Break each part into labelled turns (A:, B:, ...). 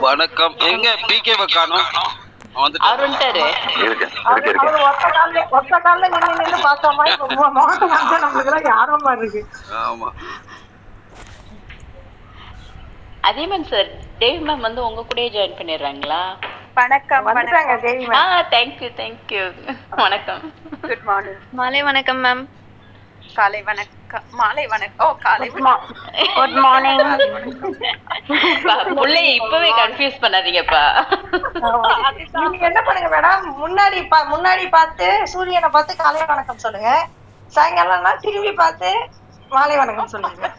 A: வணக்கம். எங்க? பிகேவை காணோம் வந்துட்டாரு
B: இருக்கு இருக்கு இருக்கு.
C: ஒத்த கால்ல ஒத்த கால்ல நின்னு நின்னு பார்த்தோமா இப்ப மு- முகத்தை பார்த்தா நம்மளுக்கு எல்லாம் யாரோ மாதிரி இருக்கு.
A: ஆமா.
D: அதே மாதிரி சார் தேவி மேம் வந்து உங்க கூடயே ஜாயின் பண்ணிடுறாங்களா?
E: வணக்கம் வணக்கம்.
C: தேவி
D: ஆ
C: ma'am
D: thank you thank you வணக்கம்.
E: குட் மார்னிங்
F: மாலை வணக்கம் மேம்
E: காலை வணக்கம் மாலை வணக்கம் ஓ காலை வணக்கம்.
F: குட் மார்னிங்
D: பிள்ளைய இப்பவே கன்ஃபியூஸ் பண்ணாதீங்கப்பா.
C: நீங்க என்ன பண்ணுங்க மேடம் முன்னாடி பா- முன்னாடி பார்த்து சூரியனை பார்த்து காலை வணக்கம் சொல்லுங்க. சாயங்காலம்னா திரும்பி பார்த்து மாலை வணக்கம் சொல்லுங்க.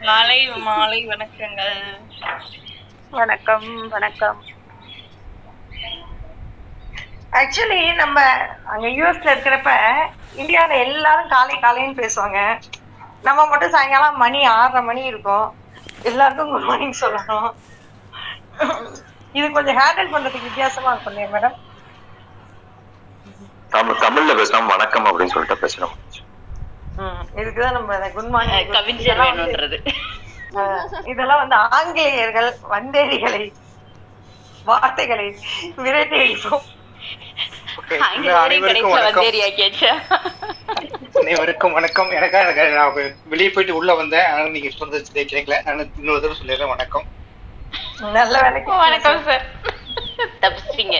F: மாலை மாலை வணக்கங்கள்.
E: வணக்கம் வணக்கம்.
C: ஆக்சுவலி நம்ம அங்க யூஎஸ்ல இருக்கிறப்ப இந்தியால எல்லாரும் காலை காலைன்னு பேசுவாங்க. நம்ம மட்டும் சாயங்காலம் மணி ஆறரை மணி இருக்கும். எல்லாருக்கும் குட் மார்னிங் சொல்லணும். இது கொஞ்சம் ஹேண்டில் பண்றதுக்கு வித்தியாசமா இருக்கும் இல்லையா மேடம்
B: தமிழ் தமிழ்ல பேசாம வணக்கம் அப்படின்னு சொல்லிட்டு பேசணும்
C: இதுக்குதான் நம்ம குட் மார்னிங்
D: கவிஞர் வேணும்ன்றது
C: இதெல்லாம் வந்து ஆங்கிலேயர்கள் வந்தேரிகளை வார்த்தைகளை விரட்டி அடிப்போம்.
G: அனைவருக்கும் வணக்கம். எனக்கா எனக்கு நான் வெளியே போயிட்டு உள்ள வந்தேன். அதனால நீங்க சொன்னது கேட்கல நான் இன்னொரு தடவை சொல்லிடுறேன். வணக்கம்.
C: நல்ல வேலைக்கு.
D: வணக்கம் சார் தப்பிச்சிட்டீங்க.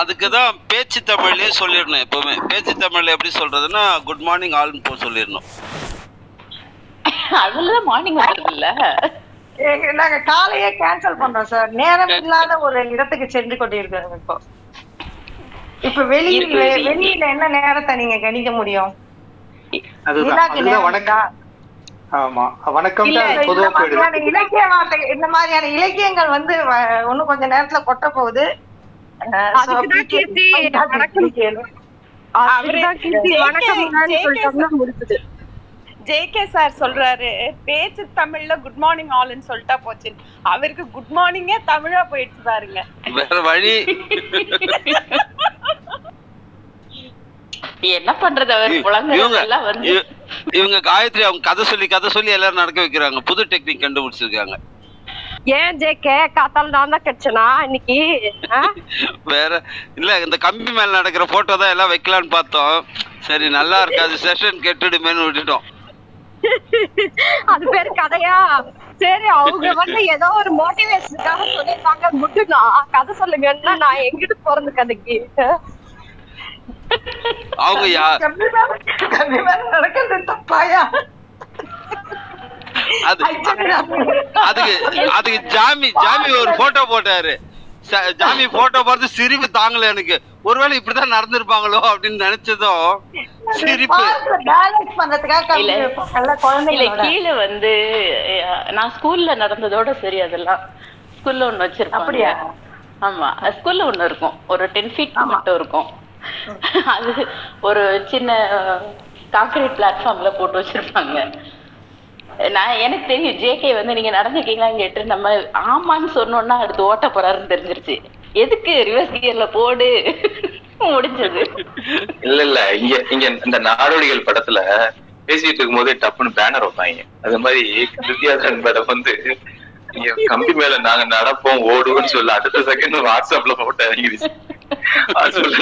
A: அதுக்கு தான் பேச்சு தமிழ்லயே சொல்லிடணும் எப்பவுமே. பேச்சு தமிழ்ல எப்படி சொல்றதுன்னா குட் மார்னிங் ஆல்னு போ சொல்லிடணும்.
D: அதுலதான் மார்னிங் வந்துருது இல்ல
C: எங்க- நாங்க காலையே கேன்சல் பண்றோம் சார் நேரம் இல்லாத ஒரு இடத்துக்கு சென்று கொண்டிருக்கிறோம் இப்போ. இப்ப வெளியில
D: இருக்கு.
C: வெளியில என்ன நேரத்தை நீங்க கணிக்க முடியும்?
G: அதுதான்.
C: நிலாக்கு
G: அதுதான்
C: நேரம்
G: வணக்கம். ஆமா. வணக்கம்
C: இல்ல
G: தான்
C: இந்த
G: பொதுவா போயிடுது
C: மாதிரியான இலக்கிய வார்த்தை இந்த மாதிரியான இலக்கியங்கள் வந்து வ- இன்னும் கொஞ்ச நேரத்துல கொட்ட போகுது
H: அதுக்குதான் கீர்த்தி
C: that
H: வணக்கம். கீர்த்தி முன்னாடி சொல்லிட்டோம்னா முடிஞ்சது.
E: ஜேகே சார் சொல்றாரு பேச்சு தமிழ்ல குட் மார்னிங் ஆல்னு சொல்லிட்டா போச்சு. அவருக்கு குட் மார்னிங்கே தமிழா போயிடுச்சு பாருங்க.
A: வேற வழி.
D: என்ன பண்றது அவர்
A: இவங்க
D: புலங்குறதெல்லாம் வந்து
A: இவ- இவங்க காயத்ரி அவங்க கதை சொல்லி கதை சொல்லி எல்லாரும் நடக்க வைக்கிறாங்க. புது டெக்னிக் கண்டுபிடிச்சிருக்காங்க.
H: ஏன் ஜேகே காத்தால நான் தான் கிடைச்சனா இன்னைக்கு? ஆ?
A: வேற இல்ல இந்த கம்பி மேல நடக்கிற போட்டோ தான் எல்லாம் வைக்கலாம்னு பார்த்தோம். சரி நல்லா இருக்காது. செஷன் கெட்டுடுமேன்னு விட்டுட்டோம்.
H: அது பேரு கதையா? சரி அவங்க வந்து ஏதோ ஒரு மோட்டிவேஷனுக்காக சொல்லிருக்காங்க குட்டுனா கதை சொல்லுங்கன்னா நான் எங்கிட்டு போறது கதைக்கு?
A: அவங்க
C: நடக்கிறது தப்பாயா? நான்
A: அதுக்கு அதுக்கு ஜாமி ஜாமி ஒரு போட்டோ போட்டாரு. ச- ஜாமி போட்டோ பார்த்து சிரிப்பு தாங்கல எனக்கு. ஒருவேளை இப்படிதான் நடந்திருப்பாங்களோ அப்படின்னு நினைச்சதும் சிரிப்பு.
C: பண்றதுக்காக
D: இல்ல. இல்ல
C: குழந்தைங்களோட
D: கீழே வந்து அஹ், நான் ஸ்கூல்ல நடந்ததோட சரி அதெல்லாம். ஸ்கூல்ல ஒண்ணு வச்சிருப்பாங்க.
C: அப்படியா?
D: ஆமா ஸ்கூல்ல ஒண்ணு இருக்கும். ஒரு டென் ஃபீட் மட்டும் இருக்கும். அது ஒரு சின்ன கான்கிரீட் பிளாட்ஃபார்ம்ல போட்டு வச்சிருப்பாங்க. நான் எனக்கு தெரியும் ஜேகே வந்து நீங்க நடந்துருக்கீங்களான்னு கேட்டு நம்ம ஆமான்னு சொன்னோம்னா அடுத்து ஓட்ட போறாருன்னு தெரிஞ்சிருச்சு. எதுக்கு ரிவர்ஸ் கியர்ல போடு? முடிஞ்சது.
B: இல்ல இல்ல. இங்க இங்க இந்த நாடோடிகள் படத்துல பேசிட்டு இருக்கும் போதே டப்புன்னு பேனர் வைப்பாங்க. அது மாதிரி வித்யாதரன் மேடம் வந்து கம்பி மேல நாங்க நடப்போம் ஓடுவோம்னு சொல்ல. அடுத்த செகண்ட் வாட்ஸ்அப்ல போட்டோ இறங்கிடுச்சு வாட்ஸ்அப்ல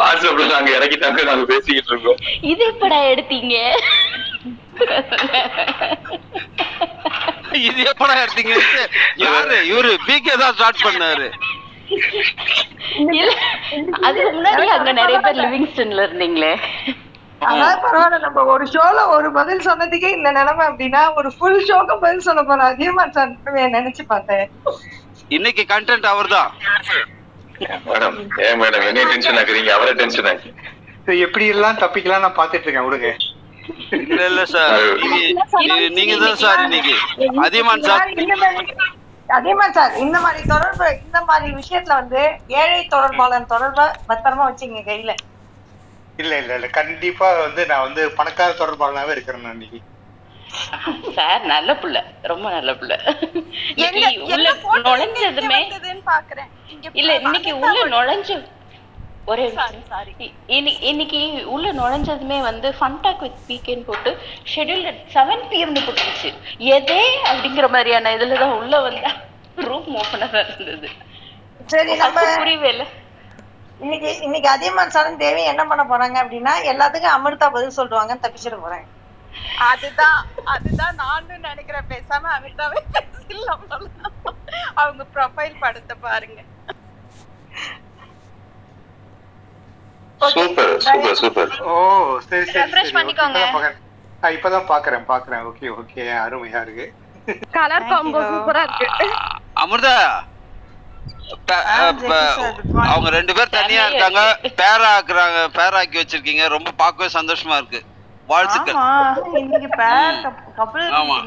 B: வாட்ஸ்அப்ல நாங்க இறக்கிட்டாங்க நாங்க பேசிக்கிட்டு இருக்கோம்.
D: இது எப்படா எடுத்தீங்க?
A: இது எப்படா எடுத்தீங்க? யாரு? இவரு பிகே தான் ஸ்டார்ட் பண்ணாரு.
D: அதுக்கு முன்னாடி அங்க நிறைய பேர் லிவிங்ஸ்டன்ல இருந்தீங்களே.
C: அதான் பரவாயில்ல நம்ம ஒரு ஷோல ஒரு பதில் சொன்னதுக்கே இந்த நிலைமை அப்படின்னா ஒரு ஃபுல் ஷோக்கு பதில் சொல்ல போறோம் அதிகமா நினைச்சு பார்த்தேன்.
A: இன்னைக்கு கண்டென்ட் அவர்தான்.
B: மேடம் ஏன் மேடம் என்ன டென்ஷன் ஆக்குறீங்க? அவரை டென்ஷன்
G: இது எப்படி எல்லாம் தப்பிக்கலாம் நான் பாத்துட்டு இருக்கேன் விடுங்க.
A: இல்ல இல்ல சார். இது நீங்க தான் சார் இன்னைக்கு. அதியமான் சார்.
C: இந்த மாதிரி அதிகமா சார் இந்த மாதிரி தொடர்பு இந்த மாதிரி விஷயத்துல வந்து ஏழை தொடர்பாளர் தொடர்பை பத்திரமா வச்சுங்க கையில.
G: இல்ல இல்ல இல்ல. கண்டிப்பா வந்து நான் வந்து பணக்கார தொடர்பாளனாவே இருக்கிறேன் நான் இன்னைக்கு.
D: சார் நல்ல புள்ள. ரொம்ப நல்ல புள்ள. இன்னைக்கு உள்ள
E: எங்க- எங்க
D: நுழைஞ்சதுமே
E: வந்ததுன்னு பாக்குறேன் இங்க
D: இல்ல இன்னைக்கு உள்ள நுழைஞ்ச ஒரே
E: சாரி சாரி
D: இ- இன்னி- இன்னைக்கு உள்ள நுழைஞ்சதுமே வந்து ஃபன்டாக் வித் பீக்கேன்னு போட்டு ஷெட்யூல் செவன் பிஎம்னு போட்டுருச்சு. எதே அப்படிங்கிற மாதிரியான இதுல தான் உள்ள வந்தா ரூம் ஓப்பனாக இருந்தது.
C: சரி நம்ம
D: ஃபர்ஸ்ட் புரியவே இல்லை?
C: இன்னைக்கு இன்னைக்கு அதியமான் சாரும் தேவி என்ன பண்ண போறாங்க அப்படின்னா எல்லாத்துக்கும் அமிர்தா பதில் சொல்லுவாங்க தப்பிச்சிட போறாங்க.
E: அதுதான் அதுதான் நானும் நினைக்கிறேன். பேசாம அமிர்தாவே. அவங்க ப்ரொஃபைல் படத்தை பாருங்க.
B: சூப்பர் சூப்பர் சூப்பர்
G: ஓ சரி சரி okay,
F: பண்ணிக்கோங்க.
G: இப்பதான் பாக்குறேன் பாக்குறேன். ஓகே ஓகே அருமையா இருக்கு.
H: Colour
E: combo.
H: சூப்பரா இருக்கு.
A: அமிர்தா. அவங்க ரெண்டு பேர் தனியா இருக்காங்க.
D: இருக்கு.
A: பேரா ஆக்குறாங்க பேரா ஆக்கி வச்சிருக்கீங்க. ரொம்ப பார்க்கவே சந்தோஷமா இருக்கு. வாழ்த்துக்கள்.
I: இன்னைக்கு பேர்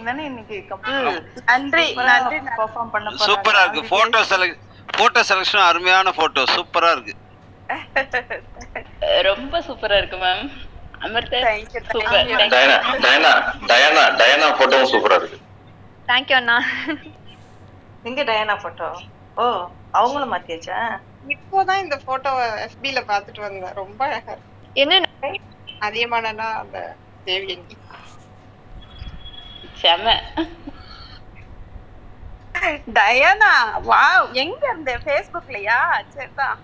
I: தானே இன்னைக்கு.
E: நன்றி நன்றி
I: பெர்ஃபார்ம் பண்ண போறாங்க.
A: சூப்பரா இருக்கு. போட்டோ. செலக்ட் போட்டோ செலக்ஷன் அருமையான போட்டோ சூப்பரா இருக்கு.
D: ரொம்ப சூப்பரா இருக்கு ma'am Amritha
E: Thank you, thank
D: super
E: you.
B: Diana Diana Diana Diana போட்டோவும் சூப்பரா இருக்கு.
F: தேங்க்யூ அண்ணா.
C: எங்க டயானா போட்டோ ஓ அவங்களும் மாத்தியாச்சா?
E: இப்போதான் இந்த போட்டோவை எஃபில பாத்துட்டு வந்தேன். ரொம்ப அழகா இருக்கு.
F: என்ன
E: அதிகமானனா அந்த தேவியங்கி
D: செம.
E: டயானா வாவ் எங்க இருந்த? ஃபேஸ்புக்லயா சரிதான்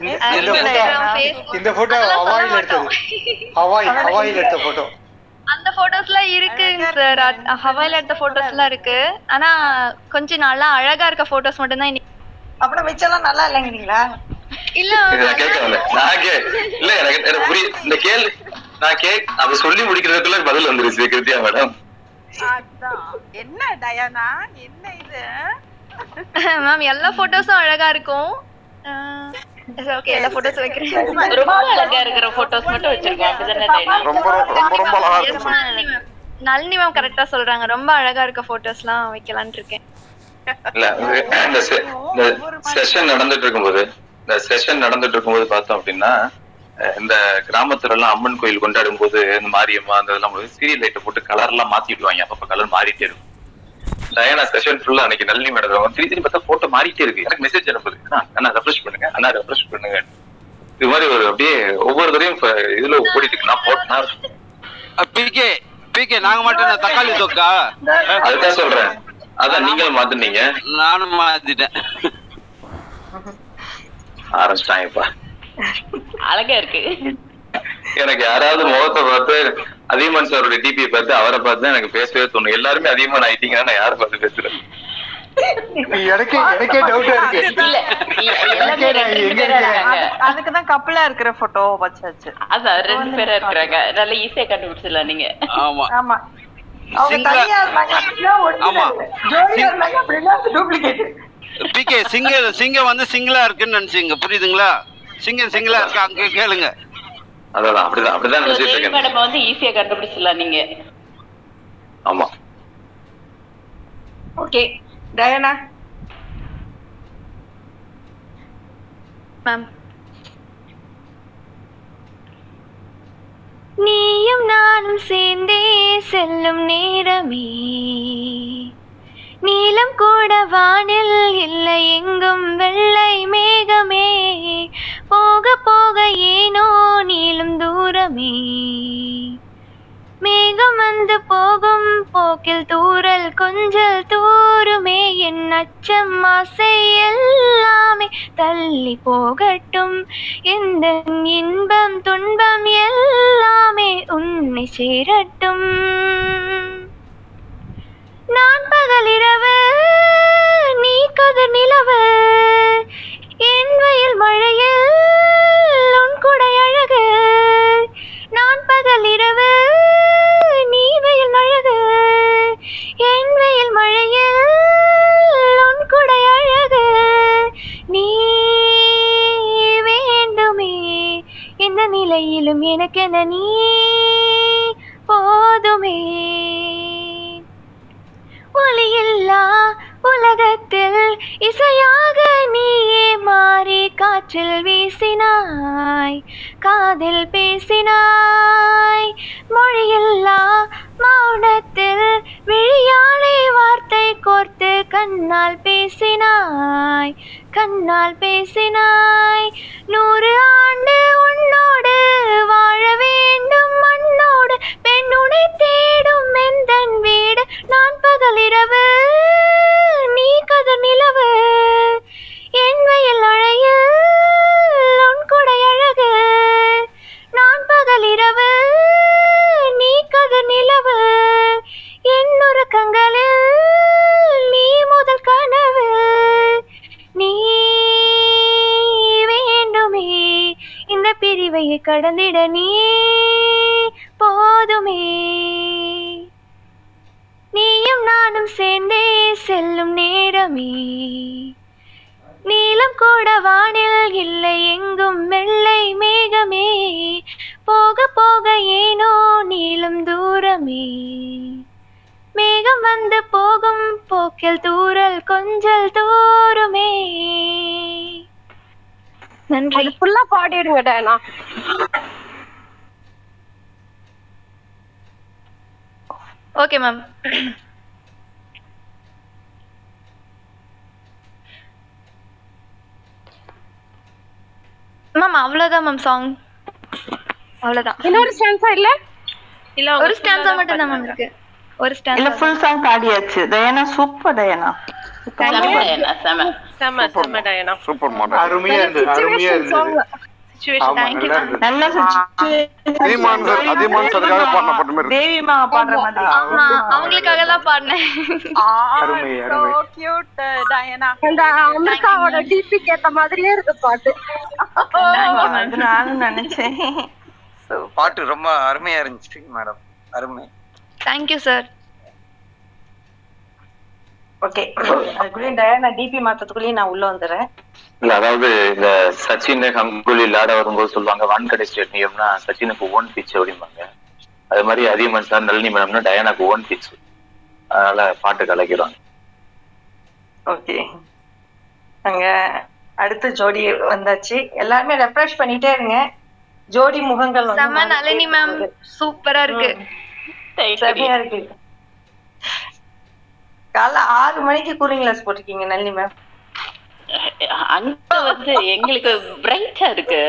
G: இந்த- போட்டோ ஹவாயில். எடுத்தது. ஹவாய் ஹவாயில் எடுத்த போட்டோ
F: அந்த போட்டோஸ்லாம் இருக்குங்க சார். ஹவாயில எடுத்த போட்டோஸ்லாம் இருக்கு. ஆனா கொஞ்சம் நல்லா அழகா இருக்க போட்டோஸ் மட்டும் தான்
C: அப்புறம் மிச்சம்லாம் நல்லா இல்லைங்கிறீங்களா
F: இல்ல
B: கேட்க வந்தேன் நான் கே இல்ல எனக்கு எனக்கு புரிய இந்த கேள்வி நான் கேக் அதை சொல்லி முடிக்கிறதுக்குள்ள பதில் வந்துருச்சு கிருத்தியா மேடம்.
E: என்ன டயானா? என்ன இது?
F: மேம் எல்லா போட்டோஸும் அழகா இருக்கும். ஓகே எல்லா போட்டோஸும் வைக்கிறேன்.
D: ரொம்ப அழகா இருக்கிற போட்டோஸ் மட்டும் வச்சிருக்கோம் அப்படிதானே டைனா
A: ரொம்ப ரொம்ப ரொம்ப அழகா
F: Yes,
A: இருக்கு
F: நளினி ma'am. நளினி மேம் கரெக்டா சொல்றாங்க. ரொம்ப அழகா இருக்க போட்டோஸ்லாம் வைக்கலாம்னு இருக்கேன்.
B: இல்ல இந்த செஷன் நடந்துட்டு இருக்கும்போது இந்த செஷன் நடந்துட்டு இருக்கும்போது பார்த்தோம் அப்படின்னா இந்த கிராமத்துல எல்லாம் அம்மன் கோயில் கொண்டாடும் போது இந்த மாரியம்மா அந்த இதெல்லாம் சீரியல் லைட்டை போட்டு கலர் எல்லாம் மாத்திடுவாங்க அப்பப்ப கலர் மாறிட்டே இருக்கும். டயானா செஷன் ஃபுல்லா அன்னைக்கு நல்லி மேடம் திருப்பி திருப்பி பார்த்தா போட்டோ மாறிட்டே இருக்கு. எனக்கு மெசேஜ் அனுப்புது. அண்ணா, ரெஃப்ரெஷ் பண்ணுங்க. அண்ணா ரெஃப்ரெஷ் பண்ணுங்க. இது மாதிரி ஒரு அப்படியே ஒவ்வொரு தடையும் இதுல ஓடிட்டு இருக்கு. நான் போட்டேன்
A: பிகே பிகே நாங்க மட்டும் தக்காளி தொக்கா?
B: அதுதான் சொல்றேன். அதான் நீங்களும் மாத்துனீங்க.
A: நானும் மாத்திட்டேன்.
B: ஆரம்பிச்சிட்டாங்கப்பா.
D: அழகா இருக்கு.
B: எனக்கு யாராவது முகத்தை பார்த்து அதிகமான் சாரோட டிபியை பார்த்து அவரை பார்த்து தான் எனக்கு பேசவே தோணும். எல்லாருமே அதிகமான ஆயிட்டீங்கன்னா நான் யாரை பார்த்து பேசுறேன்
G: எனக்கே எனக்கே டவுட்டா இருக்கு.
D: இல்ல இல்ல எல்லாமே ரெண்டு ரெண்டு பேரா இருக்காங்க.
I: அதுக்கு தான் கப்பிளா இருக்கிற போட்டோ வச்சாச்சு.
D: அதான் ரெண்டு பேரா இருக்கிறாங்க. நல்லா ஈஸியா கண்டுபிடிச்சிடலாம் நீங்க.
A: ஆமா.
C: ஆமா.
A: சிங்க சிங்க வந்து சிங்கிளா இருக்குன்னு நினைச்சீங்க. புரியுதுங்களா? சிங்க சிங்கிளா இருக்கு? அங்க கேளுங்க.
B: அதான் அப்படிதான் அப்படிதான் நினைச்சிட்டு இருக்கேன்.
D: மேடம் வந்து ஈஸியா கண்டுபிடிச்சிடலாம் நீங்க.
B: ஆமா.
C: Okay Diana?
F: மேம். நீயும் நானும் சேர்ந்தே செல்லும் நேரமே. நீலம் கூட வானில் இல்லை எங்கும் வெள்ளை மேகமே. போக போக ஏனோ நீளும் மேகமே. மேகம் வந்து போகும் போக்கில் தூறல் கொஞ்சல் தூருமே. என் அச்சம் ஆசை எல்லாமே தள்ளி போகட்டும். எந்த இன்பம் துன்பம் எல்லாமே உன்னை சேரட்டும். நான் பகல் இரவு நீ கதிர் நிலவு. என் வயல் மழை எல்லையிலும் எனக்கென நீ போதுமே. ஒளியில்லா உலகத்தில் இசையாக நீயே மாறி காற்றில் வீசினாய் காதில்
J: பேசினாய். மொழியில்லா மௌனத்தில் விழியாலே வார்த்தை கோர்த்து கண்ணால் பேசினாய் கண்ணால் பேசினாய். நூறு ஆண்டு உன்னோடு வாழ வேண்டும் மண்ணோடு பெண்
F: உனை தேடும். எந்தன் வீடு நான் பகலிரவு நீ கதர் நிலவு. என் வெயில் அழையில் நிலவு என்னுறக்கங்களில் நீ முதல் கனவு நீ வேண்டுமே இந்த பிரிவையை கடந்திட நீ போதுமே. நீயும் நானும் சேர்ந்தே செல்லும் நேரமே. நீலம் கூட வானில் இல்லை எங்கும் வெள்ளை மேகமே. போக போக ஏனோ நீளும் தூரமே. மேகம் வந்து போகும் போக்கில் தூரல் கொஞ்சல் தூருமே நன்றி.
H: ஃபுல்லா பாடிடுங்க
F: ஓகே மேம் மேம் அவ்வளோதான் மேம் சாங் அவ்வளோதான்
H: இன்னொரு ஸ்டான்ஸா இல்ல?
E: இல்ல
F: ஒரு ஸ்டான்ஸா மட்டும் தான் மேம் இருக்கு. ஒரு
I: இல்ல
F: ஸ்டான்ஸா
I: ஃபுல் சாங் பாடியாச்சு டயானா சூப்பர் டயானா
D: செம டயனா செம
E: செம செம டயனா
A: சூப்பர் மாடல்
G: அருமையா இருந்தது அருமையா இருந்தது.
E: சுச்சுவேஷன்
F: Thank you,
G: நல்லா
F: ma'am.
G: இருந்தது.
I: நல்ல
A: அதிகமான சார் அதிகமான சாருக்காக பாடின மாதிரி இருக்கு
I: தேவி மா பாடுற மாதிரி.
F: ஆமா. அவங்களுக்காக தான் பாடினேன்.
G: அருமை,
E: சோ
G: அருமை.
E: Cute Diana.
H: அந்த அமிர்தாவோட டிபிக்கு ஏத்த மாதிரியே இருக்கு பாட்டு.
I: நானும் நினைச்சேன்.
K: பாட்டு ரொம்ப அருமையா இருந்துச்சு மேடம். அருமை.
F: தேங்க்யூ சார்
C: ஓகே அதுக்குள்ளேயும் டயானா டிபி மாத்தத்துக்குள்ளேயும் நான் உள்ள வந்துடுறேன்.
B: இல்ல அதாவது இந்த சச்சின் கங்குலி விளையாட வரும்போது சொல்லுவாங்க வான்கடை ஸ்டேடியம்னா சச்சினுக்கு ஓன் பிச் அப்படிம்பாங்க. அது மாதிரி அதிகமன் சார் நளினி மேடம்னா டயானாக்கு ஓன் பிச் அதனால பாட்டு கலைக்கிறாங்க
C: ஓகே அங்க அடுத்த ஜோடி வந்தாச்சு. எல்லாருமே ரெஃப்ரெஷ் பண்ணிட்டே இருங்க. ஜோடி முகங்கள் வந்து
F: நளினி மேம். சூப்பரா இருக்கு.
C: ம், செமையா இருக்கு. காலைல ஆறு மணிக்கு கூலிங் கிளாஸ் போட்டிருக்கீங்க நளினி மேம்
D: அங்க வந்து எங்களுக்கு பிரைட்டா இருக்கு.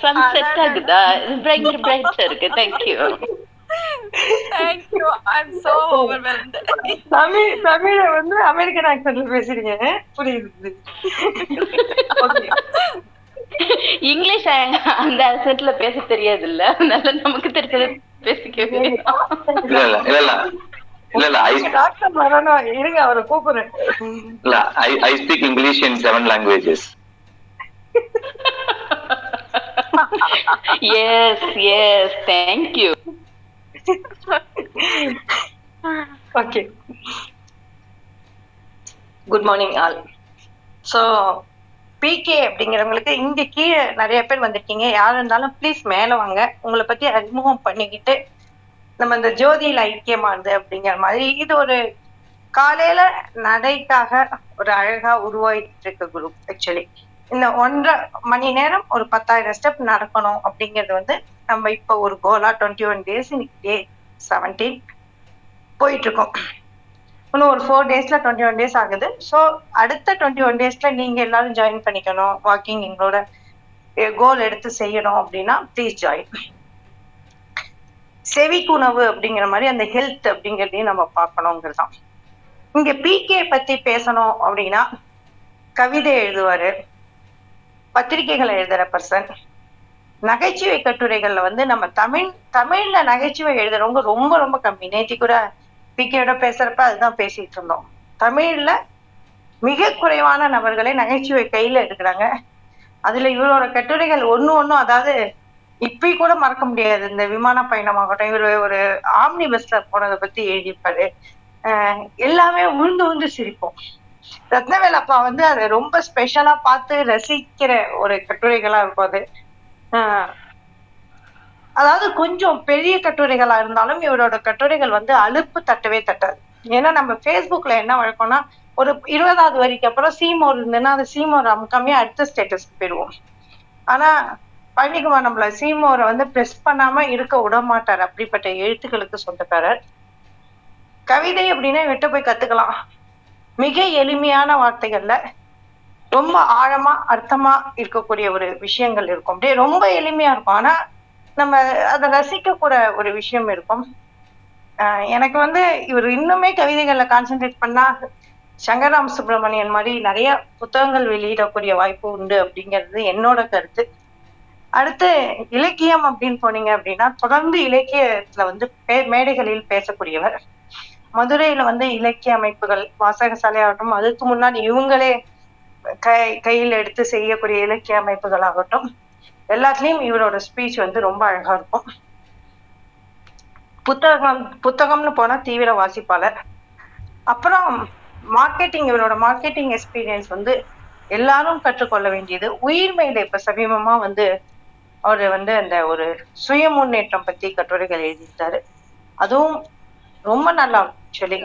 D: சன் செட் ஆகுதா? பிரைட் பிரைட்டா இருக்கு.
E: Thank you thank you I am
C: so overwhelmed Tamil தமிழ வந்து அமெரிக்கன் ஆக்சன்ட்ல பேசுறீங்க. புரியுது ஓகே
D: இங்கிலீஷ் அந்த அசெட்ல பேச தெரியாது இல்ல அதனால நமக்கு தெரிஞ்சது பேசிக்கவே
B: இல்ல இல்ல. இல்ல இல்ல ஐ
C: டாக்டர் வரணும் இருங்க அவரை கூப்பிடுறேன்.
B: இல்ல I I speak English in seven languages
D: yes yes
C: thank you okay good morning all so PK அப்படிங்கிறவங்களுக்கு இங்க கீழே நிறைய பேர் வந்திருக்கீங்க. யார் இருந்தாலும் ப்ளீஸ் மேலே வாங்க. உங்களை பத்தி அறிமுகம் பண்ணிக்கிட்டு நம்ம இந்த ஜோதியில ஐக்கியமானது அப்படிங்கிற மாதிரி இது ஒரு காலையில நடைக்காக ஒரு அழகா உருவாயிட்டு இருக்க குரூப் ஆக்சுவலி இந்த ஒன்றரை மணி நேரம் ஒரு பத்தாயிரம் ஸ்டெப் நடக்கணும் அப்படிங்கிறது வந்து நம்ம இப்போ ஒரு Cola twenty one days day seventeen போயிட்டு இருக்கோம் இன்னும் ஒரு ஃபோர் டேஸ்ல டுவெண்ட்டி ஒன் டேஸ் ஆகுது. ஸோ அடுத்த டுவெண்ட்டி ஒன் டேஸ்ல நீங்க எல்லாரும் ஜாயின் பண்ணிக்கணும் வாக்கிங் எங்களோட கோல் எடுத்து செய்யணும் அப்படின்னா ப்ளீஸ் ஜாயின் செவிக்குணவு அப்படிங்கிற மாதிரி அந்த ஹெல்த் அப்படிங்கிறதையும் நம்ம பார்க்கணுங்கிறது தான் இங்க பிகே பத்தி பேசணும் அப்படின்னா கவிதை எழுதுவாரு பத்திரிகைகளை எழுதுற பர்சன் நகைச்சுவை கட்டுரைகள்ல வந்து நம்ம தமிழ் தமிழ்ல நகைச்சுவை எழுதுறவங்க ரொம்ப ரொம்ப கம்மி. நேத்தி கூட பிகேயோட பேசுறப்ப அதுதான் பேசிட்டு இருந்தோம். தமிழ்ல மிக குறைவான நபர்களை நகைச்சுவை கையில எடுக்கிறாங்க. அதுல இவரோட கட்டுரைகள் ஒண்ணு ஒண்ணும் அதாவது இப்பயும் கூட மறக்க முடியாது. இந்த விமான பயணமாகட்டும் இவர் ஒரு ஆம்னி பஸ்ல போனதை பத்தி எழுதியிருப்பாரு. ஆஹ் எல்லாமே உழுந்து உழுந்து சிரிப்போம். ரத்னவேல் அப்பா வந்து அதை ரொம்ப ஸ்பெஷலா பார்த்து ரசிக்கிற ஒரு கட்டுரைகளா இருக்கும் அது. ஆஹ் அதாவது கொஞ்சம் பெரிய கட்டுரைகளா இருந்தாலும் இவரோட கட்டுரைகள் வந்து அலுப்பு தட்டவே தட்டாது. ஏன்னா நம்ம ஃபேஸ்புக்ல என்ன வழக்கம்னா ஒரு இருபதாவது வரிக்கு அப்புறம் சீமோர் இருந்ததுன்னா அந்த சீமோர் அமுக்காமே அடுத்த ஸ்டேட்டஸ்க்கு போயிடுவோம். ஆனா பழனிக்குமார் நம்மள. சீமோரை வந்து ப்ரெஸ் பண்ணாம இருக்க விட மாட்டார் அப்படிப்பட்ட எழுத்துக்களுக்கு சொந்தக்காரர். கவிதை அப்படின்னா விட்டு போய் கத்துக்கலாம். மிக எளிமையான வார்த்தைகள்ல ரொம்ப ஆழமா அர்த்தமா இருக்கக்கூடிய ஒரு விஷயங்கள் இருக்கும். அப்படியே ரொம்ப எளிமையா இருக்கும். ஆனா நம்ம அதை ரசிக்க கூட ஒரு விஷயம் இருக்கும். ஆஹ் எனக்கு வந்து இவர் இன்னுமே கவிதைகள்ல கான்சென்ட்ரேட் பண்ணா சங்கராம் சுப்பிரமணியன் மாதிரி நிறைய புத்தகங்கள் வெளியிடக்கூடிய வாய்ப்பு உண்டு அப்படிங்கிறது என்னோட கருத்து. அடுத்து இலக்கியம் அப்படின்னு போனீங்க அப்படின்னா தொடர்ந்து இலக்கியத்துல வந்து பே- மேடைகளில் பேசக்கூடியவர். மதுரையில வந்து இலக்கிய அமைப்புகள் வாசகசாலை ஆகட்டும் அதுக்கு முன்னாடி இவங்களே கை கையில் எடுத்து செய்யக்கூடிய இலக்கிய அமைப்புகள் ஆகட்டும் எல்லாத்துலயும் இவரோட ஸ்பீச் வந்து ரொம்ப அழகா இருக்கும். புத்தகம் புத்தகம்னு போனா தீவிர வாசிப்பாளர். அப்புறம் மார்க்கெட்டிங் இவரோட மார்க்கெட்டிங் எக்ஸ்பீரியன்ஸ் வந்து எல்லாரும் கற்றுக்கொள்ள வேண்டியது. உயிர் மேல இப்ப சமீபமா வந்து அவர் வந்து அந்த ஒரு சுய முன்னேற்றம் பத்தி கட்டுரைகள் எழுதியிருந்தாரு அதுவும் ரொம்ப நல்லா ஆக்சுவலி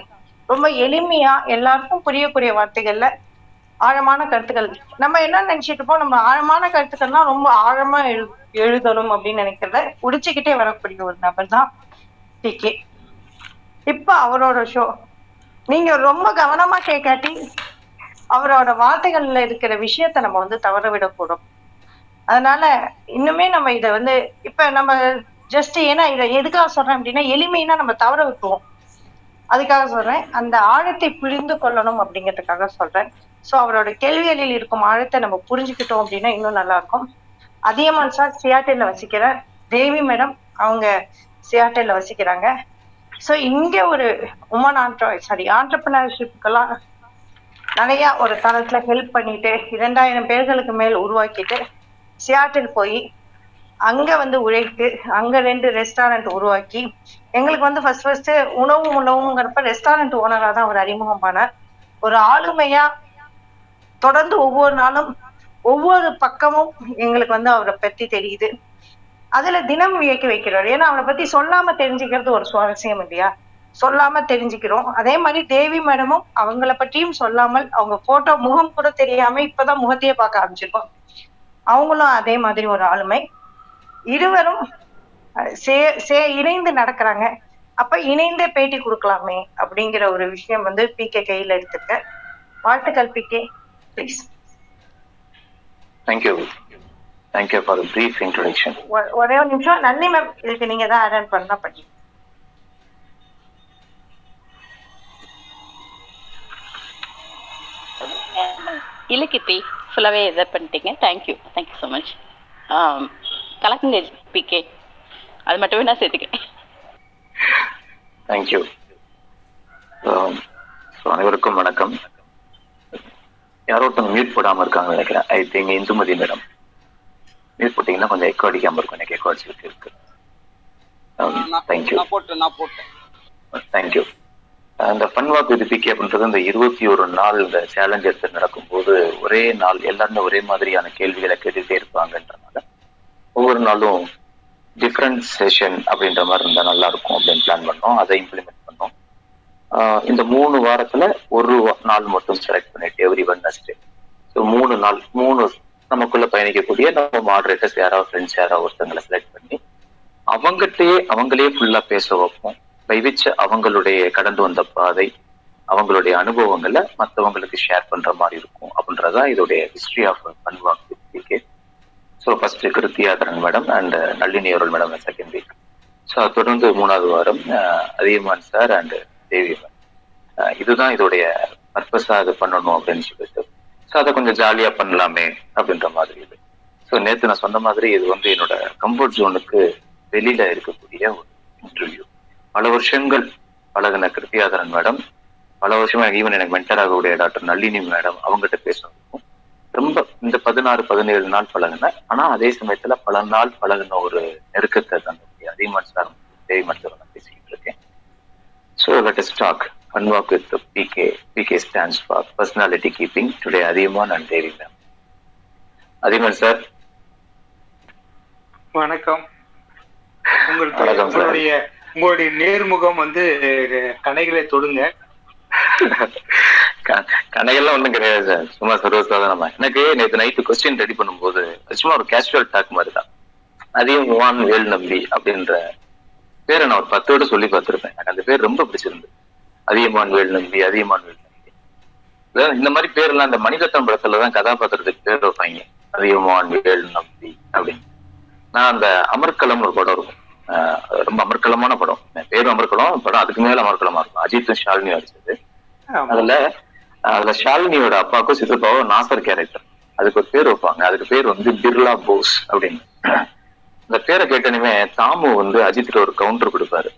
C: ரொம்ப எளிமையா எல்லாருக்கும் புரியக்கூடிய வார்த்தைகள்ல ஆழமான கருத்துக்கள். நம்ம என்ன நினைச்சிட்டு இருப்போம்? நம்ம ஆழமான கருத்துக்கள்லாம் ரொம்ப ஆழமா எழு எழுதணும் அப்படின்னு நினைக்கிறத உடிச்சுக்கிட்டே வரக்கூடிய ஒரு நபர் தான் டிகே இப்ப அவரோட ஷோ நீங்க ரொம்ப கவனமா கேட்காட்டி அவரோட வார்த்தைகள்ல இருக்கிற விஷயத்த நம்ம வந்து தவற விடக்கூடும். அதனால இன்னுமே நம்ம இதை வந்து இப்ப நம்ம ஜஸ்ட் ஏன்னா இதை எதுக்காக சொல்றேன் அப்படின்னா எளிமைனா நம்ம தவற விட்டுருவோம். அதுக்காக சொல்றேன். அந்த ஆழத்தை புரிந்து கொள்ளணும் அப்படிங்கிறதுக்காக சொல்றேன். ஸோ அவரோட கேள்விகளில் இருக்கும் ஆழத்தை நம்ம புரிஞ்சுக்கிட்டோம் அப்படின்னா இன்னும் நல்லா இருக்கும். அதியமான் சார் சியாட்டில் வசிக்கிற தேவி மேடம் அவங்க சியாட்டில் வசிக்கிறாங்க. ஸோ இங்க ஒரு உமன் ஆண்ட்ரோ சாரி ஆண்டர்பிரினர்ஷிப்புக்கெல்லாம் நிறைய ஒரு தளத்துல ஹெல்ப் பண்ணிட்டு இரண்டாயிரம் பேர்களுக்கு மேல் உருவாக்கிட்டு சியாட்டில் போய் அங்க வந்து உழைத்து அங்க ரெண்டு ரெஸ்டாரண்ட் உருவாக்கி எங்களுக்கு வந்து ஃபர்ஸ்ட் ஃபர்ஸ்ட் உணவு உணவுங்கிறப்ப ரெஸ்டாரண்ட் ஓனராக தான் அவர் அறிமுகமானார் ஒரு ஆளுமையா தொடர்ந்து ஒவ்வொரு நாளும் ஒவ்வொரு பக்கமும் எங்களுக்கு வந்து அவரை பத்தி தெரியுது. அதுல தினம் இயக்கி வைக்கிறார். ஏன்னா அவரை பத்தி சொல்லாம தெரிஞ்சுக்கிறது ஒரு சுவாரஸ்யம் இல்லையா? சொல்லாம தெரிஞ்சுக்கிறோம். அதே மாதிரி தேவி மேடமும் அவங்கள பற்றியும் சொல்லாமல் அவங்க போட்டோ முகம் கூட தெரியாம இப்பதான் முகத்தையே பார்க்க ஆரம்பிச்சிருக்கோம். அவங்களும் அதே மாதிரி ஒரு ஆளுமை. இருவரும் சே சே இணைந்து நடக்கிறாங்க. அப்ப இணைந்தே பேட்டி கொடுக்கலாமே அப்படிங்கிற ஒரு விஷயம் வந்து பி கே கையில எடுத்திருக்க. வாழ்த்துக்கள் P K please
B: thank you thank you for brief introduction
C: ஒரே ஒரு நிமிஷம். நன்றி மேம் இதுக்கு நீங்க தான் அட்டன் பண்ணா பண்ணி.
D: இல்லை கீர்த்தி. ஃபுல்லாகவே இதை பண்ணிட்டீங்க. Thank you thank you so much கலக்குங்க PK அது மட்டுமே நான் சேர்த்துக்கிறேன்.
B: தேங்க்யூ ஸோ அனைவருக்கும் வணக்கம். யாரோ ஒருத்தவங்க மியூட் போடாம இருக்காங்கன்னு நினைக்கிறேன். I think Indumathi madam mute போட்டீங்கன்னா கொஞ்சம் எக்கோ அடிக்காம இருக்கும். எனக்கு எக்கோ அடிச்சுட்டு இருக்கு தேங்க்யூ
A: நான் போட்டேன் நான் போட்டேன்.
B: தேங்க்யூ அந்த ஃபன் வாக் வித் பிகே அப்படின்றது இந்த இருபத்தி ஒரு நாள் இந்த சேலஞ்ச் எடுத்து நடக்கும்போது ஒரே நாள் எல்லாருமே ஒரே மாதிரியான கேள்விகளை கேட்டுட்டே இருப்பாங்கன்றனால ஒவ்வொரு நாளும் டிஃப்ரெண்ட் செஷன் அப்படின்ற மாதிரி இருந்தால் நல்லா இருக்கும் அப்படின்னு பிளான் பண்ணோம். அதை இம்ப்ளிமெண்ட் பண்ணோம். ஆஹ் இந்த மூணு வாரத்துல ஒரு நாள் மட்டும் செலக்ட் பண்ணிட்டு எவ்ரி வெட்னஸ்டே ஸோ மூணு நாள் மூணு நமக்குள்ள பயணிக்கக்கூடிய நம்ம மாடரேட்டர்ஸ் யாராவது ஃப்ரெண்ட்ஸ் யாராவது ஒருத்தங்களை செலக்ட் பண்ணி அவங்ககிட்டயே அவங்களே ஃபுல்லா பேச வைப்போம். வைவிச்ச அவங்களுடைய கடந்து வந்த பாதை அவங்களுடைய அனுபவங்களை மற்றவங்களுக்கு ஷேர் பண்ற மாதிரி இருக்கும். அப்படின்றதா இதோடைய history of பன்வாக் week so first Kiruthiyatharan madam and Nalini அவர்கள் மேடம் செகண்ட் வீக் ஸோ தொடர்ந்து மூணாவது வாரம் அதியமான் சார் அண்ட் தேவியம்மன் இதுதான் இதோடைய பர்பஸாக அது பண்ணணும் அப்படின்னு சொல்லிட்டு. ஸோ அதை கொஞ்சம் ஜாலியாக பண்ணலாமே அப்படின்ற மாதிரி இது. ஸோ நேற்று நான் சொன்ன மாதிரி இது வந்து என்னோட கம்ஃபர்ட் ஜோனுக்கு வெளியில இருக்கக்கூடிய ஒரு இன்டர்வியூ பல வருஷங்கள் பழகின கிருத்தியாதரன் மேடம் பல வருஷமா ஈவன் எனக்கு மென்டர் ஆகக்கூடிய டாக்டர் நளினி மேடம் அவங்ககிட்ட பேசணும் ரொம்ப இந்த பதினாறு பதினேழு நாள் பழகின ஆனா அதே சமயத்துல பல நாள் பழகின ஒரு நெருக்கத்தை தன்னுடைய அதிகமான் சார் தேவி மருத்துவர் நான் பேசிக்கிட்டு இருக்கேன் so let us talk unwalk with the PK. PK stands for personality keeping. Today, Adiman and Devi ma'am. Adiman sir,
G: வணக்கம்
B: சார்.
G: உங்களுடைய உங்களுடைய நேர்முகம் வந்து கணைகளை தொடுங்க.
B: க- ஒண்ணும் கிடையாது சார். சும்மா சர்வசாதாரணமா. எனக்கு நேற்று நைட்டு கொஸ்டின் ரெடி பண்ணும்போது சும்மா ஒரு கேஷுவல் டாக் மாதிரி தான். அதையும் வான் வேல் நம்பி அப்படின்ற பேரை நான் ஒரு பத்து விட சொல்லி பார்த்துருப்பேன். எனக்கு அந்த பேர் ரொம்ப பிடிச்சிருந்து அதியமான் வேல் நம்பி அதியமான் வேல் நம்பி இந்த மாதிரி பேர்லாம் இந்த மணிரத்னம் படத்துல தான் கதாபாத்திரத்துக்கு பேர் வைப்பாங்க. அதியமான் வேல் நம்பி அப்படின்னு. நான் அந்த அமர்கலம் ஒரு படம் இருக்கும். ரொம்ப அமர்க்கலமான படம். பேரும் அமர்க்கலம் படம் அதுக்கு மேல அமர்க்கலமா இருக்கும். அஜித்தும் ஷாலினியும் நடிச்சது. அதுல அதுல ஷாலினியோட அப்பாவுக்கும் சித்தப்பாவும் நாசர் கேரக்டர் அதுக்கு ஒரு பேர் வைப்பாங்க. அதுக்கு பேர் வந்து பிர்லா போஸ் அப்படின்னு. அந்த பேரை கேட்டனுமே தாமு வந்து அஜித்துக்கு ஒரு கவுண்டர் கொடுப்பாரு.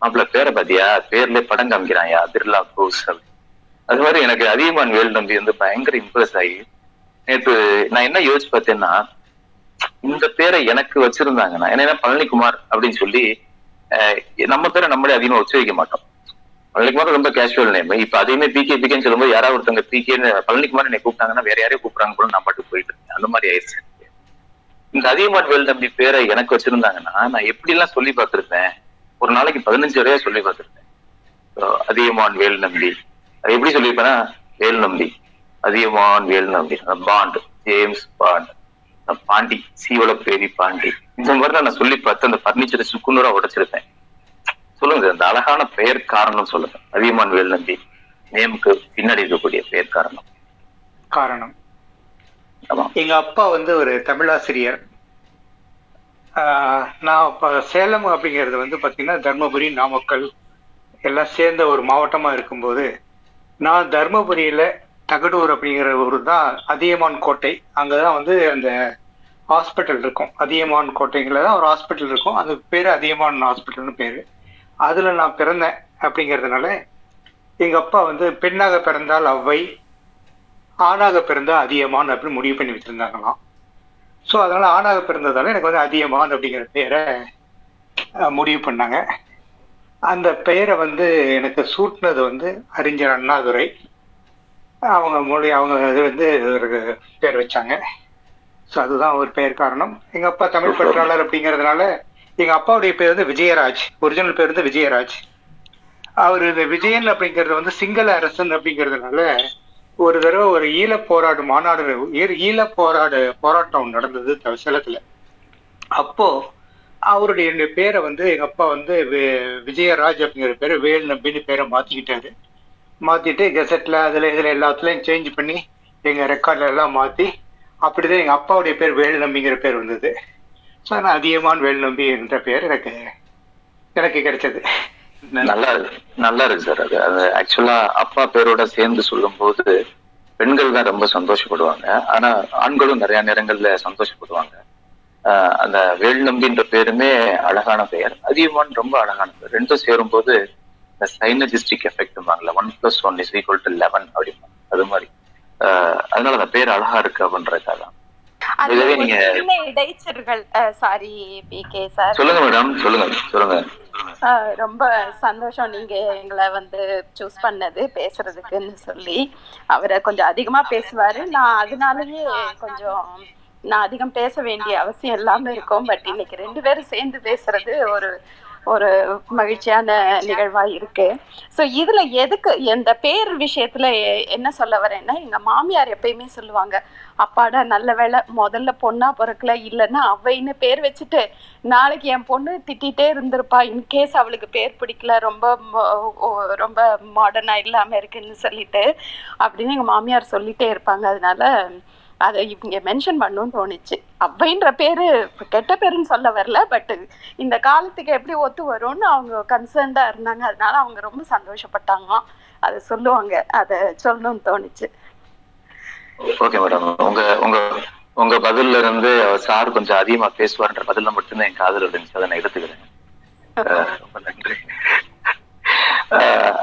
B: மாப்பிள்ள பேரை பாத்தியா? பேர்ல படம் காமிக்கிறாயா? பிர்லா போஸ் அப்படின்னு. அது மாதிரி எனக்கு அதிகமான் வேல் நம்பி வந்து பயங்கர இம்ப்ரெஸ் ஆகி நேத்து நான் என்ன யோசிச்சு பார்த்தேன்னா இந்த பேரை எனக்கு வச்சிருந்தாங்கன்னா என்ன பழனிக்குமார் அப்படின்னு சொல்லி நம்ம பேரை நம்மளே அதிகமா உச்சரிக்க மாட்டோம். பழனிக்குமார் ரொம்ப கேஷுவல் நேம் இப்ப அதையுமே பிகே பிகேன்னு சொல்லும்போது யாராவது ஒருத்தங்க பிகேன்னு பழனிக்குமார் என்னை கூப்பிட்டாங்கன்னா வேற யாரையும் கூப்பிடுறாங்க கூட நான் பாட்டுக்கு போயிட்டு இருக்கேன். அந்த மாதிரி ஆயிடுச்சு இந்த அதிகமான் வேல் தம்பி பேரை எனக்கு வச்சிருந்தாங்கன்னா நான் எப்படி எல்லாம் சொல்லி பார்த்திருப்பேன்? ஒரு நாளைக்கு பதினஞ்சு வரையா சொல்லி பார்த்திருப்பேன். அதிகமான் அதியமான் வேல் நம்பி. அது எப்படி சொல்லியிருப்பேன்னா வேல் Nambi. Adhiyaman Vel Nambi. Bond James Bond Pandi Seevalaperi Pandi. இந்த மாதிரி நான் சொல்லி பார்த்து அந்த பர்னிச்சரை சுக்குநூறா உடைச்சிருப்பேன். சொல்லுங்க அந்த அழகான பெயர் காரணம் சொல்லுங்க. அதியமான் வேல் நம்பி நேமுக்கு பின்னாடி இருக்கக்கூடிய பெயர் காரணம்.
G: காரணம். எங்க அப்பா வந்து ஒரு தமிழாசிரியர். ஆஹ் நான் இப்போ சேலம் அப்படிங்கிறது வந்து பார்த்தீங்கன்னா தர்மபுரி நாமக்கல் எல்லாம் சேர்ந்த ஒரு மாவட்டமா இருக்கும்போது நான் தர்மபுரியில தகடூர் அப்படிங்கிற ஊர் தான் அதியமான் கோட்டை. அங்கதான் வந்து அந்த ஹாஸ்பிட்டல் இருக்கும். அதியமான் கோட்டைங்கள தான் ஒரு ஹாஸ்பிட்டல் இருக்கும். அது பேர் அதியமான் ஹாஸ்பிட்டல்னு பேர். அதில் நான் பிறந்தேன் அப்படிங்கிறதுனால எங்கள் அப்பா வந்து பெண்ணாக பிறந்தால் அவ்வை ஆணாக பிறந்தால் அதியமான் அப்படின்னு முடிவு பண்ணி வச்சிருந்தாங்களாம். ஸோ அதனால் ஆணாக பிறந்ததால் எனக்கு வந்து அதியமான் அப்படிங்கிற பெயரை முடிவு பண்ணாங்க. அந்த பெயரை வந்து எனக்கு சூட்டினது வந்து அறிஞர் அண்ணாதுரை. அவங்க மொழி அவங்க இது வந்து ஒரு பேர் வச்சாங்க. ஸோ அதுதான் ஒரு பெயர் காரணம். எங்க அப்பா தமிழ் பற்றாளர் அப்படிங்கிறதுனால எங்க அப்பாவுடைய பேர் வந்து விஜயராஜ். ஒரிஜினல் பேர் வந்து விஜயராஜ். அவர் இந்த விஜயன் அப்படிங்கிறது வந்து சிங்கள அரசன் அப்படிங்கிறதுனால ஒரு தடவை ஒரு ஈழ போராடு மாநாடு ஈழ போராடு போராட்டம் நடந்தது த- சேலத்துல. அப்போ அவருடைய பேரை வந்து எங்க அப்பா வந்து வி- விஜயராஜ் அப்படிங்கிற பேரை வேல் நம்பின்னு பேரை மாத்திக்கிட்டாரு. மாற்றிட்டு கெசட்டில் அதில் இதில் எல்லாத்துலேயும் சேஞ்ச் பண்ணி எங்கள் ரெக்கார்டில் எல்லாம் மாத்தி அப்படிதான் எங்கள் அப்பாவுடைய பேர் வேலுநம்பிங்கிற பேர் வந்தது. ஸோ நான் அதியமான் வேலுநம்பி என்ற பேர் எனக்கு எனக்கு கிடைச்சது.
B: நல்லா நல்லா இருக்கு சார் அது. அது ஆக்சுவலா அப்பா பேரோட சேர்ந்து சொல்லும்போது பெண்கள் தான் ரொம்ப சந்தோஷப்படுவாங்க. ஆனா ஆண்களும் நிறைய நேரங்கள்ல சந்தோஷப்படுவாங்க. அந்த வேல் நம்பின்ற பேருமே அழகான பெயர். அதியமான் ரொம்ப அழகான பேர். ரெண்டும் சேரும்போது இந்த synergistic effect one plus one is equal to eleven அப்படிமா அது மாதிரி. அதனால அந்த பேர் அழகா இருக்கு அப்படின்றதுக்காக. தான். இதுவே நீங்க
E: சாரி பி கே சார்
B: சொல்லுங்க மேடம் சொல்லுங்க சொல்லுங்க.
E: ரொம்ப சந்தோஷம் நீங்க எங்களை வந்து சூஸ் பண்ணது பேசுறதுக்குன்னு சொல்லி. அவரை கொஞ்சம் அதிகமா பேசுவாரு. நான் அதனாலயே கொஞ்சம் நான் அதிகம் பேச வேண்டிய அவசியம் இல்லாம இருக்கும். பட் இன்னைக்கு ரெண்டு பேரும் சேர்ந்து பேசுறது ஒரு ஒரு மகிழ்ச்சியான நிகழ்வா இருக்கு. ஸோ இதுல எதுக்கு இந்த பேர் விஷயத்துல எ- என்ன சொல்ல வரேன்னா எங்க மாமியார் எப்பயுமே சொல்லுவாங்க அப்பாடா நல்ல வேளை முதல்ல பொண்ணா பிறக்கல இல்லைன்னா அவைன்னு பேர் வச்சுட்டு நாளைக்கு என் பொண்ணு திட்டிகிட்டே இருந்திருப்பா. இன்கேஸ் அவளுக்கு பேர் பிடிக்கல ரொம்ப ரொம்ப மாடர்னா இல்லாம இருக்குன்னு சொல்லிட்டு அப்படின்னு எங்க மாமியார் சொல்லிட்டே இருப்பாங்க. அதனால அதை இவங்க மென்ஷன் பண்ணணும்னு தோணுச்சு. அவ்வைன்ற பேரு கெட்ட பேருன்னு சொல்ல வரல பட் இந்த காலத்துக்கு எப்படி ஒத்து வரும்னு அவங்க கன்சர்ன்டா இருந்தாங்க. அதனால அவங்க ரொம்ப சந்தோஷப்பட்டாங்க அதை சொல்லுவாங்க. அதை சொல்லணும்னு தோணுச்சு.
B: ஓகே மேடம் உங்க உங்க உங்க பதில்ல இருந்து சார் கொஞ்சம் அதிகமா பேசுவார்ன்ற பதில்ல மட்டும்தான் என் காதுல இருந்துச்சு அதை நான் எடுத்துக்கிறேன். ரொம்ப நன்றி.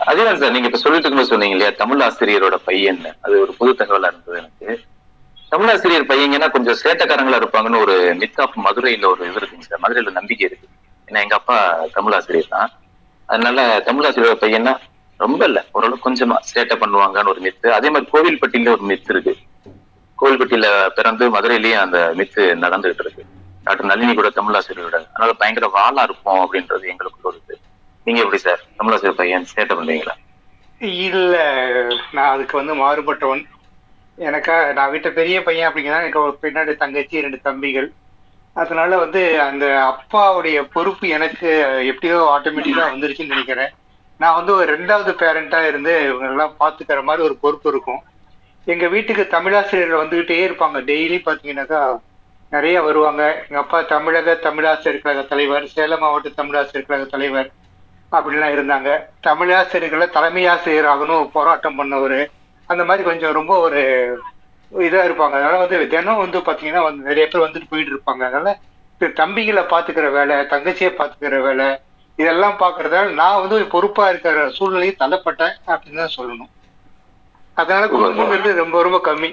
B: அதேதான் சார் நீங்க இப்ப சொல்லிட்டு இருக்கும்போது சொன்னீங்க இல்லையா தமிழ் ஆசிரியரோட பையன். அது ஒரு புது தகவலா இருந்தது எனக்கு. தமிழாசிரியர் பையங்கன்னா கொஞ்சம் சேட்டக்காரங்களா இருப்பாங்கன்னு ஒரு மித் ஆஃப் மதுரையில ஒரு இது இருக்குங்க சார். மதுரையில நம்பிக்கை இருக்கு. ஏன்னா எங்க அப்பா தமிழாசிரியர் தான். அதனால தமிழாசிரியர் பையன்னா ரொம்ப இல்ல. ஓரளவுக்கு கொஞ்சமா சேட்டை பண்ணுவாங்கன்னு ஒரு மித்து அதே மாதிரி கோவில்பட்டியில ஒரு மித்து இருக்கு. கோவில்பட்டியில பிறந்து மதுரையிலயும் அந்த மித்து நடந்துகிட்டு இருக்கு. டாக்டர் நளினி கூட தமிழாசிரியரோட. அதனால பயங்கர வாளா இருப்போம் அப்படின்றது எங்களுக்கு ஒரு இது நீங்க எப்படி சார்? தமிழாசிரியர் பையன் சேட்டை பண்றீங்களா?
G: இல்ல நான் அதுக்கு வந்து மாறுபட்டவன். எனக்கா நான் வீட்டு பெரிய பையன் அப்படிங்கிறதா எனக்கு ஒரு பின்னாடி தங்கச்சி ரெண்டு தம்பிகள். அதனால வந்து அந்த அப்பாவுடைய பொறுப்பு எனக்கு எப்படியோ ஆட்டோமேட்டிக்காக வந்துருச்சுன்னு நினைக்கிறேன். நான் வந்து ஒரு ரெண்டாவது பேரண்டா இருந்து இவங்கெல்லாம் பார்த்துக்கிற மாதிரி ஒரு பொறுப்பு இருக்கும். எங்கள் வீட்டுக்கு தமிழாசிரியர்கள் வந்துக்கிட்டே இருப்பாங்க. டெய்லி பார்த்தீங்கன்னாக்கா நிறைய வருவாங்க. எங்கள் அப்பா தமிழக தமிழாசிரியர் கழக தலைவர் சேலம் மாவட்ட தமிழாசிரியர் கழக தலைவர் அப்படிலாம் இருந்தாங்க. தமிழாசிரியர்களை தலைமை ஆசிரியர் ஆகணும் போராட்டம் பண்ணவர். அந்த மாதிரி கொஞ்சம் ரொம்ப ஒரு இதா இருப்பாங்க. அதனால வந்து தினம் வந்து பாத்தீங்கன்னா வந்து நிறைய பேர் வந்துட்டு போயிட்டு இருப்பாங்க. அதனால தம்பிகளை பாத்துக்கிற வேலை தங்கச்சியை பாத்துக்கிற வேலை இதெல்லாம் பாக்குறதால நான் வந்து பொறுப்பா இருக்கிற சூழ்நிலையை தள்ளப்பட்டேன் அப்படின்னு தான் சொல்லணும். அதனால குடும்பங்கிறது ரொம்ப ரொம்ப கம்மி.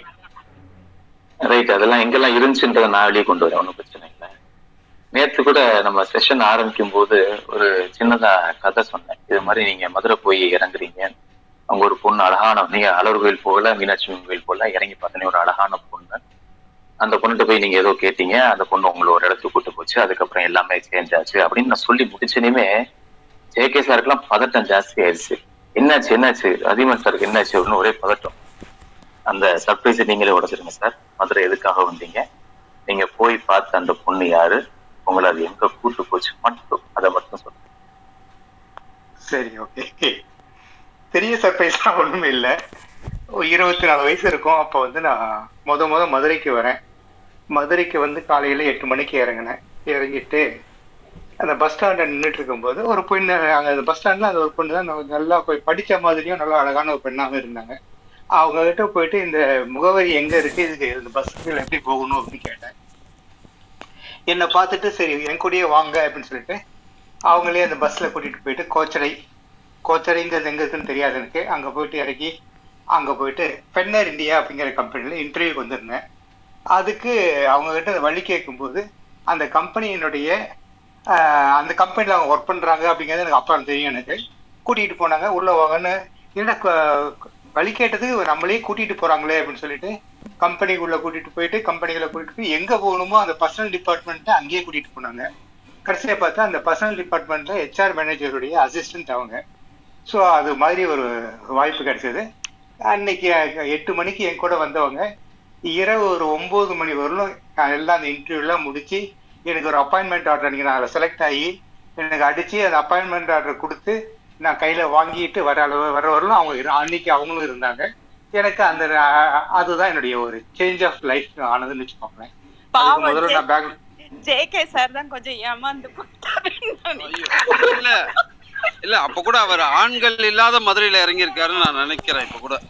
B: ரைட் அதெல்லாம் எங்கெல்லாம் இருந்துச்சுன்றதை நான் வெளியே கொண்டு வரேன். ஒன்றும் பிரச்சனை இல்லை. நேற்று கூட நம்ம செஷன் ஆரம்பிக்கும் போது ஒரு சின்னதா கதை சொன்னேன். இது மாதிரி நீங்க மதுரை போய் இறங்குறீங்க அங்க ஒரு பொண்ணு அழகான நீங்க அலர் கோயில் போகல மீனாட்சி அம்மன் கோயில் போகல இறங்கி பார்த்தனே ஒரு அழகான பொண்ணு. அந்த பொண்ணுகிட்ட போய் நீங்க ஏதோ கேட்டீங்க அந்த பொண்ணு உங்களை ஒரு இடத்துக்கு கூட்டு போச்சு அதுக்கப்புறம் எல்லாமே சேஞ்ச் ஆச்சு அப்படின்னு நான் சொல்லி முடிச்சனையுமே ஜேகே சாருக்குலாம் பதட்டம் ஜாஸ்தி ஆயிடுச்சு. என்னாச்சு என்னாச்சு? அதிகமன் சாருக்கு என்னாச்சு? அப்படின்னு ஒரே பதட்டம். அந்த சர்ப்ரைஸை நீங்களே உடச்சிருங்க சார். மதுரை எதுக்காக வந்தீங்க? நீங்க போய் பார்த்து அந்த பொண்ணு யாரு? உங்களை அது எங்க கூட்டு போச்சு? மட்டும் அதை மட்டும் சொல்லுங்க.
G: சரி ஓகே பெரிய சர்ப்ரைஸ்லாம் ஒன்றும் இல்லை. இருபத்தி நாலு வயசு இருக்கும். அப்போ வந்து நான் முத முத மதுரைக்கு வரேன். மதுரைக்கு வந்து காலையில் எட்டு மணிக்கு இறங்கினேன். இறங்கிட்டு அந்த பஸ் ஸ்டாண்டில் நின்றுட்டு இருக்கும்போது ஒரு பொண்ணு அங்கே அந்த பஸ் ஸ்டாண்டில் அந்த ஒரு பொண்ணு தான் நல்லா போய் படித்த மாதிரியும் நல்லா அழகான ஒரு பெண்ணாகவும் இருந்தாங்க. அவங்ககிட்ட போயிட்டு இந்த முகவரி எங்கே இருக்கு? இதுக்கு இந்த பஸ்ஸுக்கு எப்படி போகணும் அப்படின்னு கேட்டேன். என்னை பார்த்துட்டு சரி என் கூடயே வாங்க அப்படின்னு சொல்லிட்டு அவங்களே அந்த பஸ்ஸில் கூட்டிகிட்டு போயிட்டு கோச்சடை கோச்சடைங்கிறது எங்க இருக்குன்னு தெரியாது எனக்கு அங்க போயிட்டு இறக்கி அங்க போயிட்டு பென்னர் இந்தியா அப்படிங்கிற கம்பெனில இன்டர்வியூக்கு வந்திருந்தேன். அதுக்கு அவங்க கிட்ட அந்த வழி கேட்கும்போது அந்த கம்பெனியினுடைய அந்த கம்பெனியில் அவங்க ஒர்க் பண்றாங்க அப்படிங்கிறது எனக்கு அப்புறம் தெரியும் எனக்கு. கூட்டிகிட்டு போனாங்க உள்ள வாங்கன்னு என்ன வழி கேட்டதுக்கு நம்மளே கூட்டிகிட்டு போறாங்களே அப்படின்னு சொல்லிட்டு கம்பெனிக்குள்ளே கூட்டிட்டு போயிட்டு கம்பெனிகளை கூட்டிட்டு போய் எங்கே போகணுமோ அந்த பர்சனல் டிபார்ட்மெண்ட்டை அங்கேயே கூட்டிகிட்டு போனாங்க. கடைசியை பார்த்தா அந்த பர்சனல் டிபார்ட்மெண்ட்டில் ஹெச்ஆர் மேனேஜருடைய அசிஸ்டன்ட் அவங்க. ஸோ அது மாதிரி ஒரு வாய்ப்பு கிடைச்சது. அன்னைக்கு எட்டு மணிக்கு என் கூட வந்தவங்க இரவு ஒரு ஒன்பது மணி வரலும் நான் எல்லாம் அந்த இன்டர்வியூலாம் முடிச்சு எனக்கு ஒரு அப்பாயின்மெண்ட் ஆர்டர் அன்னைக்கு நான் அதில் செலக்ட் ஆகி எனக்கு அடிச்சு அந்த அப்பாயின்மெண்ட் ஆர்டர் கொடுத்து நான் கையில வாங்கிட்டு வர அளவு வர வரலும் அவங்க அன்னைக்கு அவங்களும் இருந்தாங்க. எனக்கு அந்த அதுதான் என்னுடைய ஒரு சேஞ்ச் ஆஃப் லைஃப் ஆனதுன்னு வச்சுக்கோங்களேன். முதல்ல நான் பேங்க்
E: ஜேகே சார் தான் கொஞ்சம் ஏமாந்து
A: இல்ல. இல்ல அப்ப கூட அவர் ஆண்கள் இல்லாத மதுரையில இறங்கி இருக்காருன்னு நான் நினைக்கிறேன் இப்ப கூட.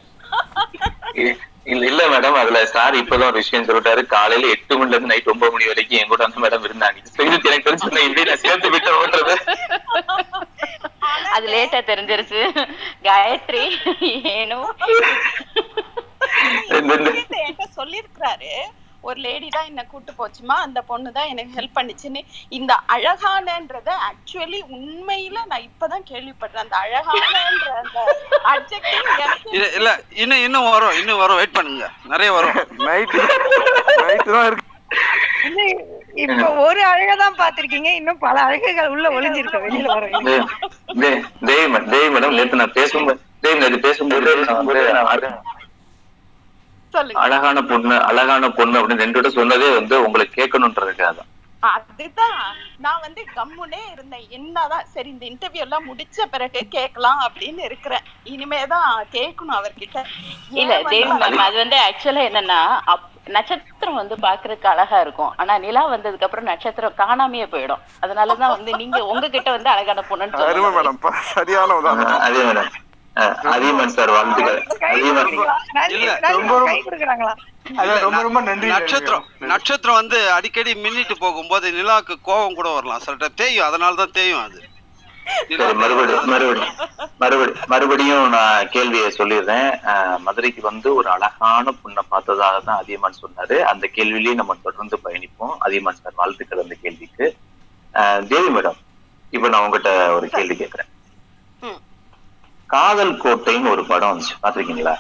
B: இல்ல இல்ல மேடம் அதுல சார் இப்பதான் ஒரு விஷயம் சொல்லிட்டாரு. காலையில எட்டு மணில இருந்து நைட் ஒன்பது மணி வரைக்கும் என் கூட அந்த மேடம் இருந்தாங்க. எனக்கு தெரிஞ்சு நான் இப்படி நான் சேர்த்து விட்டோன்றது
D: அது லேட்டா தெரிஞ்சிருச்சு. காயத்ரி ஏனோ.
B: இந்த-
E: ஒரு லேடி தான் என்ன கூட்டு போச்சுமா? அந்த பொண்ணு தான் எனக்கு ஹெல்ப் பண்ணுச்சுன்னு இந்த அழகானன்றத ஆக்சுவலி உண்மையில நான் இப்பதான் கேள்விப்படுறேன். அந்த அழகானன்ற அந்த அட்ஜெக்டிவ்
A: இல்ல இன்னும் இன்னும் வரும் இன்னும் வரும். வெயிட் பண்ணுங்க. நிறைய வரும்.
K: நைட்டு நைட்டு தான் இருக்கு.
C: இல்ல, இப்ப ஒரு அழகதான் பாத்திருக்கீங்க இன்னும் பல அழகுகள் உள்ள ஒளிஞ்சிருக்க வெளியில வர
B: தே- தே- தேவி மேடம் நேத்து நான் பேசும்போது தேவி நேத்து பேசும்போது நான் வந்து அழகான பொண்ணு அழகான பொண்ணு அப்படின்னு ரெண்டு விட சொன்னதே வந்து உங்களுக்கு கேட்கணுன்றதுக்காக தான்.
E: அதுதான். நான் வந்து கம்முனே இருந்தேன். என்னதான் சரி இந்த இன்டர்வியூ எல்லாம் முடிச்ச பிறகு கேட்கலாம் அப்படின்னு இருக்கிறேன். இனிமேதான் கேட்கணும் அவர்கிட்ட.
D: இல்ல தேவி மேம் அது வந்து ஆக்சுவலா என்னன்னா அப்- நட்சத்திரம் வந்து பாக்குறதுக்கு அழகா இருக்கும். ஆனா நிலா வந்ததுக்கு அப்புறம் நட்சத்திரம் காணாமையே போயிடும். அதனாலதான் வந்து நீங்க உங்ககிட்ட வந்து அழகான பொண்ணுன்னு
K: சரியான
B: அதியமான் சார் வாழ்த்துக்கள்.
G: ரொம்ப ரொம்ப-
C: கை கொடுக்குறாங்களா?
G: அதான் ரொம்ப ரொம்ப நன்றி
A: நட்சத்திரம் நட்சத்திரம் வந்து அடிக்கடி மின்னிட்டு போகும்போது நிலாவுக்கு கோபம் கூட வரலாம். சில டைம் தேயும் அதனால தான் தேயும் அது.
B: மறுபடியும் மறுபடியும் மறுபடியும் மறுபடியும் நான் கேள்வியை சொல்லிடுறேன். மதுரைக்கு வந்து ஒரு அழகான பொண்ணை பார்த்ததாக தான் அதியமான் சொன்னாரு. அந்த கேள்வியிலேயே நம்ம தொடர்ந்து பயணிப்போம். அதியமான் சார் வாழ்த்துக்கள் அந்த கேள்விக்கு. தேவி மேடம் இப்ப நான் உங்ககிட்ட ஒரு கேள்வி கேட்கிறேன். காதல் கோட்டைன்னு ஒரு படம் வந்துச்சு. பாத்திருக்கீங்களா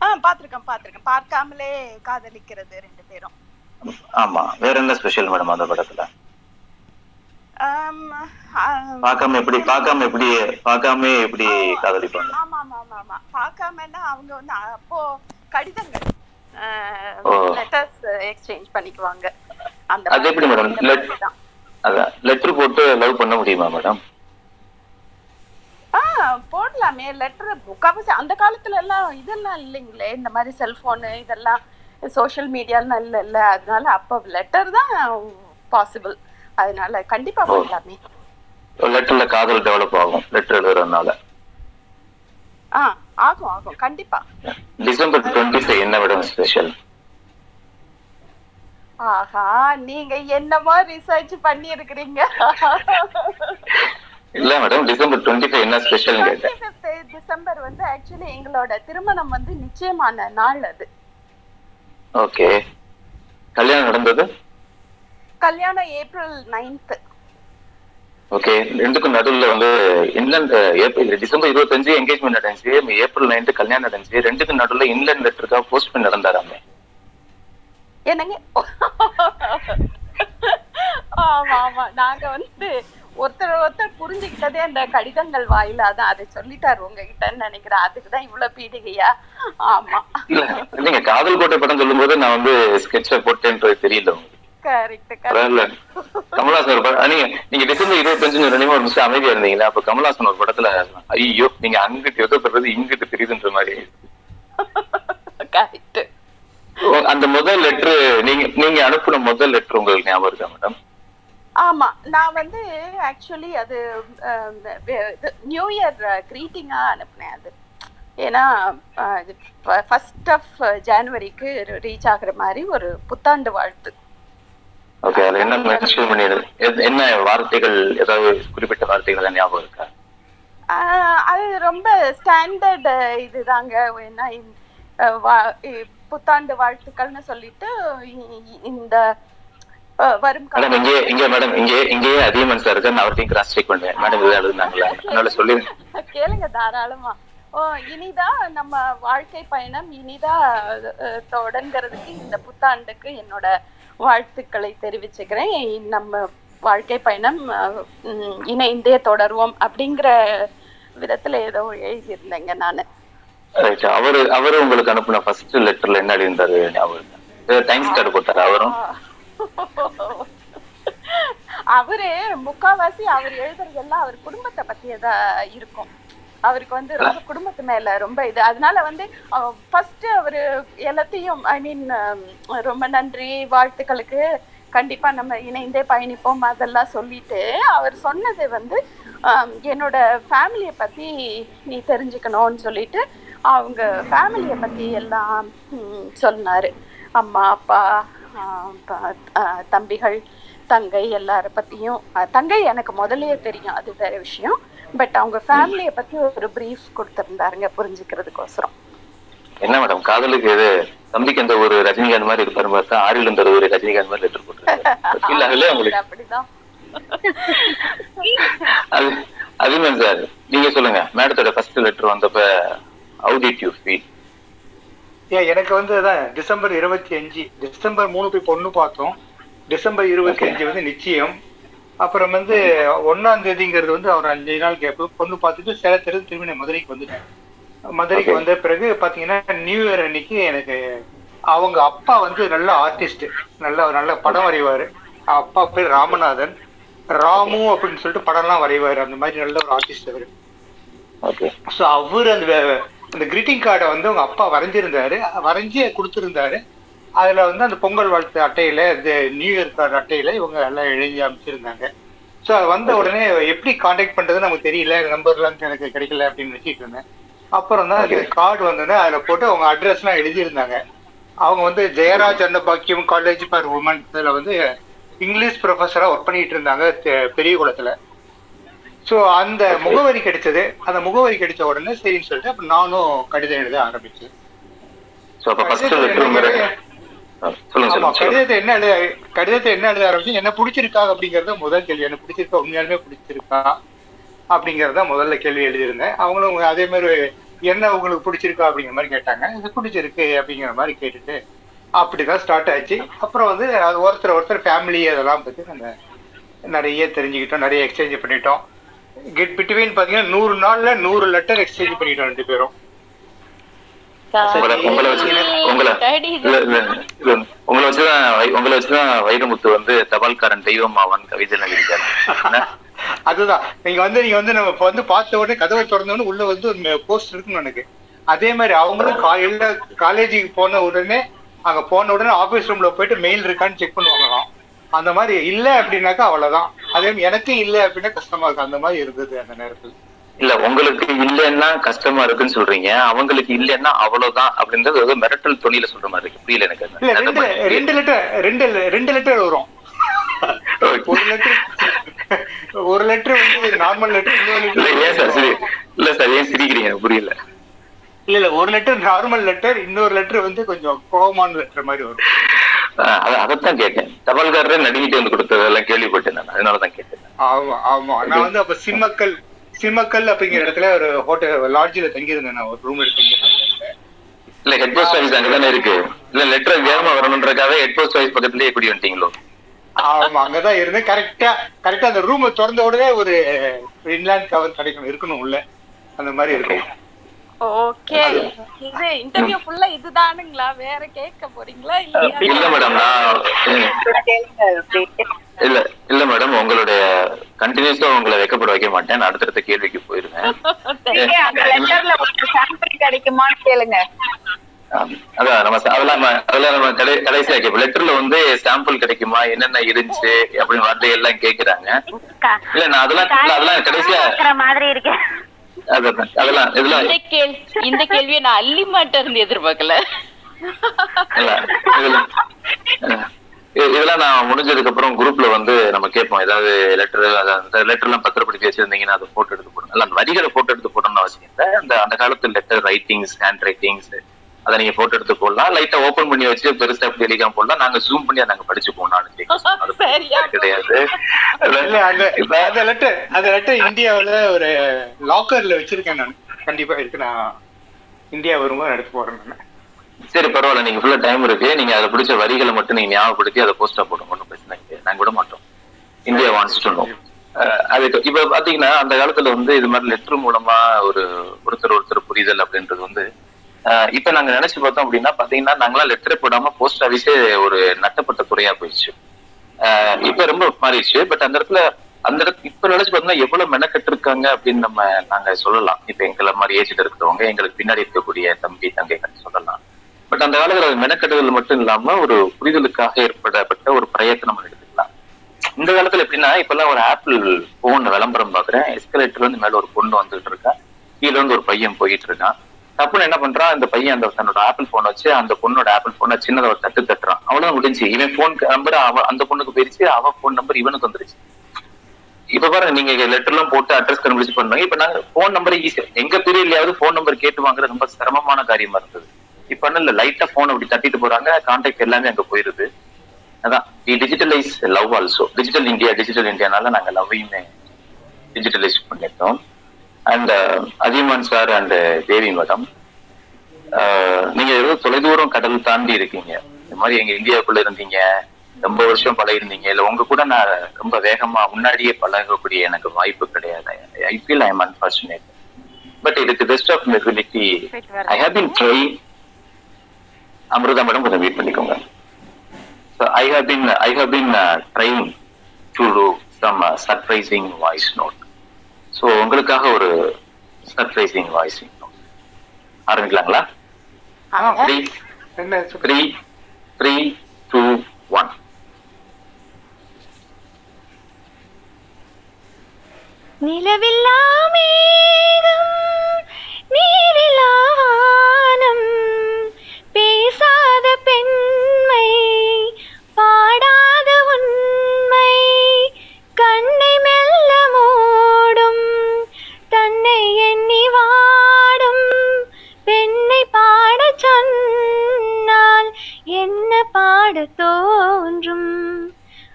E: ஆஹ் பாத்திருக்கேன் பாத்திருக்கேன் பார்க்காமலே காதலிக்கிறது ரெண்டு பேரும்.
B: ஆமா. வேற என்ன ஸ்பெஷல் மேடம் அந்த படத்துல? பார்க்காம எப்படி பார்க்காம எப்படி பார்க்காம எப்படி காதலிப்பாங்க?
E: ஆமா ஆமா ஆமா ஆமா. பார்க்காமன்னா அவங்க வந்து அப்போ கடிதங்கள். லெட்டர்ஸ் எக்ஸ்சேஞ்ச் பண்ணிக்குவாங்க. அந்த
B: அது எப்படி மேடம் லெட்டர் போட்டு லவ் பண்ண முடியுமா மேடம்
E: ஆ போடலாமே. லெட்டர் முக்காவாசி அந்த காலத்துல எல்லாம் இதெல்லாம் இல்லைங்களே. இந்த மாதிரி செல்போனு இதெல்லாம் சோஷியல் மீடியாலாம் இல்ல இல்ல. அதனால அப்போ லெட்டர் தான் பாசிபிள் அதனால கண்டிப்பா
B: ஓ.
E: பண்ணலாமே
B: லெட்டர்ல காதல் டெவலப் ஆகும். லெட்டர் எழுதுறதுனால.
E: ஆ ஆகும் ஆகும். கண்டிப்பா.
B: டிசம்பர் டுவெண்ட்டி என்ன மேடம் ஸ்பெஷல்
E: ஆஹா நீங்க என்னமோ ரிசர்ச் பண்ணி இருக்கிறீங்க
B: இல்ல மேடம் டிசம்பர் டுவெண்ட்டி ஃபைவ் என்ன ஸ்பெஷல் கேட்டேன்.
E: டிசம்பர் வந்து ஆக்சுவலி எங்களோட திருமணம் வந்து நிச்சயமான நாள் அது.
B: ஓகே கல்யாணம் நடந்தது?
E: கல்யாணம் ஏப்ரல் நைன்த்
B: ஓகே ரெண்டுக்கும் நடுவுல வந்து இன்லாந்து ஏப்ரல் டிசம்பர் இருபத்தஞ்சு என்கேஜ்மெண்ட் நடந்துச்சு. ஏப்ரல் நைன்த் கல்யாணம் நடந்துச்சு. ரெண்டுக்கும் நடுவுல இன்லாந்து லெட்டருக்காக போஸ்ட்மெண்ட் நடந்தாராமே.
E: என்னங்க? ஆமா ஆமா. நாங்க வந்து ஒருத்தர் ஒருத்தர் புரிஞ்சுக்கிட்டதே அந்த கடிதங்கள் வாயிலா. தான் அதை சொல்லிட்டாரு உங்ககிட்டன்னு நினைக்கிறேன். அதுக்குதான் இவ்வளவு பீடிகையா? ஆமா.
B: இல்ல நீங்க காதல் கோட்டை படம் சொல்லும்போது நான் வந்து ஸ்கெட்ச போட்டேன்றது தெரியல கமல்ஹாசன் ஒரு படம் நீங்க நீங்க டிசம்பர் இருபத்தஞ்சு ஒரு நிமிஷம் அமைதியா இருந்தீங்களா? அப்ப கமல்ஹாசன் ஒரு படத்துல ஐயோ நீங்க அங்கிட்டு எதிர்ப்படுறது இங்கிட்டு தெரியுதுன்ற மாதிரி. அந்த முதல் லெட்ரு நீங்க நீங்க அனுப்புன முதல் லெட்ரு உங்களுக்கு ஞாபகம் இருக்கா மேடம்
E: ஆமா நான் வந்து ஆக்சுவலி அது நியூ இயர் கிரீட்டிங்கா அனுப்புனேன் அது. ஏன்னா ஃபர்ஸ்ட் ஆஃப் ஜனவரிக்கு ரீச் ஆகுற மாதிரி ஒரு புத்தாண்டு வாழ்த்து.
B: ஓகே அதுல என்ன மென்ஷன் பண்ணிடு என்ன வார்த்தைகள் ஏதாவது குறிப்பிட்ட வார்த்தைகள் ஞாபகம் இருக்கா?
E: அது ரொம்ப ஸ்டாண்டர்ட் இதுதாங்க. என்ன வா- இ- புத்தாண்டு வாழ்த்துக்கள்னு சொல்லிட்டு இ- இ- இந்த வரும்
B: மேடம் இங்கே இங்க மேடம் இங்கே இங்கேயே அதிகமன் சார் இருக்கு. நான் அவர்கிட்ட கிராஸ் செக் பண்ணுவேன் மேடம் இது எழுதுனாங்களா? அதனால சொல்லி
E: கேளுங்க தாராளமா. ஓ இனிதா நம்ம வாழ்க்கை பயணம் இனிதா தொடங்குறதுக்கு இந்த புத்தாண்டுக்கு என்னோட வாழ்த்துக்களை தெரிவிச்சுக்கிறேன். நம்ம வாழ்க்கை பயணம் இணைந்தே தொடருவோம் அப்படிங்கிற விதத்துல ஏதோ எழுதியிருந்தேங்க நானு.
B: அவரு அவரு உங்களுக்கு அனுப்புன ஃபர்ஸ்ட் லெட்டர்ல என்ன எழுதியிருந்தாரு இருக்கா? தேங்க்ஸ் கார்டு போட்டாரு அவரும்?
E: அவரு முக்காவாசி அவர் எழுதுறது எல்லாம் அவர் குடும்பத்தை பத்தியதா இருக்கும். அவருக்கு வந்து ரொம்ப குடும்பத்து மேல ரொம்ப இது. அதனால வந்து ஃபர்ஸ்ட் அவரு எல்லாத்தையும் ஐ மீன் ரொம்ப நன்றி வாழ்த்துக்களுக்கு கண்டிப்பா நம்ம இணைந்தே பயணிப்போம் அதெல்லாம் சொல்லிட்டு அவர் சொன்னது வந்து என்னோட ஃபேமிலியை பத்தி நீ தெரிஞ்சுக்கணும்னு சொல்லிட்டு அவங்க ஃபேமிலியை பத்தி எல்லாம் சொன்னாரு. அம்மா அப்பா தம்பிகள் தங்கை எல்லார பத்தியும் தங்கை எனக்கு முதல்லயே தெரியும் அது வேற விஷயம். பட் அவங்க ஃபேமிலியை பத்தி ஒரு பிரீஃப் கொடுத்திருந்தாருங்க புரிஞ்சுக்கிறதுக்கோசரம்.
B: என்ன மேடம் காதலுக்கு எது தம்பிக்கு அந்த ஒரு ரஜினிகாந்த் மாதிரி இருப்பாரு பார்த்தா ஆரில் இந்த ஒரு ரஜினிகாந்த் மாதிரி லெட்டர் போட்டுருக்காரு. உங்களுக்கு
E: அப்படிதான்
B: அது அதுதான் சார் நீங்க சொல்லுங்க. மேடத்தோட ஃபர்ஸ்ட் லெட்டர் வந்தப்ப ஹவு டிட் யூ ஃபீல்
G: ஏன் எனக்கு வந்து அதான் டிசம்பர் இருபத்தி அஞ்சு டிசம்பர் மூணு போய் பொண்ணு பார்த்தோம். டிசம்பர் இருபத்தி அஞ்சு வந்து நிச்சயம். அப்புறம் வந்து ஒன்னாம் தேதிங்கிறது வந்து அவர் அஞ்சு நாள் கேப்பு. பொண்ணு பார்த்துட்டு சேலத்திலிருந்து திரும்பி நான் மதுரைக்கு வந்துட்டேன். மதுரைக்கு வந்த பிறகு பாத்தீங்கன்னா நியூ இயர் அன்னைக்கு எனக்கு அவங்க அப்பா வந்து நல்ல ஆர்டிஸ்ட் நல்ல நல்ல படம் வரைவாரு. அப்பா பேர் ராமநாதன். ராமு அப்படின்னு சொல்லிட்டு படம்லாம் வரைவாரு. அந்த மாதிரி நல்ல ஒரு ஆர்டிஸ்ட் அவரு. ஸோ அவர் அந்த அந்த கிரீட்டிங் கார்டை வந்து அவங்க அப்பா வரைஞ்சிருந்தாரு. வரைஞ்சி கொடுத்துருந்தாரு. அதுல வந்து அந்த பொங்கல் வாழ்த்து அட்டையில இந்த நியூ இயர் கார்டு அட்டையில இவங்க எல்லாம் எழுதி அமைச்சிருந்தாங்க ஸோ வந்த உடனே எப்படி காண்டாக்ட் பண்றது நமக்கு தெரியல. நம்பர்லாம் எனக்கு கிடைக்கல அப்படின்னு நினைச்சிட்டு இருந்தேன். அப்புறம் தான் அந்த கார்டு வந்தது அதுல போட்டு அவங்க அட்ரஸ்லாம் எழுதியிருந்தாங்க. அவங்க வந்து Jayaraj Annapackiam college for women இதுல வந்து இங்கிலீஷ் ப்ரொஃபஸரா ஒர்க் பண்ணிட்டு இருந்தாங்க பெரிய குளத்துல. ஸோ அந்த முகவரி கிடைச்சது. அந்த முகவரி கிடைச்ச உடனே சரின்னு சொல்லிட்டு அப்ப நானும் கடிதம் எழுத ஆரம்பிச்சேன். கடிதத்தை என்ன எழுத கடிதத்தை என்ன எழுத ஆரம்பிச்சு என்ன பிடிச்சிருக்கா அப்படிங்கறது முதல் கேள்வி. என்ன பிடிச்சிருக்கா உண்மையாலுமே பிடிச்சிருக்கா அப்படிங்கறத முதல்ல கேள்வி எழுதியிருந்தேன். அவங்களும் அதே மாதிரி என்ன உங்களுக்கு பிடிச்சிருக்கா அப்படிங்கிற மாதிரி கேட்டாங்க. இது பிடிச்சிருக்கு அப்படிங்கிற மாதிரி கேட்டுட்டு அப்படிதான் ஸ்டார்ட் ஆச்சு. அப்புறம் வந்து அது ஒருத்தர் ஒருத்தர் ஃபேமிலி அதெல்லாம் பத்தி நம்ம நிறைய தெரிஞ்சுக்கிட்டோம் நிறைய எக்ஸ்சேஞ்ச் பண்ணிட்டோம். கெட் பிட்வீன் பாத்தீங்கன்னா நூறு நாள்ல நூறு லெட்டர் எக்ஸ்சேஞ்ச் பண்ணிட்டோம் ரெண்டு பேரும்.
B: உங்களை வச்சுதான் உங்களை வச்சுதான் வைரமுத்து வந்து தபால்காரன் தெய்வம் ஆவான் கவிதை என்ன?
G: அதுதான். நீங்க வந்து நீங்க வந்து நம்ம வந்து பார்த்த உடனே கதவை திறந்த உடனே உள்ள வந்து ஒரு போஸ்ட் இருக்குன்னு எனக்கு. அதே மாதிரி அவங்களும் காலையில காலேஜுக்கு போன உடனே அங்க போன உடனே ஆபீஸ் ரூம்ல போயிட்டு மெயில் இருக்கான்னு செக் பண்ணுவாங்களாம் அந்த மாதிரி இல்ல அப்படின்னாக்கா அவ்வளவுதான். அதே எனக்கு இல்ல அப்படின்னா கஷ்டமா இருக்கு. அந்த மாதிரி இருந்தது அந்த நேரத்துல.
B: இல்ல உங்களுக்கு இல்லைன்னா கஷ்டமா இருக்குன்னு சொல்றீங்க. அவங்களுக்கு இல்லைன்னா அவ்வளவுதான் அப்படின்றது ஏதோ மிரட்டல் துணியில சொல்ற மாதிரி இருக்கு. புரியல எனக்கு
G: ரெண்டு லெட்டர் ரெண்டு ரெண்டு லெட்டர் வரும். ஒரு லெட்டர் ஒரு லெட்டர் வந்து நார்மல் லெட்டர் இன்னொரு
B: இல்ல சார் ஏன் சிரிக்கிறீங்க? புரியல.
G: இல்ல இல்ல ஒரு லெட்டர் நார்மல் லெட்டர் இன்னொரு லெட்டர் வந்து கொஞ்சம் கோபமான லெட்டர் மாதிரி வரும்.
B: அதைத்தான் கேட்டேன். தபால்காரரே நடுங்கிட்டு வந்து கொடுத்ததெல்லாம் கேள்விப்பட்டேன் நான். அதனாலதான் கேட்டேன்.
G: ஆமா ஆமா. நான் வந்து அப்ப சிம்மக்கல் சிம்மக்கல் அப்படிங்கிற இடத்துல ஒரு ஹோட்டல் லாட்ஜில் தங்கியிருந்தேன் நான். ஒரு ரூம் எடுத்து
B: இல்ல ஹெட் போஸ்ட் ஆஃபீஸ் அங்கதானே இருக்கு. இல்ல லெட்டர் வேகமா வரணுன்றக்காக ஹெட் போஸ்ட் ஆஃபீஸ் பக்கத்துலயே குடி வந்துட்டீங்களோ?
G: ஆமா அங்கதான் இருந்தேன். கரெக்டா கரெக்டா அந்த ரூம் திறந்த உடனே ஒரு இன்லேண்ட் கவர் கிடைக்கணும் இருக்கணும் உள்ள. அந்த மாதிரி இருக்கும்.
E: ஓகே. இது இன்டர்வியூ ஃபுல்லா இதுதானுங்களா? வேற கேட்க போறீங்களா
B: இல்ல மேடம் நான் இல்ல இல்ல மேடம் உங்களுடைய கண்டினியூஸா உங்களை வெக்கப்பட வைக்க மாட்டேன். நான் அடுத்தடுத்த கேள்விக்கு போயிருவேன்
C: கிடைக்குமான்னு கேளுங்க.
B: ஆம். அதான் நம்ம அதெல்லாம் அதெல்லாம் நம்ம கடை கடைசியா கேட்போம் லெட்டர்ல வந்து சாம்பிள் கிடைக்குமா? என்னென்ன இருந்துச்சு? அப்படின்னு வார்த்தை எல்லாம் கேக்குறாங்க இல்ல நான் அதெல்லாம் அதெல்லாம் கடைசியா
C: மாதிரி இருக்கு.
B: அதான் அதெல்லாம் இதெல்லாம்.
D: இந்த கேள் இந்த கேள்வியை நான் அள்ளி மாட்ட இருந்து எதிர்பார்க்கல.
B: இதெல்லாம் நான் முடிஞ்சதுக்கு அப்புறம் குரூப்ல வந்து நம்ம கேட்போம். ஏதாவது லெட்டர் அந்த லெட்டர் எல்லாம் பத்திரப்படுத்தி வச்சிருந்தீங்கன்னா அதை போட்டோ எடுத்து போடணும். இல்ல அந்த வரிகளை போட்டோ எடுத்து போடணும்னு அவசியம் இல்லை. அந்த அந்த காலத்து லெட்டர் ரைட்டிங்ஸ் ஹேண்ட் ரைட்டிங்ஸ் அதை நீங்க போட்டோ எடுத்து போடலாம். லைட்டா ஓபன் பண்ணி வச்சு பெருசா அப்படி எழுதிக்காம போடலாம். நாங்க ஜூம் பண்ணி நாங்க படிச்சுப்போம் நாலு
E: சரியா.
B: கிடையாது.
G: இல்ல அந்த லெட்டர் அந்த லெட்டர் இந்தியாவுல ஒரு லாக்கர்ல வச்சிருக்கேன் நான். கண்டிப்பா இருக்கு. நான் இந்தியா வரும்போது எடுத்து போறேன் நான்.
B: சரி பரவாயில்ல. நீங்க ஃபுல்லா டைம் இருக்கு. நீங்க அதை பிடிச்ச வரிகளை மட்டும் நீங்க ஞாபகப்படுத்தி அதை போஸ்டா போடுங்க. ஒன்றும் பிரச்சனை இல்லை. நாங்க விட மாட்டோம். இந்தியா வாண்ட்ஸ் டு நோ அதுக்கு இப்ப பாத்தீங்கன்னா அந்த காலத்துல வந்து இது மாதிரி லெட்டர் மூலமா ஒரு ஒருத்தர் ஒருத்தர் புரிதல் அப்படின்றது வந்து இப்ப நாங்க நினைச்சு பார்த்தோம் அப்படின்னா பாத்தீங்கன்னா நாங்களாம் லெட்டர் போடாம போஸ்ட் ஆஃபீஸே ஒரு நட்டப்பட்ட துறையா போயிடுச்சு. இப்ப ரொம்ப மாறிடுச்சு. பட் அந்த இடத்துல அந்த இடத்துல இப்ப நினைச்சு பார்த்தோம்னா எவ்வளவு மெனக்கெட்டு இருக்காங்க அப்படின்னு நம்ம நாங்க சொல்லலாம். இப்ப எங்களை மாதிரி ஏஜ்ல இருக்கிறவங்க எங்களுக்கு பின்னாடி இருக்கக்கூடிய தம்பி தங்கைகள் சொல்லலாம். பட் அந்த காலத்துல அது மெனக்கெடுதல் மட்டும் இல்லாம ஒரு புரிதலுக்காக ஏற்படப்பட்ட ஒரு பிரயத்தனம் நம்ம எடுத்துக்கலாம். இந்த காலத்துல எப்படின்னா இப்பெல்லாம் ஒரு ஆப்பிள் போன் விளம்பரம் பாக்குறேன். எஸ்கலேட்டர்ல இருந்து மேல ஒரு பொண்ணு வந்துட்டு இருக்கா. கீழே இருந்து ஒரு பையன் போயிட்டு இருக்கான். டப்புன்னு என்ன பண்றான் அந்த பையன் அந்த தன்னோட ஆப்பிள் போன் வச்சு அந்த பொண்ணோட ஆப்பிள் போனை சின்னதா ஒரு தட்டு தட்டுறான். அவ்வளவுதான் முடிஞ்சு. இவன் போன் நம்பர் அவ அந்த பொண்ணுக்கு போயிருச்சு அவ போன் நம்பர் இவனுக்கு வந்துருச்சு. இப்ப பாருங்க நீங்க லெட்டர் எல்லாம் போட்டு அட்ரஸ் கண்டுபிடிச்சு பண்ணுவாங்க இப்ப நாங்க போன் நம்பர் ஈஸியா எங்க பீரியட்லயாவது போன் நம்பர் கேட்டு வாங்குறது ரொம்ப சிரமமான காரியமா இருந்தது. இப்ப இல்ல லைட்டா போன் அப்படி தட்டிட்டு போறாங்க கான்டாக்ட் எல்லாமே அங்க போயிருது. அதான். Digitalise love also digital India digital இந்தியானால நாங்க லவ்வையுமே டிஜிட்டலைஸ் பண்ணிட்டோம். And Adhiyaman sir and Devi madam நீங்க ஏதோ தொலைதூரம் கடல் தாண்டி இருக்கீங்க. இந்த மாதிரி எங்க இந்தியாவுக்குள்ள இருந்தீங்க ரொம்ப வருஷம் பழகிருந்தீங்க இல்ல உங்க கூட நான் ரொம்ப வேகமா முன்னாடியே பழகக்கூடிய எனக்கு வாய்ப்பு கிடையாது. I feel I am unfortunate but இதுக்கு best of ability I have been try Amritha madam கொஞ்சம் வெயிட் பண்ணிக்கோங்க. So I have been I have been trying to do some surprising voice note so உங்களுக்காக ஒரு surprising voice ஆரம்பிக்கலாங்களா?
G: Three
B: three three two one
J: நிலவில்லா மேகம் நீரில்லா வானம் பேசாத பெண்மை பாடத் தோன்றும்.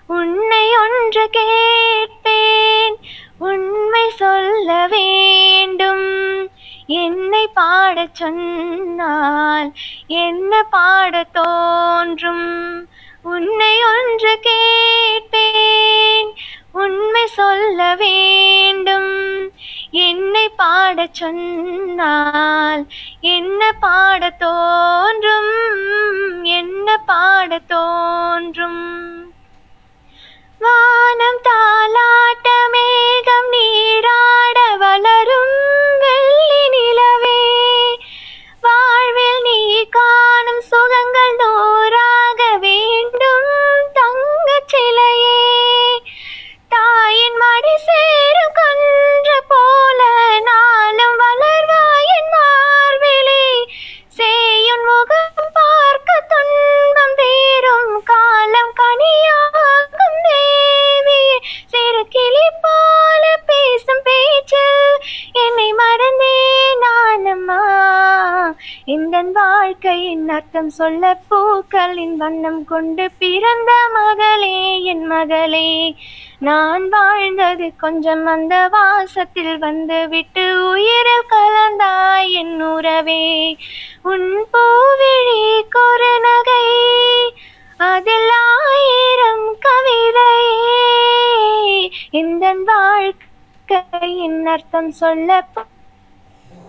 J: உன்னை ஒன்று கேட்பேன் உண்மை சொல்ல வேண்டும். என்னை பாடச் சொன்னால் என்ன பாடத் தோன்றும்? உன்னை ஒன்று கேட்பேன் உண்மை சொல்ல வேண்டும். என்னை பாடச் சொன்னால் என்ன பாடத் தோன்றும்? என்ன பாடத் தோன்றும்? வானம் தாலாட்ட மேகம் நீராட வளரும் வெள்ளி நிலவே வாழ்வில் நீ காணும் சுகங்கள் தோறும் கிளி போல பேசும் பேச்சில் என்னை மறந்தே நானம்மா இந்த
F: வாழ்க்கையின் அர்த்தம் சொல்ல பூக்களின் வண்ணம் கொண்டு பிறந்த மகளே என் மகளே. நான் வாழ்ந்தது கொஞ்சம் அந்த வாசத்தில் வந்து விட்டு உயிரில் கலந்தாய் என் உறவே. உன் பூவிழி குரநகை அதில் ஆயிரம் கவிதை. இந்த வாழ்க்கையின் அர்த்தம் சொல்ல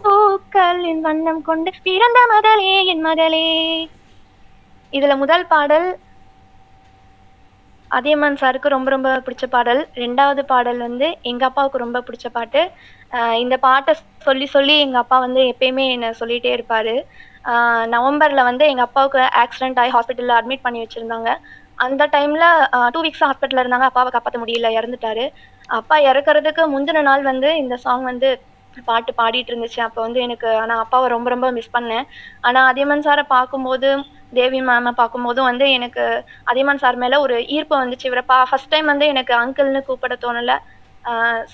F: பூக்களின் வண்ணம் கொண்டு பிறந்த மகளே என் மகளே. இதுல முதல் பாடல் அதியமான் சாருக்கு ரொம்ப ரொம்ப பிடிச்ச பாடல். ரெண்டாவது பாடல் வந்து எங்கள் அப்பாவுக்கு ரொம்ப பிடிச்ச பாட்டு. இந்த பாட்டை சொல்லி சொல்லி எங்கள் அப்பா வந்து எப்பயுமே என்னை சொல்லிகிட்டே இருப்பார். நவம்பரில் வந்து எங்கள் அப்பாவுக்கு ஆக்சிடென்ட் ஆகி ஹாஸ்பிட்டலில் அட்மிட் பண்ணி வச்சுருந்தாங்க. அந்த டைமில் டூ வீக்ஸ் ஹாஸ்பிட்டலில் இருந்தாங்க. அப்பாவை காப்பாற்ற முடியல இறந்துட்டாரு. அப்பா இறக்கறதுக்கு முந்தின நாள் வந்து இந்த சாங் வந்து பாட்டு பாடிட்டு இருந்துச்சு அப்போ வந்து எனக்கு ஆனால் அப்பாவை ரொம்ப ரொம்ப மிஸ் பண்ணேன். ஆனால் அதியமான் சாரை பார்க்கும்போது தேவி மேமை பார்க்கும்போதும் வந்து எனக்கு அதியமான் சார் மேலே ஒரு ஈர்ப்பு வந்துச்சு. இவரை பா ஃபஸ்ட் டைம் வந்து எனக்கு அங்கிள்னு கூப்பிட தோணலை.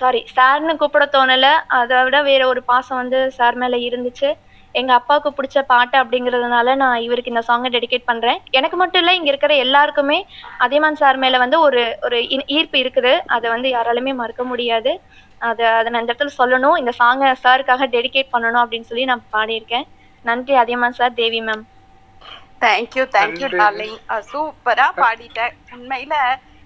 F: சாரி சார்னு கூப்பிட தோணலை. அதை விட வேற ஒரு பாசம் வந்து சார் மேலே இருந்துச்சு. எங்கள் அப்பாவுக்கு பிடிச்ச பாட்டு அப்படிங்கிறதுனால நான் இவருக்கு இந்த சாங்கை டெடிகேட் பண்ணுறேன் எனக்கு மட்டும் இல்லை இங்கே இருக்கிற எல்லாருக்குமே அதியமான் சார் மேலே வந்து ஒரு ஒரு ஈ- ஈர்ப்பு இருக்குது. அதை வந்து யாராலுமே மறக்க முடியாது. அதை அதை நான் இந்த இடத்துல சொல்லணும். இந்த சாங்கை சாருக்காக டெடிகேட் பண்ணணும் அப்படின்னு சொல்லி நான் பாடியிருக்கேன். நன்றி Adhiyaman sir Devi ma'am
E: thank you thank you. Darling சூப்பரா பாடிட்ட உண்மையில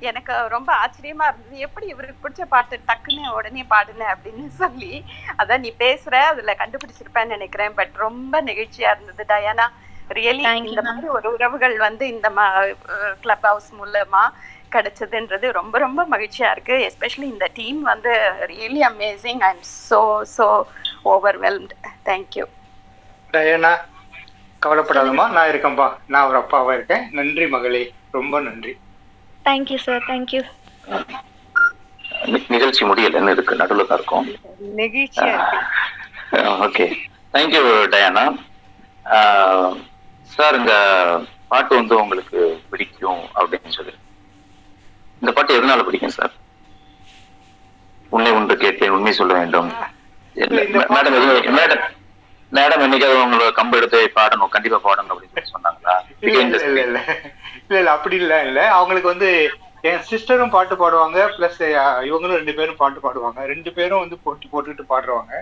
E: எனக்கு ரொம்ப ஆச்சரியமா இருந்தது எப்படி இவருக்கு பிடிச்ச பாட்டு டக்குன்னு உடனே பாடுன? அப்படின்னு சொல்லி அதான் நீ பேசுற அதுல கண்டுபிடிச்சிருப்பேன்னு நினைக்கிறேன். பட் ரொம்ப நெகிழ்ச்சியா இருந்தது டயானா. ரியலி
F: Thank you,
E: இந்த. மாதிரி ஒரு உறவுகள் வந்து இந்த கிளப் ஹவுஸ் மூலமா கிடைச்சதுன்றது ரொம்ப ரொம்ப மகிழ்ச்சியா இருக்கு. எஸ்பெஷலி இந்த டீம் வந்து really amazing I am so so overwhelmed
G: thank you Diana கவலைப்படாதம்மா. நான் இருக்கேன்பா. நான் ஒரு அப்பாவா இருக்கேன். நன்றி மகளே. ரொம்ப நன்றி.
F: தேங்க்யூ சார் தேங்க்யூ
B: நிகழ்ச்சி முடியல. என்ன இருக்கு. நடுவில் தான் இருக்கும். ஓகே. Thank you Diana. சார் இந்த பாட்டு வந்து உங்களுக்கு பிடிக்கும் அப்படின்னு சொல்லி. இந்த பாட்டு எதனால பிடிக்கும் சார்? உன்னை ஒன்று கேட்பேன் உண்மை சொல்ல வேண்டும். மேடம் மேடம் மேடம் என்னைக்காவது உங்களை கம்பு எடுத்து பாடணும் கண்டிப்பா பாடணும் அப்படின்னு சொல்லி சொன்னாங்களா?
G: இல்ல இல்ல இல்ல அப்படி இல்ல இல்ல. அவங்களுக்கு வந்து என் சிஸ்டரும் பாட்டு பாடுவாங்க பிளஸ் இவங்களும் ரெண்டு பேரும் பாட்டு பாடுவாங்க. ரெண்டு பேரும் வந்து போட்டி போட்டுட்டு பாடுறவங்க.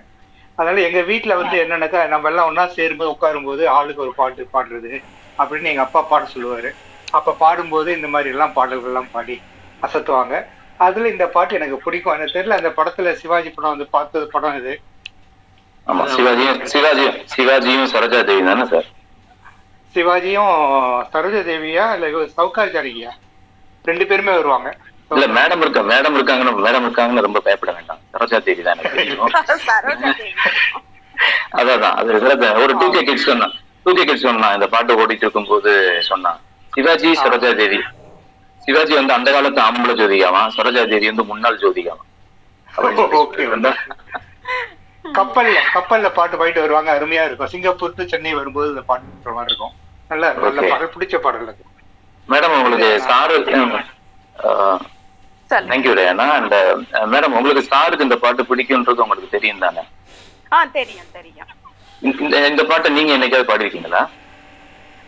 G: அதனால எங்க வீட்ல வந்து என்னன்னாக்கா நம்ம எல்லாம் ஒண்ணா சேரும்போது உட்காரும்போது ஆளுக்கு ஒரு பாட்டு பாடுறது அப்படின்னு எங்க அப்பா பாட சொல்லுவாரு. அப்ப பாடும்போது இந்த மாதிரி எல்லாம் பாடல்கள் எல்லாம் பாடி அசத்துவாங்க. அதுல இந்த பாட்டு எனக்கு பிடிக்கும். எனக்கு தெரியல அந்த படத்துல சிவாஜி படம் வந்து பார்த்தது படம் இது.
B: ஆமா சிவாஜியும் சிவாஜியும் சிவாஜியும் சரோஜா தேவி தானே சார்?
G: சிவாஜியும் சரோஜா தேவியா இல்ல ஜானகியா ரெண்டு பேருமே வருவாங்க.
B: இல்ல மேடம் இருக்கா மேடம் இருக்காங்கன்னு மேடம் இருக்காங்கன்னு ரொம்ப பயப்பட வேண்டாம். சரோஜா தேவி தான் அதான் அது ஒரு டூ கே கிட்ஸ் சொன்னான் டூ கே கிட்ஸ் சொன்னான் இந்த பாட்டு ஓடிட்டு இருக்கும்போது சொன்னான் சிவாஜி சரோஜா தேவி சிவாஜி வந்து அந்த காலத்து ஆம்பளை ஜோதிகாவான் சரோஜா தேவி வந்து முன்னாள் ஜோதிகாவான்
G: ஓகே. கப்பல்ல கப்பல்ல பாட்டு பாடிட்டு வருவாங்க அருமையா இருக்கும். சிங்கப்பூர் to சென்னை வரும்போது இந்த பாட்டு மாதிரி இருக்கும். நல்ல நல்ல. பாடல் பிடிச்ச பாடல் அது.
B: மேடம் உங்களுக்கு sir thank you Reena and madam உங்களுக்கு சாருக்கு இந்த பாட்டு பிடிக்கும்ன்றது உங்களுக்கு தெரியும் தானே?
E: ஆ தெரியும் தெரியும்.
B: இந்த இந்த பாட்டை நீங்க என்னைக்காவது பாடிருக்கீங்களா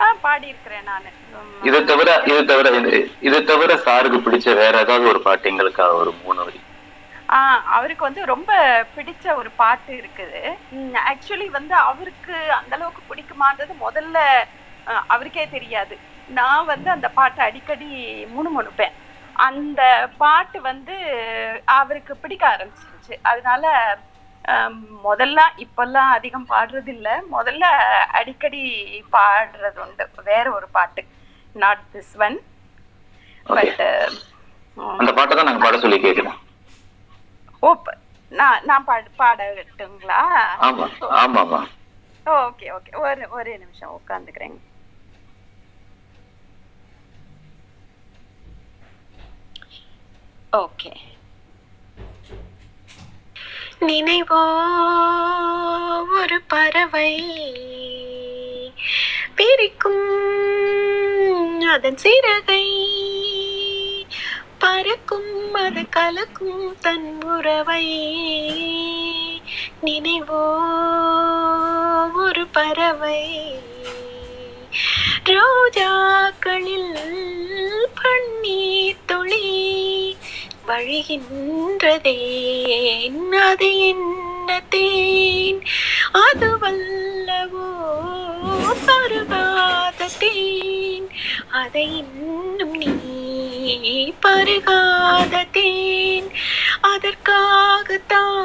E: ஆ பாடி இருக்கிறேன் நானு
B: இதை தவிர இது தவிர இது- இது தவிர சாருக்கு பிடிச்ச வேற ஏதாவது ஒரு பாட்டு எங்களுக்காக ஒரு மூணு வரி
E: ஆ அவருக்கு வந்து ரொம்ப பிடிச்ச ஒரு பாட்டு இருக்குது. ஆக்சுவலி வந்து அவருக்கு அந்த அளவுக்கு பிடிக்குமான்றது முதல்ல அவருக்கே தெரியாது. நான் வந்து அந்த பாட்டை அடிக்கடி முணுமுணுப்பேன் அந்த பாட்டு வந்து அவருக்கு பிடிக்க ஆரம்பிச்சிருச்சு. அதனால முதல்ல இப்பெல்லாம் அதிகம் பாடுறது இல்ல முதல்ல அடிக்கடி பாடுறது உண்டு வேற ஒரு பாட்டு. நாட் திஸ் ஒன் பட்
B: அந்த பாட்டை தான் பாட சொல்லி கேட்கிறோம்.
E: ஓ நான் நான் பாட பாடட்டுங்களா? Okay okay. ஒரு ஒரே நிமிஷம் உட்காந்துக்கிறேங்க. ஓகே. நினைவோ ஒரு பறவை பிரிக்கும் அதன் சிறகை பறக்கும் அது கலக்கும் தன் உறவை. நினைவோ ஒரு பறவை
L: ரோஜாக்களில் பன்னீர் துளி வழிகின்றதே அது என்ன தேன்? அது பருகாத தேன்? அதை இன்னும் நீ பருகாத தேன்? அதற்காகத்தான்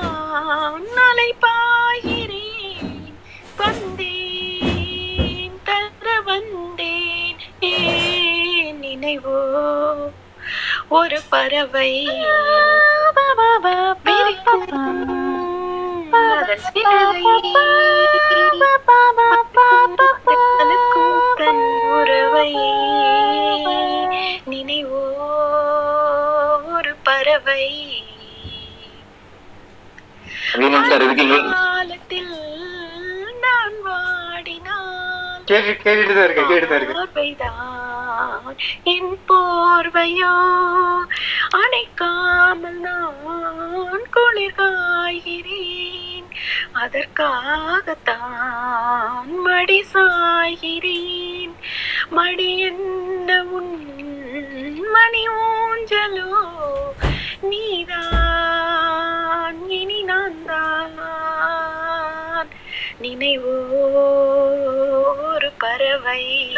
L: அலைப்பாகிறேன் வந்தே தர வந்தேன். ஏன் நினைவோ? ஒரு பறவை. தன் உறவை. நினைவோ? ஒரு பறவை. காலத்தில் நான் வாடினால்
G: கேட்டு கேட்டுட்டு தான் இருக்கேன் கேட்டுட்டு தான்
L: பார்வைதான் என் போர்வையோ அணைக்காமல் நான் குளிர் காய்கிறேன் அதற்காகத்தான் மடி சாய்கிறேன் மடி என்ன உன் மணி ஊஞ்சலோ? நீதான் இனி நான் தான் நினைவோ ஒரு பறவை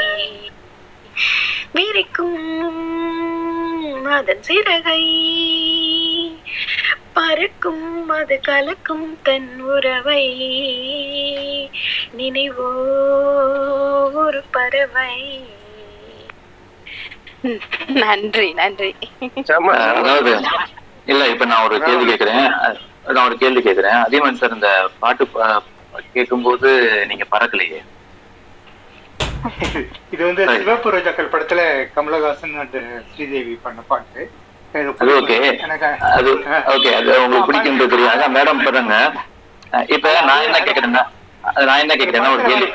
L: விரிக்கும் அதன் சிறகை. பறக்கும் அது கலக்கும் தன் உறவை. நினைவோ ஒரு பறவை.
E: நன்றி நன்றி.
B: அதாவது இல்ல இப்ப நான் ஒரு கேள்வி கேக்குறேன். நான் ஒரு கேள்வி கேக்குறேன். அதியமன் சார் இந்த பாட்டு பா- கேட்கும்போது நீங்க பறக்கலையே?
G: இது வந்து சிவப்பு ரோஜாக்கள் படத்துல கமலஹாசன் அண்ட் ஸ்ரீதேவி பண்ண பாட்டு.
B: அது ஓகே. அது ஓகே அது உங்களுக்கு பிடிக்குன்றது தெரியும். அதான் மேடம் பாருங்க. இப்ப நான் என்ன கேக்குறேன்னா நான் என்ன கேக்குறேன்னா ஒரு கேள்வி.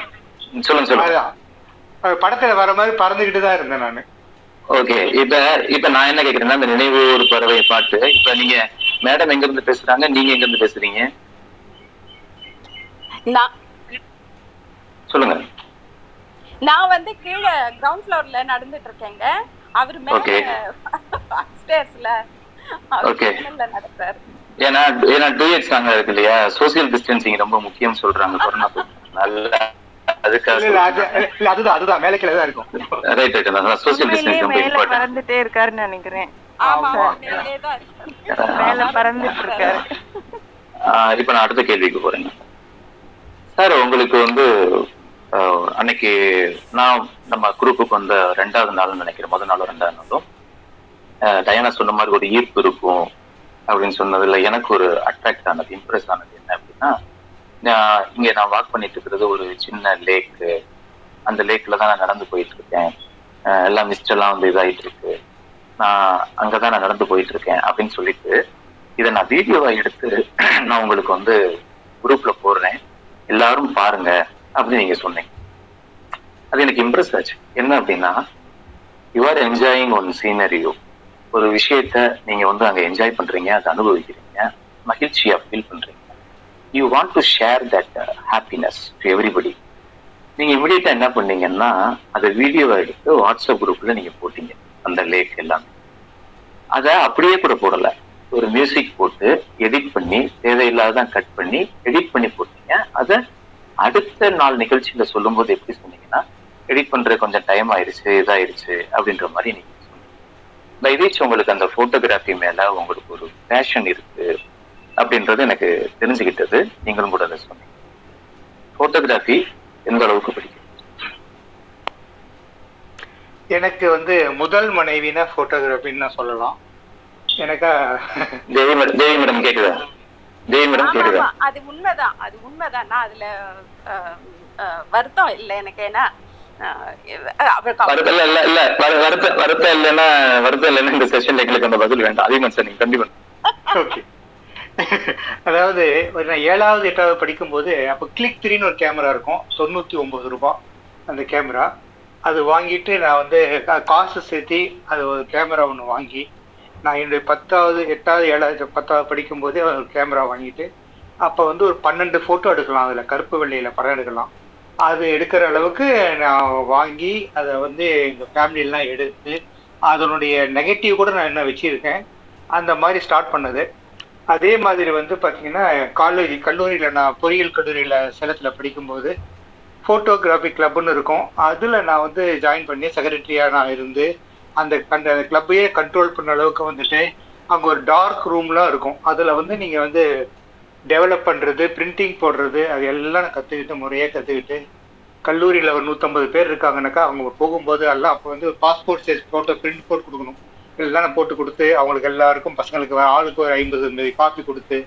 B: சொல்லுங்க சொல்லுங்க.
G: படத்துல வர மாதிரி பறந்துகிட்டு தான் இருந்தேன் நானு.
B: ஓகே இப்ப இப்ப நான் என்ன கேக்குறேன்னா இந்த நினைவு ஒரு பறவை பாட்டு. இப்ப நீங்க மேடம் எங்க இருந்து பேசுறாங்க? நீங்க எங்க இருந்து பேசுறீங்க?
E: நான்
B: சொல்லுங்க.
E: நான் வந்து கீழே கிரவுண்ட் ஃப்ளோர்ல நடந்துட்டு இருக்கேங்க. அவர் மேல
B: Okay.
E: ஸ்டேர்ஸ்ல அவர்
B: Okay.
E: மேல நடக்கிறாரு
B: ஏன்னா ஏன்னா டூ இயர்ஸ் நாங்க இருக்கு இல்லையா? சோசியல் டிஸ்டன்சிங் ரொம்ப முக்கியம் சொல்றாங்க. கொரோனா நல்ல
G: அதுதான் அதுதான். மேலே கீழே தான் இருக்கும்.
B: ரைட் ரைட் அதான் சோசியல்
I: உண்மையிலேயே
B: டிஸ்டன்ஸ் ரொம்ப
I: மேல
B: இம்பார்ட்டன்ட்
I: பறந்துட்டே இருக்காருன்னு நினைக்கிறேன்.
E: ஆமா.
G: ஆமா.
E: அவர் மேலே தான். இருக்காரு
I: மேல பறந்துட்டு இருக்காரு.
B: ஆஹ் இப்ப நான் அடுத்த கேள்விக்கு போறேங்க. சார் உங்களுக்கு வந்து அன்னைக்கு நான் நம்ம குரூப்புக்கு வந்த ரெண்டாவது நாள் நினைக்கிறேன். முதல் நாளும் ரெண்டாவது நாளும் டயானா சொன்ன மாதிரி ஒரு ஈர்ப்பு இருக்கும் அப்படின்னு சொன்னதுல எனக்கு ஒரு அட்ராக்ட் ஆனது இம்ப்ரெஸ் ஆனது என்ன அப்படின்னா நான் இங்க நான் வாக் பண்ணிட்டு இருக்கிறது ஒரு சின்ன லேக்கு அந்த லேக்ல தான் நான் நடந்து போயிட்டு இருக்கேன். எல்லாம் மிஸ்ட் எல்லாம் வந்து இதாயிட்டு இருக்கு. நான் அங்கதான் நான் நடந்து போயிட்டு இருக்கேன் அப்படின்னு சொல்லிட்டு இதை நான் வீடியோவா எடுத்து நான் உங்களுக்கு வந்து குரூப்ல போடுறேன். எல்லாரும் பாருங்க அப்படின்னு நீங்க சொன்னீங்க. அது எனக்கு இம்ப்ரெஸ் ஆச்சு. என்ன அப்படின்னா you are enjoying one scenario ஒரு விஷயத்த நீங்க வந்து அங்க என்ஜாய் பண்றீங்க அதை அனுபவிக்கிறீங்க மகிழ்ச்சியா ஃபீல் பண்றீங்க. You want to share that happiness to everybody நீங்க இமீடியட்டா என்ன பண்ணீங்கன்னா அதை வீடியோவை எடுத்து வாட்ஸ்அப் குரூப்ல நீங்க போட்டீங்க அந்த லேக் எல்லாமே. அதை அப்படியே கூட போடல. ஒரு மியூசிக் போட்டு எடிட் பண்ணி தேவையில்லாதான் கட் பண்ணி எடிட் பண்ணி போட்டீங்க. அதை அடுத்த நாள் நிகழ்ச்சியில சொல்லும்போது எப்படி சொன்னீங்கன்னா எடிட் பண்ற கொஞ்சம் டைம் ஆயிருச்சு இதாயிருச்சு அப்படின்ற மாதிரி நீங்க பை வீச் உங்களுக்கு அந்த போட்டோகிராஃபி மேல உங்களுக்கு ஒரு பேஷன் இருக்கு அப்படின்றது எனக்கு தெரிஞ்சுக்கிட்டது நீங்களும் கூட அதை சொன்னீங்க. போட்டோகிராஃபி எந்த அளவுக்கு பிடிக்கும்?
G: எனக்கு வந்து முதல் மனைவினா போட்டோகிராஃபின்னு நான் சொல்லலாம். எனக்கா
B: தேவி மேடம் தேவி மேடம் கேக்குதா? தேவி மேடம் கேக்குதா?
E: அது உண்மைதான். அது உண்மைதான். நான் அதுல வருத்தம் இல்லை எனக்கு. ஏன்னா
B: இல்ல இல்ல இல்ல. வரு- வருத்தம் வருத்தம் இல்லைன்னா வருத்தம் இல்லைன்னா இந்த செஷன்ல எங்களுக்கு அந்த பதில் வேண்டாம். அதிகமா சார் நீங்க கண்டிப்பா.
G: ஓகே அதாவது ஒரு நான் ஏழாவது எட்டாவது படிக்கும்போது அப்போ கிளிக் த்ரீன்னு ஒரு கேமரா இருக்கும். தொண்ணூற்றி ஒம்பது ரூபாய் அந்த கேமரா அது வாங்கிட்டு நான் வந்து காசு சேர்த்தி அது ஒரு கேமரா ஒன்று வாங்கி நான் என்னுடைய பத்தாவது எட்டாவது ஏழாவது பத்தாவது படிக்கும்போதே ஒரு கேமரா வாங்கிட்டு அப்போ வந்து ஒரு பன்னெண்டு ஃபோட்டோ எடுக்கலாம் அதில். கருப்பு வெள்ளையில் படம் எடுக்கலாம். அது எடுக்கிற அளவுக்கு நான் வாங்கி அதை வந்து எங்கள் ஃபேமிலியெலாம் எடுத்து அதனுடைய நெகட்டிவ் கூட நான் இன்னும் வச்சுருக்கேன். அந்த மாதிரி ஸ்டார்ட் பண்ணது. அதே மாதிரி வந்து பார்த்தீங்கன்னா காலேஜ் கல்லூரியில் நான் பொறியியல் கல்லூரியில் சேலத்தில் படிக்கும்போது ஃபோட்டோகிராஃபி கிளப்னு இருக்கும். அதில் நான் வந்து ஜாயின் பண்ணி செக்ரட்டரியாக நான் இருந்து அந்த அந்த கிளப்பையே கண்ட்ரோல் பண்ண அளவுக்கு வந்துட்டு அங்கே ஒரு டார்க் ரூம்லாம் இருக்கும். அதில் வந்து நீங்கள் வந்து டெவலப் பண்ணுறது பிரிண்டிங் போடுறது அது எல்லாம் நான் கற்றுக்கிட்டு முறையாக கற்றுக்கிட்டு கல்லூரியில் ஒரு நூற்றம்பது பேர் இருக்காங்கனாக்கா அவங்க போகும்போது எல்லாம் அப்போ வந்து பாஸ்போர்ட் சைஸ் ஃபோட்டோ பிரிண்ட் போட்டு கொடுக்கணும். எல்லாம் நான் போட்டு கொடுத்து அவங்களுக்கு எல்லாருக்கும் பசங்களுக்கு ஆளுக்கு ஒரு ஐம்பது காப்பி கொடுத்து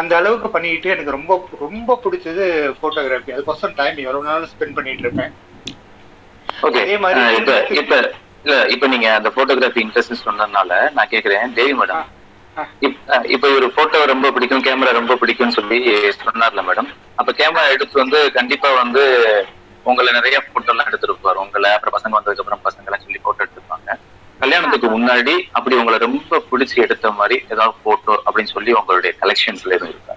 G: அந்த அளவுக்கு பண்ணிக்கிட்டு எனக்கு ரொம்ப ரொம்ப பிடிச்சது ஃபோட்டோகிராஃபி அதுக்கோசரம் டைம் எவ்வளோ நாளும் ஸ்பெண்ட் பண்ணிட்டு இருப்பேன். அதே மாதிரி
B: இப்ப இப்ப இல்ல இப்ப நீங்க அந்த போட்டோகிராஃபி இன்ட்ரெஸ்ட் சொன்னதுனால நான் கேக்குறேன். தேவி மேடம் இப்ப ஒரு போட்டோ ரொம்ப பிடிக்கும் கேமரா ரொம்ப பிடிக்கும்னு சொல்லி சொன்னார்ல மேடம் அப்ப கேமரா எடுத்து வந்து கண்டிப்பா வந்து உங்களை நிறைய போட்டோ எல்லாம் எடுத்திருப்பாரு உங்களை அப்புறம் பசங்க வந்ததுக்கு அப்புறம் பசங்க எல்லாம் சொல்லி போட்டோ எடுத்திருப்பாங்க கல்யாணத்துக்கு முன்னாடி அப்படி உங்களை ரொம்ப பிடிச்சி எடுத்த மாதிரி ஏதாவது போட்டோ அப்படின்னு சொல்லி உங்களுடைய கலெக்ஷன்ஸ்ல எதுவும் இருக்கா?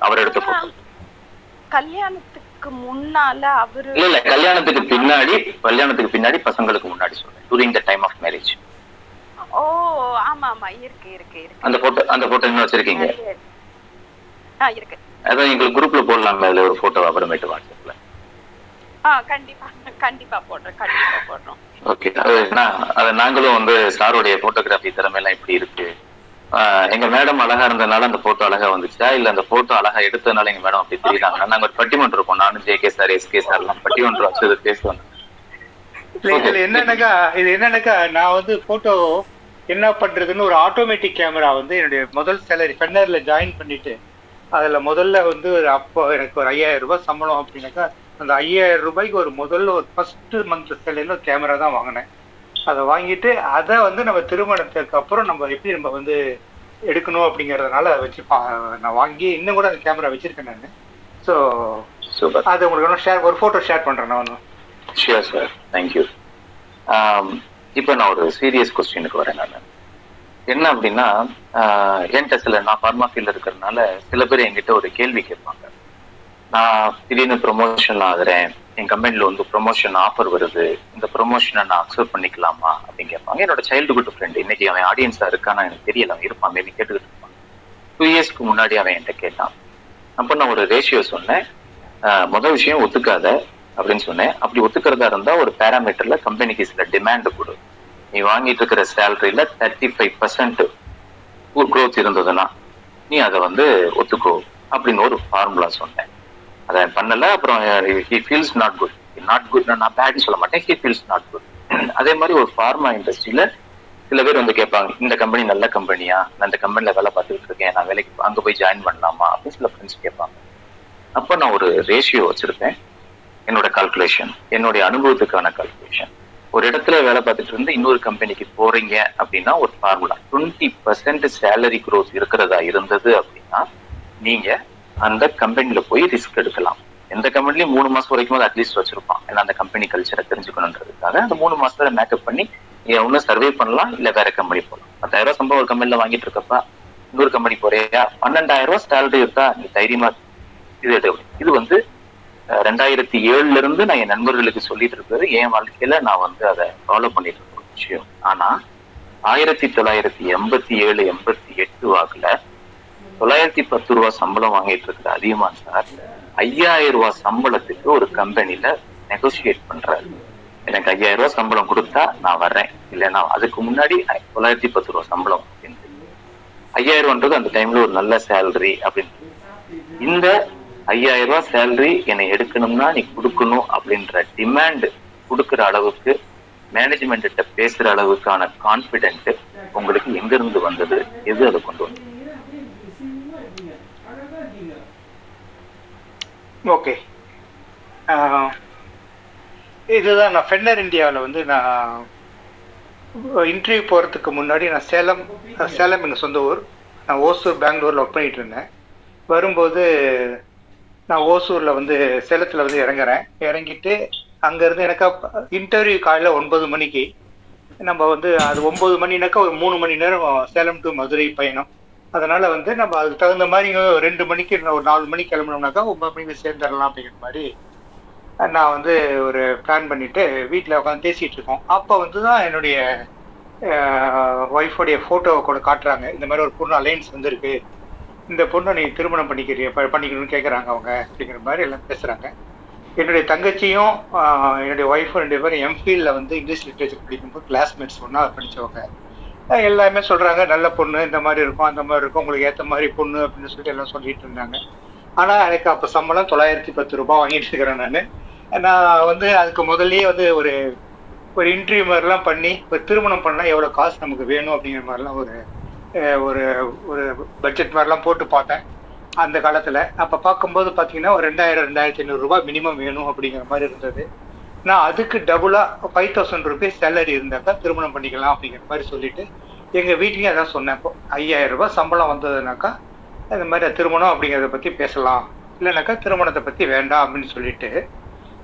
B: அவர் எடுத்த போட்டோ
E: கல்யாணத்துக்கு முன்னால அவரு
B: இல்ல இல்ல கல்யாணத்துக்கு பின்னாடி கல்யாணத்துக்கு பின்னாடி பசங்களுக்கு முன்னாடி சொல்றேன். During the time of marriage
E: oh ஆமா ஆமா. இருக்கு இருக்கு இருக்கு.
B: அந்த போட்டோ அந்த போட்டோ இன்னும் வச்சிருக்கீங்க?
E: ஆ இருக்கு.
B: அதான் எங்களுக்கு குரூப்ல போடலாமே அதுல ஒரு போட்டோ அப்புறமேட்டு வாட்ஸ்அப்ல.
E: ஆ கண்டிப்பா கண்டிப்பா போடுறோம் கண்டிப்பா போடுறோம்.
B: ஓகே அது நான் அது நாங்களும் வந்து சாருடைய போட்டோகிராஃபி திறமையெல்லாம் இப்படி இருக்கு? எங்க மேடம் அழகா இருந்ததுனால அந்த போட்டோ அழகா வந்துச்சா? இல்ல அந்த போட்டோ அழகா எடுத்ததுனால எங்க மேடம் அப்படி தெரியுறாங்க நாங்க ஒரு பட்டிமன்றம் இருக்கோம் நானும் J K sir S K sir எல்லாம் பட்டிமன்றம் வச்சு பேசுவாங்க
G: இதுல என்னன்னாக்கா இது என்னன்னாக்கா நான் வந்து போட்டோ என்ன பண்றதுன்னு ஒரு ஆட்டோமேட்டிக் கேமரா வந்து என்னுடைய முதல் சேலரி ஃபென்னர்ல ஜாயின் பண்ணிட்டு அதுல முதல்ல வந்து ஒரு அப்போ எனக்கு ஒரு ஐயாயிரம் ரூபாய் சம்பளம் அப்படின்னாக்கா அந்த ஐயாயிரம் ரூபாய்க்கு ஒரு முதல்ல ஒரு ஃபர்ஸ்ட் மந்த் சேலரியில ஒரு கேமரா தான் வாங்கினேன். அதை வாங்கிட்டு அதை வந்து நம்ம திருமணத்துக்கு அப்புறம் நம்ம எப்படி நம்ம வந்து எடுக்கணும் அப்படிங்கறதுனால வச்சு நான் வாங்கி இன்னும் கூட அந்த கேமரா வச்சிருக்கேன் நான். ஸோ அது உங்களுக்கு ஷேர் ஒரு ஃபோட்டோ ஷேர் பண்றேன் நான் ஒன்று
B: ஷியோர் சார் தேங்க்யூ இப்போ நான் ஒரு சீரியஸ் கொஸ்டினுக்கு வரேன் நான். என்ன அப்படின்னா என்கிட்ட சில நான் ஃபார்மா ஃபீல்டு இருக்கிறதுனால சில பேர் என்கிட்ட ஒரு கேள்வி கேட்பாங்க. நான் திடீர்னு ப்ரொமோஷன் ஆகுறேன். என் கம்பெனில வந்து ப்ரொமோஷன் ஆஃபர் வருது. இந்த ப்ரொமோஷனை நான் அக்செப்ட் பண்ணிக்கலாமா அப்படின்னு கேட்பாங்க. என்னோட சைல்டுஹுட் ஃப்ரெண்ட் இன்னைக்கு அவன் ஆடியன்ஸா இருக்கான்னு எனக்கு தெரியல. அவன் இருப்பான் மேபி கேட்டுக்கிட்டு இருப்பான். டூ இயர்ஸ்க்கு முன்னாடி அவன் என்கிட்ட கேட்டான். அப்போ நான் ஒரு ரேஷியோ சொன்னேன். முதல் விஷயம் ஒத்துக்காத. அப்படின்னு சொன்னேன். அப்படி ஒத்துக்கிறதா இருந்தா ஒரு பேராமீட்டர்ல கம்பெனிக்கு சில டிமாண்ட் கொடு. நீ வாங்கிட்டு இருக்கிற சேலரியில தேர்ட்டி ஃபைவ் பர்சன்ட் க்ரோத் இருந்ததுன்னா நீ அதை வந்து ஒத்துக்கோ அப்படின்னு ஒரு ஃபார்முலா சொன்னேன். அதை பண்ணல அப்புறம் he feels not good not good நான் பேட்னு சொல்ல மாட்டேன். ஹி ஃபீல்ஸ் நாட் குட் அதே மாதிரி ஒரு ஃபார்மா இண்டஸ்ட்ரியில சில பேர் வந்து கேட்பாங்க இந்த கம்பெனி நல்ல கம்பெனியா நான் இந்த கம்பெனில வேலை பார்த்துட்டு இருக்கேன். நான் வேலைக்கு அங்க போய் ஜாயின் பண்ணலாமா? அப்படின்னு சில ஃப்ரெண்ட்ஸ் கேட்பாங்க. அப்போ நான் ஒரு ரேஷியோ வச்சிருப்பேன். என்னோட கால்குலேஷன் என்னுடைய அனுபவத்துக்கான கால்குலேஷன் ஒரு இடத்துல வேலை பார்த்துட்டு இருந்து இன்னொரு கம்பெனிக்கு போறீங்க அப்படின்னா ஒரு formula twenty percent salary growth இருக்கிறதா இருந்தது அப்படின்னா நீங்க அந்த கம்பெனில போய் ரிஸ்க் எடுக்கலாம். எந்த கம்பெனிலையும் மூணு மாசம் வரைக்கும் அட்லீஸ்ட் வச்சிருப்பான். ஏன்னா அந்த கம்பெனி கல்ச்சரை தெரிஞ்சுக்கணுன்றதுக்காக அந்த மூணு மாசத்துல மேக்கப் பண்ணி நீ ஒன்னும் சர்வே பண்ணலாம் இல்ல வேற கம்பெனி போகலாம் பத்தாயிரம் ரூபாய் சம்பளம் ஒரு கம்பெனில வாங்கிட்டு இருக்கப்ப இன்னொரு கம்பெனி போறியா? பன்னெண்டாயிரம் ரூபாய் சேலரி இருக்கா நீ தைரியமா இது இது வந்து ரெண்டாயிரத்தி ஏழுல இருந்து நான் என் நண்பர்களுக்கு சொல்லிட்டு இருக்கிறது என் வாழ்க்கையில நான் வந்து அதை ஃபாலோ பண்ணிட்டு இருக்க விஷயம். ஆனா ஆயிரத்தி தொள்ளாயிரத்தி எண்பத்தி ஏழு எண்பத்தி எட்டு வாக்குல தொள்ளாயிரத்தி பத்து ரூபா சம்பளம் வாங்கிட்டு இருக்கிற அதிகமான் சார் ஐயாயிரம் ரூபாய் சம்பளத்துக்கு ஒரு கம்பெனில நெகோசியேட் பண்றாரு. எனக்கு ஐயாயிரம் ரூபாய் சம்பளம் கொடுத்தா நான் வர்றேன். இல்லைன்னா அதுக்கு முன்னாடி தொள்ளாயிரத்தி பத்து ரூபா சம்பளம் அப்படின்னு ஐயாயிரம் ரூபான்றது அந்த டைம்ல ஒரு நல்ல சேலரி அப்படின்னு. இந்த ஐயாயிரம் ரூபாய் சேலரி என்னை எடுக்கணும்னா நீ கொடுக்கணும் அப்படின்ற டிமாண்ட் கொடுக்குற அளவுக்கு மேனேஜ்மெண்ட் பேசுற அளவுக்கான கான்பிடென்ட் உங்களுக்கு எங்க இருந்து வந்தது? எது அதை கொண்டு வந்தது?
G: ஓகே இதுதான் நான் ஃபெண்டர் இந்தியாவில் வந்து நான் இன்டர்வியூ போகிறதுக்கு முன்னாடி நான் சேலம் சேலம் எங்கள் சொந்த ஊர். நான் ஓசூர் பெங்களூரில் ஒர்க் பண்ணிகிட்டு இருந்தேன். வரும்போது நான் ஓசூரில் வந்து சேலத்தில் வந்து இறங்குறேன். இறங்கிட்டு அங்கேருந்து எனக்கு இன்டர்வியூ காலையில் ஒன்பது மணிக்கு. நம்ம வந்து அது ஒம்பது மணினாக்கா ஒரு மூணு மணி நேரம் சேலம் டு மதுரை பயணம். அதனால வந்து நம்ம அதுக்கு தகுந்த மாதிரி ரெண்டு மணிக்கு ஒரு நாலு மணிக்கு கிளம்பினோம்னாக்கா ஒன்பது மணிக்கு சேர்ந்துடலாம் அப்படிங்கிற மாதிரி நான் வந்து ஒரு பிளான் பண்ணிட்டு வீட்டில் உட்காந்து பேசிட்டு இருக்கோம். அப்போ வந்து தான் என்னுடைய ஒய்ஃபோடைய ஃபோட்டோவை கூட காட்டுறாங்க. இந்த மாதிரி ஒரு பொண்ணு அலையன்ஸ் வந்திருக்கு. இந்த பொண்ணை நீ திருமணம் பண்ணிக்கிறிய? ப- பண்ணிக்கணும்னு கேட்குறாங்க அவங்க அப்படிங்கிற மாதிரி எல்லாம் பேசுகிறாங்க என்னுடைய தங்கச்சியும் என்னுடைய ஒய்ஃபும் ரெண்டு பேரும் எம்ஃபீல்டில் வந்து இங்கிலீஷ் லிட்ரேச்சர் படிக்கும்போது கிளாஸ்மேட்ஸ் ஒன்றா படித்தவங்க எல்லாமே சொல்கிறாங்க நல்ல பொண்ணு இந்த மாதிரி இருக்கும் அந்த மாதிரி இருக்கும் உங்களுக்கு ஏற்ற மாதிரி பொண்ணு அப்படின்னு சொல்லிட்டு எல்லாம் சொல்லிட்டு இருந்தாங்க. ஆனால் எனக்கு அப்போ சம்பளம் தொள்ளாயிரத்தி பத்து ரூபாய் வாங்கிட்டு இருக்கிறேன் நான். நான் வந்து அதுக்கு முதல்லயே வந்து ஒரு ஒரு இன்டர்வியூ மாதிரிலாம் பண்ணி ஒரு திருமணம் பண்ணால் எவ்வளோ காசு நமக்கு வேணும் அப்படிங்கிற மாதிரிலாம் ஒரு ஒரு ஒரு பட்ஜெட் மாதிரிலாம் போட்டு பார்த்தேன். அந்த காலத்தில். அப்போ பார்க்கும்போது பார்த்தீங்கன்னா ஒரு ரெண்டாயிரம் ரெண்டாயிரத்தி ஐநூறுரூபா மினிமம் வேணும் அப்படிங்கிற மாதிரி இருந்தது. நான் அதுக்கு டபுளாக ஃபைவ் தௌசண்ட் ருபீஸ் சேலரி இருந்தாக்கா திருமணம் பண்ணிக்கலாம் அப்படிங்கிற மாதிரி சொல்லிட்டு எங்கள் வீட்லேயும் அதான் சொன்னேன். இப்போ ஐயாயிரம் ரூபாய் சம்பளம் வந்ததுனாக்கா இந்த மாதிரி திருமணம் அப்படிங்கிறத பற்றி பேசலாம். இல்லைனாக்கா திருமணத்தை பற்றி வேண்டாம் அப்படின்னு சொல்லிட்டு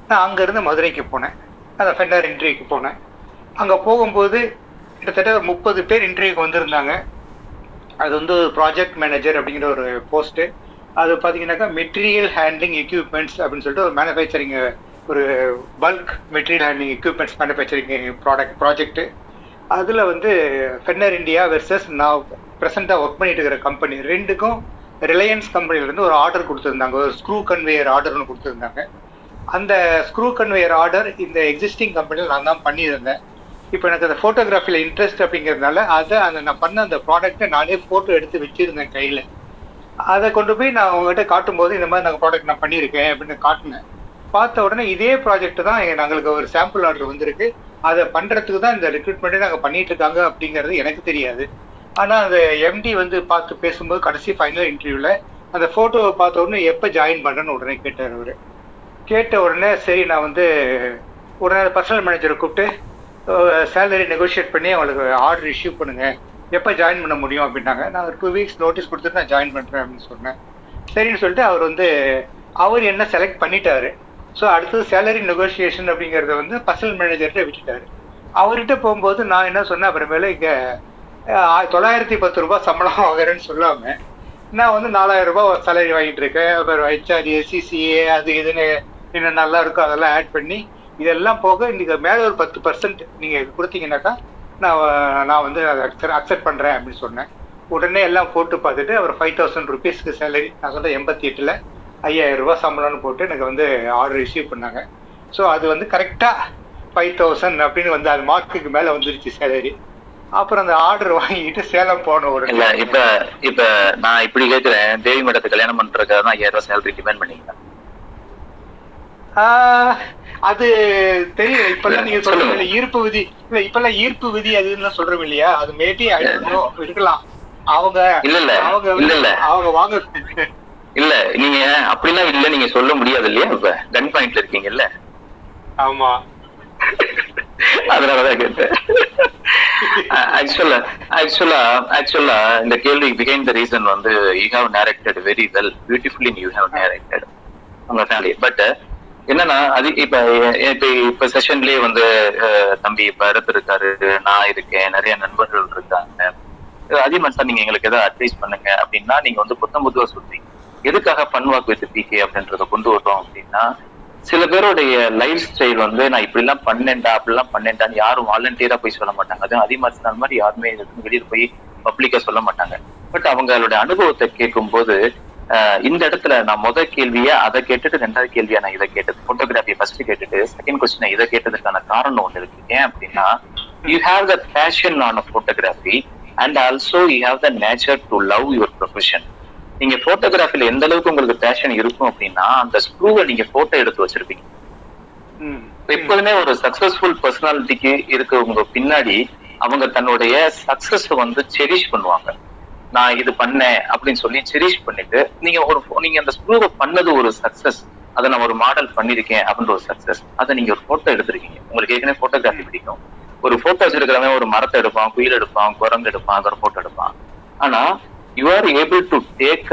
G: நான் அங்கேருந்து மதுரைக்கு போனேன். அந்த ஃபெண்டர் இன்டர்வியூக்கு போனேன். அங்கே போகும்போது கிட்டத்தட்ட ஒரு முப்பது பேர் இன்டர்வியூக்கு வந்திருந்தாங்க. அது வந்து ப்ராஜெக்ட் மேனேஜர் அப்படிங்கிற ஒரு போஸ்ட்டு அது பார்த்தீங்கன்னாக்கா மெட்டீரியல் ஹேண்ட்லிங் எக்யூப்மெண்ட்ஸ் அப்படின்னு சொல்லிட்டு ஒரு மேனுஃபேக்சரிங் ஒரு bulk material handling equipments manufacturing product project அதில் வந்து ஃபென்னர் இந்தியா வெர்சஸ் நான் ப்ரெசெண்டாக ஒர்க் பண்ணிட்டு இருக்கிற கம்பெனி ரெண்டுக்கும் ரிலையன்ஸ் கம்பெனிலேருந்து ஒரு ஆர்டர் கொடுத்துருந்தாங்க. ஒரு ஸ்க்ரூ கன்வேயர் ஆர்டர் ஒன்று கொடுத்துருந்தாங்க. அந்த ஸ்க்ரூ கன்வேயர் ஆர்டர் இந்த எக்ஸிஸ்டிங் கம்பெனியில் நான் தான் பண்ணியிருந்தேன். இப்போ எனக்கு அந்த ஃபோட்டோகிராஃபியில் இன்ட்ரெஸ்ட் அப்படிங்கிறதுனால அதை அந்த நான் பண்ண அந்த ப்ராடக்ட்டை நானே ஃபோட்டோ எடுத்து வச்சிருந்தேன் கையில். அதை கொண்டு போய் நான் உங்ககிட்ட காட்டும்போது இந்த மாதிரி நாங்கள் ப்ராடக்ட் நான் பண்ணியிருக்கேன் அப்படின்னு காட்டினேன். பார்த்த உடனே இதே ப்ராஜெக்ட் தான் நாங்களுக்கு எங்களுக்கு ஒரு சாம்பிள் ஆர்டர் வந்திருக்கு. அதை பண்ணுறதுக்கு தான் இந்த ரெக்ரூட்மெண்ட்டே நாங்கள் பண்ணிட்டு இருக்காங்க அப்படிங்கிறது எனக்கு தெரியாது. ஆனால் அந்த எம்டி வந்து பார்த்து பேசும்போது கடைசி ஃபைனல் இன்டர்வியூவில் அந்த ஃபோட்டோவை பார்த்த உடனே எப்போ ஜாயின் பண்ணுறேன்னு உடனே கேட்டார் அவர். கேட்ட உடனே சரி நான் வந்து உடனே பர்சனல் மேனேஜரை கூப்பிட்டு சேலரி நெகோஷியேட் uh, பண்ணி அவங்களுக்கு ஆர்டர் இஷ்யூ பண்ணுங்க. எப்போ ஜாயின் பண்ண முடியும் அப்படின்னாங்க. நான் ஒரு டூ வீக்ஸ் நோட்டீஸ் கொடுத்துட்டு நான் ஜாயின் பண்ணுறேன் அப்படின்னு சொன்னேன். சரின்னு சொல்லிட்டு அவர் வந்து அவர் என்ன செலக்ட் பண்ணிட்டாரு. ஸோ அடுத்தது சேலரி நெகோஷியேஷன் அப்படிங்கிறத வந்து பர்சனல் மேனேஜர்கிட்ட விட்டுட்டாரு. அவர்கிட்ட போகும்போது நான் என்ன சொன்னேன் அப்புறமேல இங்கே தொள்ளாயிரத்தி பத்து ரூபாய் சம்பளம் வாங்குறேன்னு சொல்லாமல் நான் வந்து நாலாயிரம் ரூபாய் சேலரி வாங்கிட்டு இருக்கேன். அப்புறம் ஹெச்ஆர்ஏ சிசிஏ அது இதுன்னு என்ன நல்லா இருக்கோ அதெல்லாம் ஆட் பண்ணி இதெல்லாம் போக இன்னைக்கு மேலே ஒரு பத்து பர்சன்ட் நீங்கள் கொடுத்தீங்கன்னாக்கா நான் நான் வந்து அதை அக்செப்ட் பண்ணுறேன் அப்படின்னு சொன்னேன். உடனே எல்லாம் போட்டு பார்த்துட்டு அவர் ஃபைவ் தௌசண்ட் ருபீஸ்க்கு சேலரி நான் சொன்ன எண்பத்தி எட்டில் ஐயாயிரம் ரூபாய் சம்பளம்னு போட்டு எனக்கு வந்து ஆர்டர் ரிசீவ் பண்ணாங்க. ஸோ அது வந்து கரெக்டாக ஃபைவ் தௌசண்ட் அப்படின்னு வந்து அது மார்க்குக்கு மேலே வந்துருச்சு சேலரி அப்புறம் அந்த ஆர்டர் வாங்கிட்டு சேலம் போன
B: இல்ல
G: உடனே
B: இப்ப இப்ப நான் இப்படி கேக்குறேன். தேவி மேடத்தை கல்யாணம் பண்றதுக்காக தான் ஐயாயிரம் ரூபாய் சேலரி டிமாண்ட் பண்ணீங்க
G: அது தெரியும் இப்பெல்லாம் நீங்க
B: சொல்லுங்க.
G: சொல்றீங்க ஈர்ப்பு விதி இல்ல இப்பெல்லாம் ஈர்ப்பு விதி அதுன்னு சொல்றோம் இல்லையா? அது மேபி இருக்கலாம். அவங்க
B: இல்ல இல்ல.
G: அவங்க
B: இல்ல இல்ல.
G: அவங்க வாங்க.
B: இல்ல நீங்க அப்படிலாம் இல்ல நீங்க சொல்ல முடியாது இல்லையா? இப்ப கன் பாயிண்ட்ல இருக்கீங்கல்ல.
G: ஆமா.
B: அதனாலதான் கேட்டேன். ஆக்சுவலா ஆக்சுவலா ஆக்சுவலா இந்த கேள்வி த ரீசன் வந்து you have narrated very well beautifully you have narrated உங்க ஃபேமிலி பட் என்னன்னா அது இப்ப இப்ப இப்ப செஷன்லயே வந்து தம்பி பரத் இருக்காரு நான் இருக்கேன் நிறைய நண்பர்கள் இருக்காங்க. அதிகமா சார் நீங்க எங்களுக்கு ஏதாவது அட்வைஸ் பண்ணுங்க அப்படின்னா நீங்க வந்து புத்தம் புதுவா சொல்றீங்க. எதுக்காக ஃபன் வாக் வித் பிகே அப்படின்றத கொண்டு வர்றோம் அப்படின்னா சில பேருடைய லைஃப் ஸ்டைல் வந்து நான் இப்படி எல்லாம் பண்ணேன்டா அப்படிலாம் பண்ணேன்டான்னு யாரும் வாலண்டியரா போய் சொல்ல மாட்டாங்க. அதுவும் அதிகமாக அந்த மாதிரி யாருமே வெளியில் போய் பப்ளிக்கா சொல்ல மாட்டாங்க. பட் அவங்களோட அனுபவத்தை கேட்கும்போது போது இந்த இடத்துல நான் முத கேள்வியா அதை கேட்டுட்டு ரெண்டாவது கேள்வியா நான் இதை கேட்டது. போட்டோகிராஃபி ஃபர்ஸ்ட் கேட்டுட்டு செகண்ட் கொஸ்டின் இதை கேட்டதுக்கான காரணம் ஒண்ணு இருக்கு. ஏன் அப்படின்னா you have the passion on photography and also you have the nature to love your profession நீங்க போட்டோகிராஃபில எந்த அளவுக்கு உங்களுக்கு பேஷன் இருக்கும் அப்படின்னா அந்த ஸ்க்ரூவை நீங்க போட்டோ எடுத்து வச்சிருப்பீங்க. எப்போதுமே ஒரு சக்சஸ்ஃபுல் பர்சனாலிட்டிக்கு இருக்கவங்க பின்னாடி அவங்க தன்னுடைய சக்சஸ் வந்து செரிஷ் பண்ணுவாங்க. நான் இது பண்ணேன் அப்படின்னு சொல்லி செரிஷ் பண்ணிட்டு நீங்க ஒரு நீங்க அந்த ஸ்க்ரூவை பண்ணது ஒரு சக்சஸ் அதை நான் ஒரு மாடல் பண்ணிருக்கேன் அப்படின்ற ஒரு சக்சஸ் அதை நீங்க ஒரு போட்டோ எடுத்திருக்கீங்க. உங்களுக்கு ஏற்கனவே போட்டோகிராஃபி பிடிக்கும். ஒரு போட்டோ வச்சிருக்கிறவன் ஒரு மரத்தை எடுப்பான் குயில் எடுப்பான் குரங்கு எடுப்பான் அதோட போட்டோ எடுப்பான். ஆனா you are able to take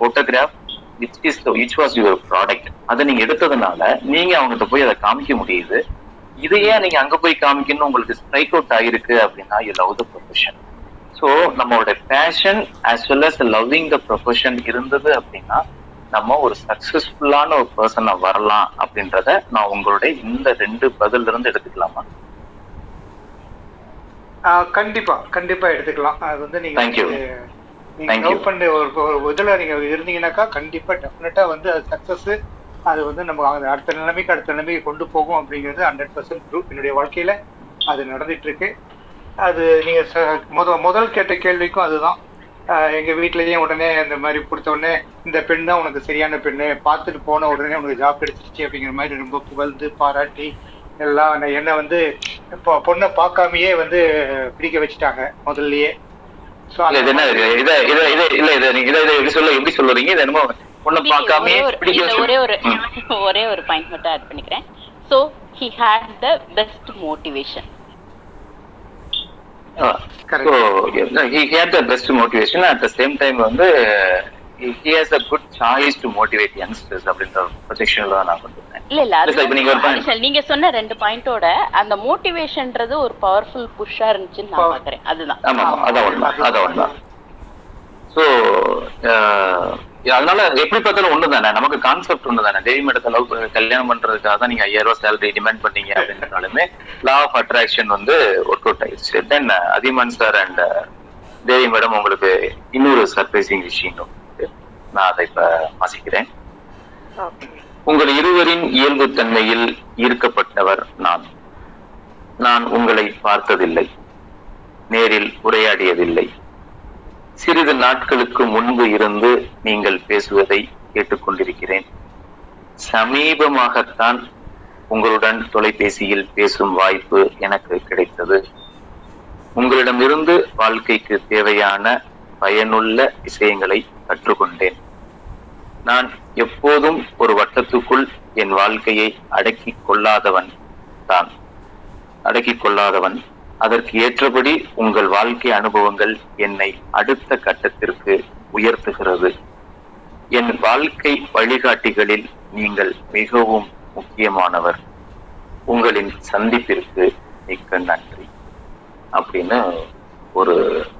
B: photograph which is which was your product அதை நீங்க எடுத்ததுனால நீங்க அவங்ககிட்ட போய் அதை காமிக்க முடியுது. இதையே நீங்க அங்க போய் காமிக்கணும் உங்களுக்கு ஸ்ட்ரைக் அவுட் ஆயிருக்கு அப்படின்னா you love the profession so நம்மளோட passion as well as loving the profession இருந்தது அப்படின்னா நம்ம ஒரு சக்சஸ்ஃபுல்லான ஒரு பர்சனா வரலாம் அப்படின்றத நான் உங்களுடைய இந்த ரெண்டு பதில்ல இருந்து எடுத்துக்கலாமா
G: கண்டிப்பா கண்டிப்பா எடுத்துக்கலாம் அது வந்து நீங்க
B: Thank you.
G: வந்து நீங்க. லவ் பண்ண ஒரு ஒரு இதுல நீங்க இருந்தீங்கன்னாக்கா கண்டிப்பா டெஃபினட்டா வந்து அது சக்சஸ் அது வந்து நம்ம அந்த அடுத்த நிலைமைக்கு அடுத்த நிலைமைக்கு கொண்டு போகும் அப்படிங்கிறது ஹண்ட்ரட் பர்சன்ட் ட்ரூ என்னுடைய வாழ்க்கையில அது நடந்துட்டு இருக்கு அது நீங்க ச- முத முதல் கேட்ட கேள்விக்கும் அதுதான். எங்க வீட்லயும் உடனே இந்த மாதிரி கொடுத்த உடனே இந்த பெண் தான் உனக்கு சரியான பெண்ணு பார்த்துட்டு போன உடனே உனக்கு ஜாப் கிடைச்சிருச்சு அப்படிங்கிற மாதிரி ரொம்ப புகழ்ந்து பாராட்டி எல்லாம் என்னை- வந்து இப்போ பொண்ணை பார்க்காமயே வந்து பிடிக்க வச்சுட்டாங்க முதல்லயே. ஸோ
B: இல்ல இது என்ன இது இத இத இத இல்ல இத நீங்க இத இத எப்படி சொல்ல எப்படி சொல்லுறீங்க? இது என்னமோ பொண்ணை பார்க்காம
D: ஒரே ஒரு
B: பிடிக்க
D: இல்ல
B: வச்சு-
D: ஒரே ஒரு
B: ம்.
D: ஒரே ஒரு பாயிண்ட் மட்டும் ஆட் பண்ணிக்கிறேன். So he had the best motivation
B: Uh, so yeah, he had the best motivation. At the same time வந்து he he has a good choice to motivate youngsters அப்படின்ற ப்ரொஜெக்ஷன்ல தான் நான் கொண்டு
D: இல்ல இல்ல
B: நீங்க
D: அது சொன்ன ரெண்டு பாயிண்டோட அந்த மோட்டிவேஷன்ன்றது ஒரு பவர்ஃபுல் புஷ்ஷா இருந்துச்சுன்னு நான் பாக்குறேன். அதுதான்.
B: ஆமா ஆமா அதான் உண்மை அதான் உண்மை. ஸோ அதனால எப்படி பார்த்தாலும் ஒண்ணு தானே நமக்கு கான்செப்ட் ஒண்ணு தானே தேவி மேடத்தை லவ் கல்யாணம் பண்றதுக்காக தான் நீங்க ஐயாயிரம் ரூபாய் சேலரி டிமாண்ட் பண்ணீங்க அப்படின்னாலுமே லா ஆஃப் அட்ராக்ஷன் வந்து ஒர்க் அவுட் ஆயிடுச்சு. Then Adhiyaman sir and Devi madam உங்களுக்கு இன்னொரு சர்ப்ரைசிங் விஷயம். நான் அதை இப்ப வாசிக்கிறேன். உங்கள் இருவரின் இயல்பு தன்மையில் ஈர்க்கப்பட்டவர் நான். நான் உங்களை பார்த்ததில்லை. நேரில் உரையாடியதில்லை. சிறிது நாட்களுக்கு முன்பு இருந்து நீங்கள் பேசுவதை கேட்டுக்கொண்டிருக்கிறேன். சமீபமாகத்தான் உங்களுடன் தொலைபேசியில் பேசும் வாய்ப்பு எனக்கு கிடைத்தது. உங்களிடமிருந்து வாழ்க்கைக்கு தேவையான பயனுள்ள விஷயங்களை கற்றுக்கொண்டேன். நான் எப்போதும் ஒரு வட்டத்துக்குள் என் வாழ்க்கையை அடக்கிக் கொள்ளாதவன் தான். அடக்கிக் கொள்ளாதவன் அதற்கு ஏற்றபடி உங்கள் வாழ்க்கை அனுபவங்கள் என்னை அடுத்த கட்டத்திற்கு உயர்த்துகிறது. என் வாழ்க்கை வழிகாட்டிகளில் நீங்கள் மிகவும் முக்கியமானவர். உங்களின் சந்திப்பிற்கு மிக்க நன்றி. அப்படின்னு ஒரு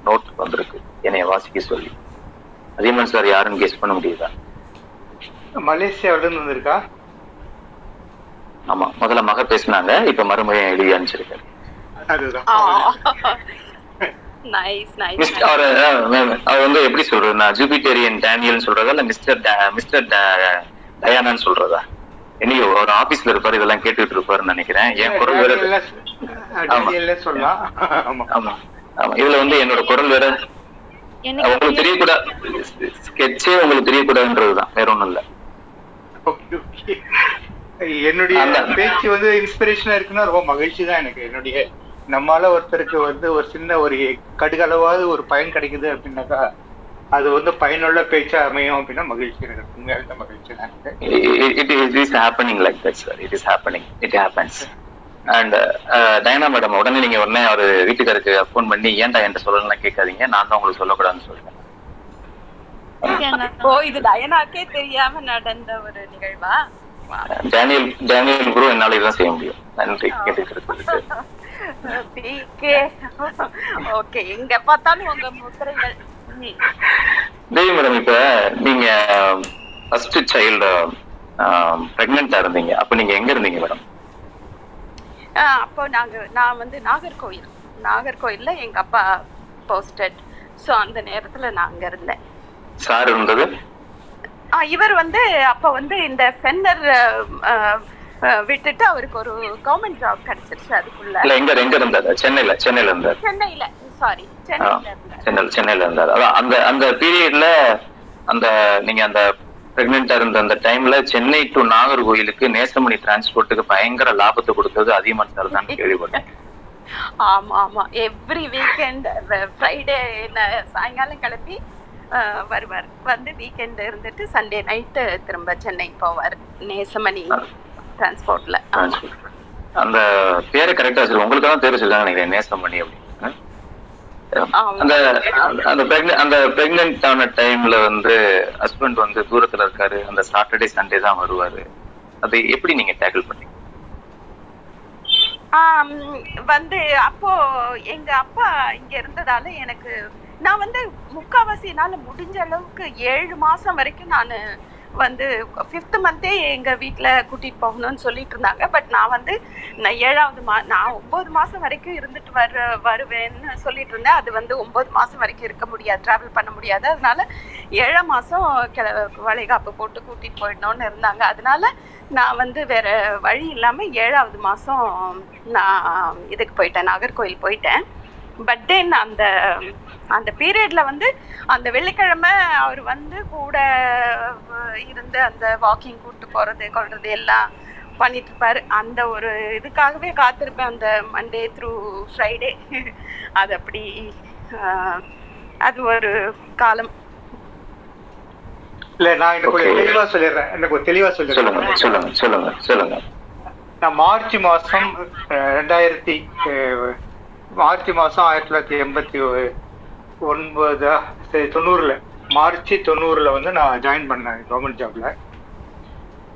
B: நோட் வந்திருக்கு. என்னைய வாசிக்க சொல்லி. அதியமன் சார் யாருன்னு கெஸ் பண்ண முடியுதா?
G: மலேசியாவில இருந்து வந்திருக்கா?
B: ஆமா முதல்ல மக பேசினாங்க. இப்ப மறுமுறையும் எழுதி அனுப்பிச்சிருக்கேன்
G: அதுதான்.
E: நைஸ் நைஸ்
B: மிஸ்டர் அவர் அவர் வந்து எப்படி சொல்றது? நான் ஜூபிட்டேரியன் டேனியல்னு சொல்றதா இல்ல மிஸ்டர் மிஸ்டர் டா- டயானான்னு சொல்றதா? என்னையோ அவர் ஆபீஸ்ல இருப்பாரு இதெல்லாம் கேட்டுட்டு இருப்பாருன்னு நினைக்கிறேன். என் குரல் வேற
G: சொல்லலாம். ஆமா.
B: ஆமா. இதுல வந்து என்னோட குரல் வேற உங்களுக்கு தெரியக்கூடாது ஸ்கெட்சே உங்களுக்கு தெரியக்கூடாதுன்றதுதான். வேற ஒண்ணும் இல்ல.
G: என்னுடைய பேச்சு வந்து இன்ஸ்பிரேஷனா இருக்குன்னா ரொம்ப மகிழ்ச்சி தான் எனக்கு என்னுடைய நம்மால ஒருத்தருக்கு வந்து ஒரு சின்ன ஒரு கடுகளவாவது ஒரு பயன் கிடைக்குது அப்படின்னாக்கா அது வந்து பயனுள்ள பேச்சா அமையும் அப்படின்னா மகிழ்ச்சி எனக்கு உண்மையாலுமே மகிழ்ச்சி தான்
B: it it is happening like that sir it is happening it happens and Diana madam உடனே நீங்க உடனே அவரு வீட்டுக்காருக்கு ஃபோன் பண்ணி ஏன்டா என்கிட்ட சொல்லலாம் கேட்காதீங்க. நான் தான் உங்களுக்கு சொல்லக்கூடாதுன்னு சொல்லிட்டேன்
E: ஓ இது டயனாக்கே தெரியாம நடந்த ஒரு நிகழ்வா?
B: டேனியல் டேனியல் ப்ரோ என்னால இதான் செய்ய முடியும். நன்றி. கேட்டுக்கிறதுக்கு.
E: பிகே ஓகே எங்க பார்த்தாலும் உங்க முத்திரைகள். ம்.
B: மேடம் இப்ப நீங்க ஃபர்ஸ்ட் சைல்டு பிரெக்னெண்டா இருந்தீங்க. அப்ப நீங்க எங்க இருந்தீங்க மேடம்?
E: ஆ, அப்போ நாங்க நான் வந்து நாகர்கோயில் நாகர்கோயில்ல எங்க அப்பா போஸ்டட் ஸோ அந்த நேரத்துல நான் அங்க இருந்தேன்.
B: சார் இருந்தது?
E: ஆ, இவர் வந்து அப்ப வந்து இந்த ஃபென்னர் விட்டுட்டு அவருக்கு ஒரு கவர்மெண்ட் ஜாப் கிடைச்சிருச்சு அதுக்குள்ள.
B: இல்ல எங்க எங்க இருந்தாரு? சென்னையில சென்னையில இருந்தாரு.
E: சென்னையில சாரி சென்னையில இருந்தார்.
B: சென்னையில சென்னையில இருந்தாரு. அதான் அந்த அந்த பீரியட்ல அந்த நீங்க அந்த பிரெக்னெண்டா இருந்த அந்த டைம்ல சென்னை டு நாகர்கோயிலுக்கு நேசமணி டிரான்ஸ்போர்ட்டுக்கு பயங்கர லாபத்தை கொடுத்தது அதிகமான் சார் தான் கேள்விப்பட்டேன்.
E: ஆமா ஆமா. எவ்ரி வீக்கெண்ட் ஃப்ரைடே சாயங்காலம் கிளம்பி வருவார். வந்து வீக்கெண்ட் இருந்துட்டு சண்டே நைட்டு திரும்ப சென்னை போவார். நேசமணி. டிரான்ஸ்போர்ட்ல
B: அந்த பேரை கரெக்டா வச்சிருக்கோம் உங்களுக்கு தான் பேர் வச்சிருக்காங்க நினைக்கிறேன் நேசமணி அப்படின்னு. அந்த அந்த அந்த பிரெக்னென்ட் ஆன டைம்ல வந்து ஹஸ்பண்ட் வந்து தூரத்துல இருக்காரு. அந்த சாட்டர்டே சண்டே தான் வருவாரு. அது எப்படி நீங்க டேக்கிள் பண்ணீங்க?
E: வந்து அப்போ எங்க அப்பா இங்க இருந்ததால எனக்கு நான் வந்து முக்காவாசி என்னால முடிஞ்ச அளவுக்கு ஏழு மாசம் வரைக்கும் நான் வந்து ஃபிஃப்த் மந்த்தே எங்கள் வீட்டில் கூட்டிகிட்டு போகணும்னு சொல்லிட்டு இருந்தாங்க. பட் நான் வந்து நான் ஏழாவது மா நான் ஒம்பது மாதம் வரைக்கும் இருந்துட்டு வர வருவேன்னு சொல்லிட்டு இருந்தேன். அது வந்து ஒம்பது மாதம் வரைக்கும் இருக்க முடியாது ட்ராவல் பண்ண முடியாது. அதனால ஏழாம் மாதம் கிள வளைகாப்பு போட்டு கூட்டிகிட்டு போயிடணும்னு இருந்தாங்க. அதனால நான் வந்து வேற வழி இல்லாமல் ஏழாவது மாதம் நான் இதுக்கு போயிட்டேன் நாகர்கோயில் போயிட்டேன். பட் தென் அந்த அந்த பீரியட்ல வந்து அந்த வெள்ளிக்கிழமை அவர் வந்து கூட இருந்து அந்த வாக்கிங் கூட்டு போறது கொள்றது எல்லாம் பண்ணிட்டு இருப்பாரு. அந்த ஒரு இதுக்காகவே காத்திருப்பேன் அந்த மண்டே த்ரூ ஃப்ரைடே அது அப்படி அது ஒரு காலம்.
G: இல்ல நான்
B: Okay.
G: தெளிவா சொல்லிடுறேன். எனக்கு தெளிவா
B: சொல்லுங்க
G: சொல்லிடுறேன்
B: சொல்லுங்க சொல்லுங்க சொல்லுங்க.
G: நான் மார்ச் மாசம் ரெண்டாயிரத்தி மார்ச் மாசம் ஆயிரத்தி தொள்ளாயிரத்தி எண்பத்தி ஒன்பதா சரி தொண்ணூறில். மார்ச் தொண்ணூறில் வந்து நான் ஜாயின் பண்ணேன் கவர்மெண்ட் ஜாப்பில்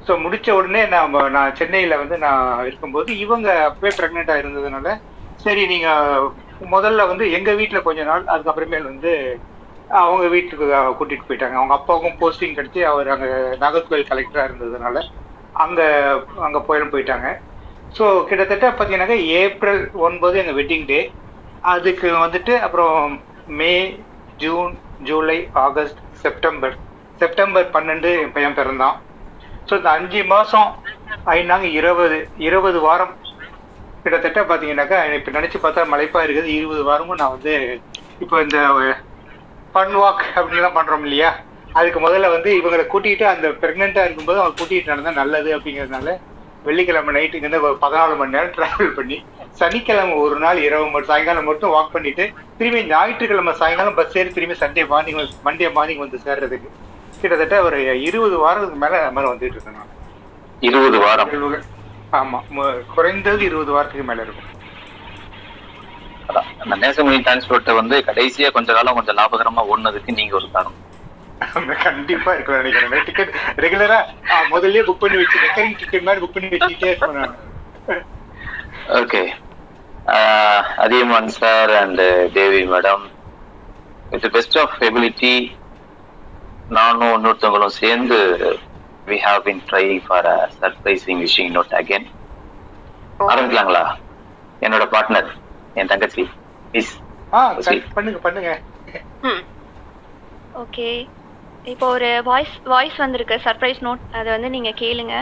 G: ஸோ முடித்த உடனே நான் நான் சென்னையில் வந்து நான் இருக்கும்போது இவங்க அப்பவே ப்ரெக்னெண்ட்டாக இருந்ததுனால சரி நீங்கள் முதல்ல வந்து எங்கள் வீட்டில் கொஞ்ச நாள் அதுக்கப்புறமேல் வந்து அவங்க வீட்டுக்கு கூட்டிகிட்டு போயிட்டாங்க. அவங்க அப்பாவுக்கும் போஸ்டிங் கிடைச்சி அவர் அங்கே நாகர்கோவில் கலெக்டராக இருந்ததுனால அங்கே அங்கே போயிடும் போயிட்டாங்க. ஸோ கிட்டத்தட்ட பார்த்தீங்கன்னாக்கா ஏப்ரல் ஒன்பது எங்கள் வெட்டிங் டே அதுக்கு வந்துட்டு அப்புறம் May June July August September. September பன்னெண்டு என் பையன் பிறந்தான். ஸோ இந்த அஞ்சு மாதம் ஐநாங்க இருபது இருபது வாரம். கிட்டத்தட்ட பார்த்தீங்கன்னாக்கா இப்போ நினச்சி பார்த்தா மலைப்பாக இருக்குது. இருபது வாரமும் நான் வந்து இப்போ இந்த ஃபன் வாக் அப்படின்லாம் பண்ணுறோம் இல்லையா? அதுக்கு முதல்ல வந்து இவங்களை கூட்டிகிட்டு அந்த ப்ரெக்னெண்ட்டாக இருக்கும்போது அவங்க கூட்டிகிட்டு நடந்தால் நல்லது அப்படிங்கிறதுனால வெள்ளிக்கிழமை நைட்டு இங்கேருந்து ஒரு பதினாலு மணி நேரம் டிராவல் பண்ணி சனிக்கிழமை ஒரு நாள் இரவு மட்டும் சாயங்காலம் மட்டும் வாக் பண்ணிட்டு திரும்பி ஞாயிற்றுக்கிழமை சாயங்காலம் பஸ் ஏறி திரும்பி சண்டே மார்னிங் மண்டே மார்னிங் வந்து சேர்றதுக்கு. கிட்டத்தட்ட ஒரு இருபது வாரத்துக்கு மேல மேல வந்துட்டு இருக்கேன் நான்
B: இருபது வாரம்.
G: ஆமா குறைந்தது இருபது வாரத்துக்கு மேல இருக்கும்.
B: அதான் அந்த நேசமணி டிரான்ஸ்போர்ட்டை வந்து கடைசியா கொஞ்ச காலம் கொஞ்சம் லாபகரமா ஓடுனதுக்கு நீங்க ஒரு காரணம்.
G: கண்டிப்பா இருக்கும் நினைக்கிறேன். டிக்கெட் ரெகுலரா முதல்லயே புக் பண்ணி வச்சு ரெக்கரிங் டிக்கெட் மாதிரி புக் பண்ணி வச்சுக்கிட்டே இருப்பேன் நான்.
B: Okay Adhiyaman sir and Devi madam with best of ability நானும் இன்னொருத்தவங்களும் சேர்ந்து we have been try for a surprising wishing note again ஆரம்பிக்கலாங்களா? என்னோட பார்ட்னர் என் தங்கச்சி மிஸ்
G: ஆ கண்- பண்ணுங்க பண்ணுங்க.
F: ஓகே இப்போ ஒரு வாய்ஸ் வாய்ஸ் வந்திருக்கு சர்ப்ரைஸ் நோட் அதை வந்து நீங்க கேளுங்க.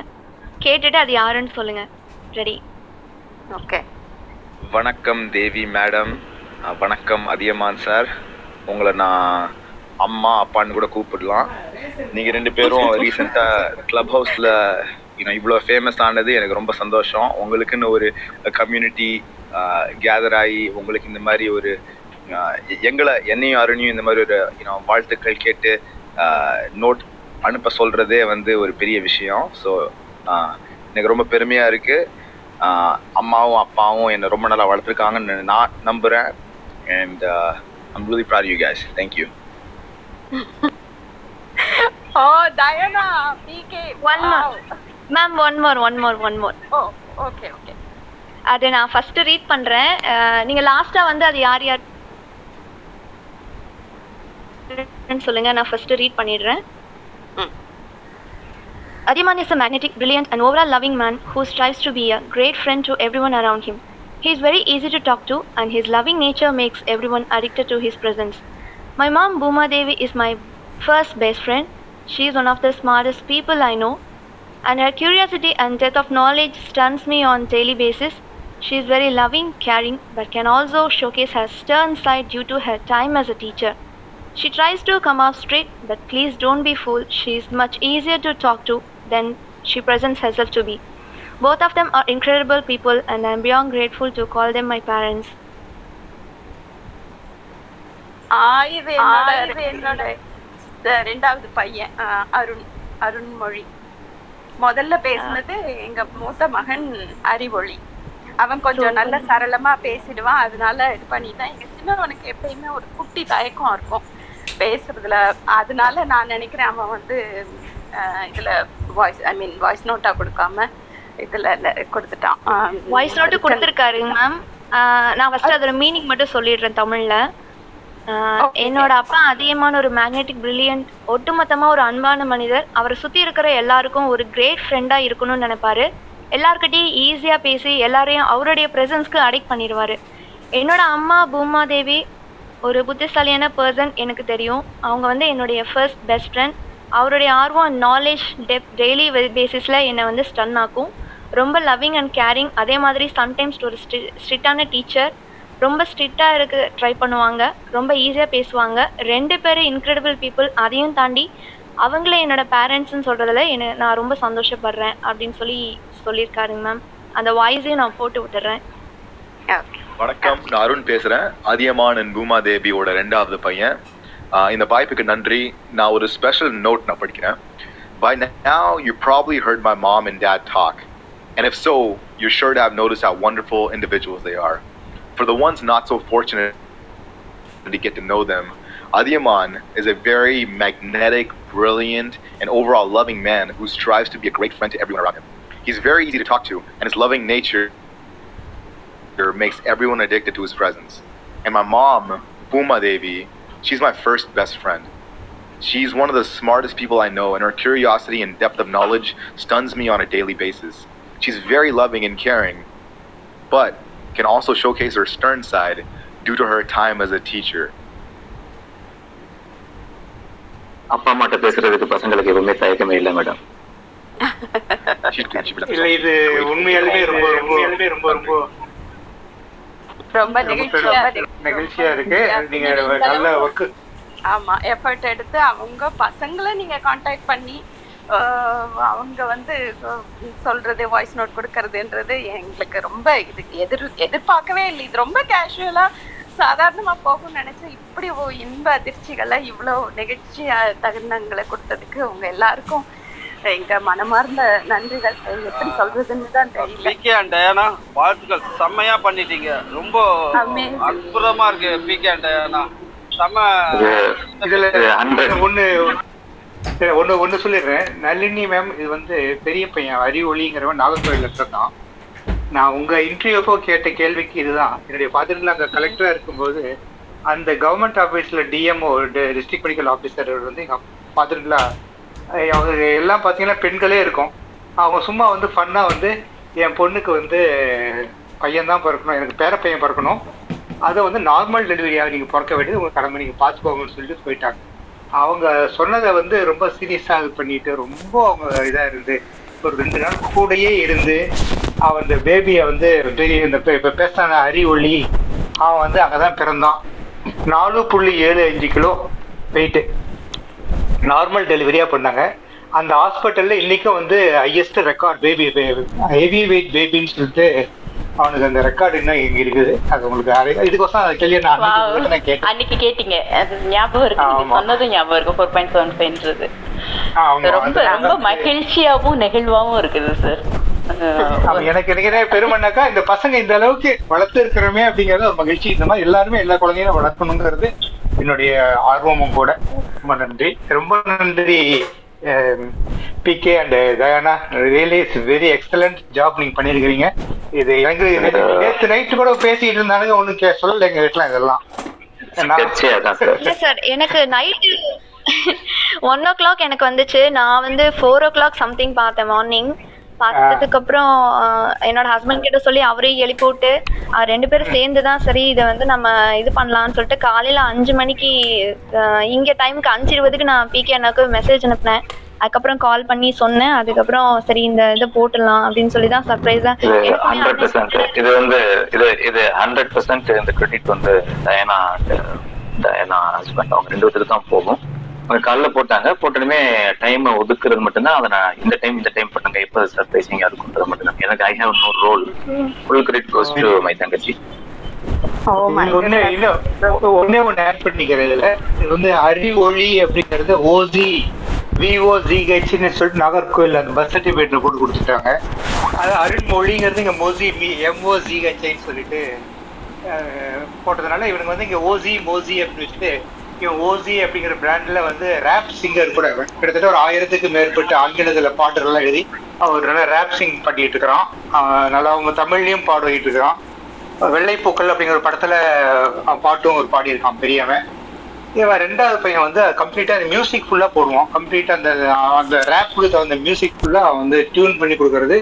F: கேட்டுட்டு அது யாருன்னு சொல்லுங்க. ரெடி
E: ஓகே
M: வணக்கம் தேவி மேடம் அஹ் வணக்கம் அதியமான் சார் உங்களை நான் அம்மா அப்பான்னு கூட கூப்பிடலாம். நீங்கள் ரெண்டு பேரும் ரீசெண்டாக க்ளப் ஹவுஸில் இவ்வளோ ஃபேமஸ் ஆனது எனக்கு ரொம்ப சந்தோஷம். உங்களுக்குன்னு ஒரு கம்யூனிட்டி கேதர் ஆகி உங்களுக்கு இந்த மாதிரி ஒரு அஹ், எங்களை என்னையும் அருணையும் இந்த மாதிரி ஒரு you know, வாழ்த்துக்கள் கேட்டு நோட் அனுப்ப சொல்கிறதே வந்து ஒரு பெரிய விஷயம். ஸோ எனக்கு ரொம்ப பெருமையாக இருக்குது அம்மாவும் அப்பாவும் என்னை ரொம்ப நல்லா வளர்த்துருக்காங்கன்னு நான் நம்புகிறேன் and I'm really proud of you guys. Thank you.
E: Oh Diana PK
F: one more ma'am one more one more one more
E: oh okay okay
F: அது நான் ஃபர்ஸ்ட் ரீட் பண்றேன். நீங்க லாஸ்டா வந்து அது யார் யார் சொல்லுங்க நான் ஃபர்ஸ்ட் ரீட் பண்ணிடுறேன் Adiman is a magnetic, brilliant, and overall loving man who strives to be a great friend to everyone around him. He is very easy to talk to, and his loving nature makes everyone addicted to his presence. My mom, Bhuma Devi, is my first best friend. She is one of the smartest people I know, and her curiosity and depth of knowledge stuns me on daily basis. She is very loving, caring, but can also showcase her stern side due to her time as a teacher. She tries to come off strict, but please don't be fooled. She is much easier to talk to than she presents herself to be. Both of them are incredible people, and I am beyond grateful to call them my parents.
E: ஆ இது என்னோட என்னோட இந்த ரெண்டாவது பையன் ஆ, அருண் அருண்மொழி முதல்ல பேசினது எங்க மூத்த மகன் அறிவொளி அவன் கொஞ்சம் நல்ல சரளமா பேசிடுவான் அதனால இது பண்ணிட்டேன் எங்க சின்னவனுக்கு எப்பயுமே ஒரு குட்டி தயக்கம் இருக்கும் பேசுறதுல. அதனால நான் நினைக்கிறேன் அவன் வந்து இதுல வாய்ஸ் ஐ மீன் வாய்ஸ் நோட்டா கொடுக்காம இதுல கொடுத்துட்டான்.
F: வாய்ஸ் நோட்டு கொடுத்துருக்காருங்க மேம் நான் ஃபர்ஸ்ட் அதோட மீனிங் மட்டும் சொல்லிடுறேன் தமிழ்ல. என்னோட அப்பா அதிகமான ஒரு மேக்னெட்டிக் பிரில்லியன்ட் ஒட்டுமொத்தமா ஒரு அன்பான மனிதர். அவரை சுத்தி இருக்கிற எல்லாருக்கும் ஒரு கிரேட் ஃப்ரெண்டா இருக்கணும்னு நினைப்பாரு. எல்லார்கிட்டயும் ஈஸியா பேசி எல்லாரையும் அவருடைய பிரசன்ஸ்க்கு அடிக்ட் பண்ணிடுவாரு. என்னோட அம்மா பூமா தேவி ஒரு புத்திசாலியான பர்சன் எனக்கு தெரியும். அவங்க வந்து என்னுடைய ஃபர்ஸ்ட் பெஸ்ட் ஃப்ரெண்ட் அவருடைய ஆர்வம் நாலேஜ் டெப் டெய்லி பேசிஸில் என்னை வந்து ஸ்டன் ஆக்கும். ரொம்ப லவ்விங் அண்ட் கேரிங் அதே மாதிரி சம்டைம்ஸ் ஒரு ஸ்ட்ரி ஸ்ட்ரிக்டான டீச்சர் ரொம்ப ஸ்ட்ரிக்டாக இருக்க ட்ரை பண்ணுவாங்க. ரொம்ப ஈஸியாக பேசுவாங்க. ரெண்டு பேரும் இன்க்ரெடிபிள் பீப்புள் அதையும் தாண்டி அவங்கள என்னோட பேரண்ட்ஸ்னு சொல்கிறதுல என்ன நான் ரொம்ப சந்தோஷப்படுறேன் அப்படின்னு சொல்லி சொல்லியிருக்காருங்க மேம் அந்த வாய்ஸையும் நான் போட்டு விட்டுறேன்.
M: வணக்கம் நான் அருண் பேசுறேன் அதியமான் அண்ட் பூமா தேவியோட ரெண்டாவது பையன் ஆஹ் இந்த வாய்ப்புக்கு நன்றி நான் ஒரு ஸ்பெஷல் நோட் நான் படிக்கிறேன் By now, you probably heard my mom and dad talk. And if so, you're sure to have noticed how wonderful individuals they are. For the ones not so fortunate to get to know them, Adiyaman is a very magnetic, brilliant, and overall loving man who strives to be a great friend to everyone around him. He's very easy to talk to, and his loving nature makes everyone addicted to his presence. And my mom, Puma Devi, she's my first best friend. She's one of the smartest people I know, and her curiosity and depth of knowledge stuns me on a daily basis. She's very loving and caring, but can also showcase her stern side due to her time as a teacher.
B: அப்பா அம்மாட்ட பேசுறதுக்கு பசங்களுக்கு எப்பவுமே தயக்கமே இல்லை madam
G: இல்ல இது உண்மையாலுமே ரொம்ப ரொம்ப உண்மையாலுமே ரொம்ப ரொம்ப
E: ரொம்ப நெகிழ்ச்சியா
G: நெகிழ்ச்சியா இருக்கு. நீங்க நல்ல ஒர்க்
E: ஆமா எஃபர்ட் எடுத்து அவங்க பசங்களை நீங்க காண்டாக்ட் பண்ணி அவங்க வந்து சொல்றது வாய்ஸ் நோட் கொடுக்கறதுன்றது எங்களுக்கு ரொம்ப இது எதிர் எதிர்பார்க்கவே இல்லை. இது ரொம்ப கேஷுவலா சாதாரணமா போகும்னு நினைச்சேன் இப்படி ஓ இன்ப அதிர்ச்சிகளை இவ்வளவு நெகிழ்ச்சியா தருணங்களை கொடுத்ததுக்கு உங்க எல்லாருக்கும் எங்க மனமார்ந்த நன்றிகள். எப்படி சொல்றதுன்னு தான் தெரியல.
A: பிகே அண்ட் டயானா வாழ்த்துக்கள். செம்மையா பண்ணிட்டீங்க. ரொம்ப. அற்புதமா இருக்கு பிகே அண்ட் டயானா செம்ம
G: இதுல ஒண்ணு சரி, ஒண்ணு சொல்லிடுறேன். நளினி மேம் இது வந்து பெரிய பையன் அறிவொளிங்கிறவன் நாகர்கோயில்ல பிறந்தான். நான் உங்க இன்டர்வியூப்போ கேட்ட கேள்விக்கு இதுதான். என்னுடைய ஃபாதர்ல அங்க கலெக்டரா இருக்கும்போது அந்த கவர்மெண்ட் ஆபீஸ்ல டிஎம்ஓ டிஸ்ட்ரிக்ட் மெடிக்கல் ஆபீசர் வந்து எங்க ஃபாதர்ல அவங்க எல்லாம் பார்த்தீங்கன்னா பெண்களே இருக்கும். அவங்க சும்மா வந்து ஃபன்னாக வந்து என் பொண்ணுக்கு வந்து பையன் தான் பிறக்கணும் எனக்கு பேர பையன் பிறக்கணும். அதை வந்து நார்மல் டெலிவரியாக நீங்கள் பிறக்க வேண்டியது உங்கள் கடமை. நீங்கள் பார்த்துக்கோங்கன்னு சொல்லிட்டு போயிட்டாங்க. அவங்க சொன்னதை வந்து ரொம்ப சீரியஸாக இது பண்ணிட்டு ரொம்ப அவங்க இதாக இருந்து ஒரு ரெண்டு நாள் கூடயே இருந்து அவன் அந்த பேபியை வந்து பெரிய இந்த இப்போ பேசின அரி ஒளி. அவன் வந்து அங்கதான் பிறந்தான். நாலு புள்ளி ஏழு அஞ்சு கிலோ வெயிட்டு நார்மல் டெலிவரியா பண்ணாங்க. அந்த ஹாஸ்பிட்டல்ல இன்னைக்கும் வந்து highest record baby heavy weight பேபின்னு சொல்லிட்டு அவனுக்கு அந்த ரெக்கார்டு இன்னும் இங்க இருக்குது. அது உங்களுக்கு இதுக்கோசம் அந்த கேள்வியை நான் நான் கேட்டேன்.
D: அன்னைக்கு கேட்டீங்க. அது ஞாபகம் இருக்கு. நீங்க. சொன்னதும் ஞாபகம் இருக்கு. ஃபோர் பாயிண்ட் செவன் ஃபைவ்ன்றது ரொம்ப
G: அது
D: ரொம்ப மகிழ்ச்சியாவும் நெகிழ்வாவும் இருக்குது சார்
G: எனக்கு என்ன பெருமைனாக்கா இந்த பசங்க இந்த அளவுக்கு வளர்த்து இருக்கிறோமே அப்படிங்கறது ஒரு மகிழ்ச்சி. இந்த மாதிரி எல்லாருமே எல்லா குழந்தையும் வளர்க்கணுங்கிறது என்னுடைய ஆர்வமும் கூட ரொம்ப நன்றி. ரொம்ப நன்றி PK and Diana really it's very excellent job நீங்க பண்ணிருக்கிறீங்க. இது எனக்கு நேற்று நைட்டு கூட பேசிட்டு இருந்தானுங்க ஒன்றும் கே சொல்லல எங்க வீட்டுல இதெல்லாம்.
F: சார். எனக்கு நைட்டு ஒன் ஓ கிளாக் எனக்கு வந்துச்சு. நான் வந்து ஃபோர் ஓ கிளாக் சம்திங் பார்த்தேன் மார்னிங் பார்த்ததுக்கு அப்புறம் என்னோட ஹஸ்பண்ட் கிட்ட சொல்லி அவரையும் எழுப்பி விட்டு ரெண்டு பேரும் சேர்ந்து தான் சரி இதை வந்து நம்ம இது பண்ணலாம்னு சொல்லிட்டு காலையில அஞ்சு மணிக்கு இங்க டைமுக்கு அஞ்சு இருபதுக்கு நான் பிகே அண்ணாக்கு மெசேஜ் அனுப்பினேன். அதுக்கப்புறம் கால் பண்ணி சொன்னேன். அதுக்கப்புறம் சரி இந்த இதை போட்டுடலாம் அப்படின்னு சொல்லி தான் சர்ப்ரைஸா
B: ஹண்ட்ரட் பெர்சன்ட் இது வந்து இது இது ஹண்ட்ரட் பெர்சன்ட் இந்த கிரெடிட் வந்து டயனா டயனா ஹஸ்பண்ட் அவங்க ரெண்டு பேருக்கு தான் போகும். காலைல போட்டாங்க. போட்டதுமே டைம் ஒதுக்குறது மட்டும்தான். அதை நான் இந்த டைம் இந்த டைம் பண்ணுங்க. எப்போ சர்ப்ரைசிங்கா இருக்குன்றது மட்டும்தான். எனக்கு I have no role full credit goes to my. தங்கச்சி.
G: ஒண்ணே ஒண்ணு ஆட் பண்ணிக்கிறேன் இதுல. இது வந்து அறிவொளி அப்படிங்கறது ஓசி விஓசிஹெச்னு சொல்லிட்டு நாகர்கோவில் அந்த பர்த் சர்டிபிகேட்ல போட்டு கொடுத்துட்டாங்க. அது அருண்மொழிங்கிறது இங்க மோசி எம்ஓசிஹெச்ஐன்னு சொல்லிட்டு போட்டதுனால இவனுக்கு வந்து இங்க ஓசி மோசி அப்படின்னு வச்சுட்டு இவன் ஓசி அப்படிங்கிற பிராண்ட்ல வந்து ரேப் சிங்கர் கூட கிட்டத்தட்ட ஒரு ஆயிரத்துக்கு மேற்பட்ட ஆங்கிலத்துல பாட்டுகள்லாம் எழுதி அவர் நல்லா ரேப் சிங் பண்ணிட்டு இருக்கிறான். நல்லா அவங்க தமிழ்லயும் பாடிட்டு இருக்கிறான். வெள்ளைப்பூக்கள் அப்படிங்கிற ஒரு படத்துல பாட்டும் ஒரு பாடியிருக்கான் பெரியவன். இவன் ரெண்டாவது பையன் வந்து கம்ப்ளீட்டா மியூசிக் ஃபுல்லா போடுவான். கம்ப்ளீட்டா அந்த அந்த ரேப்புக்கு தகுந்த மியூசிக் ஃபுல்லா வந்து டியூன் பண்ணி கொடுக்கறது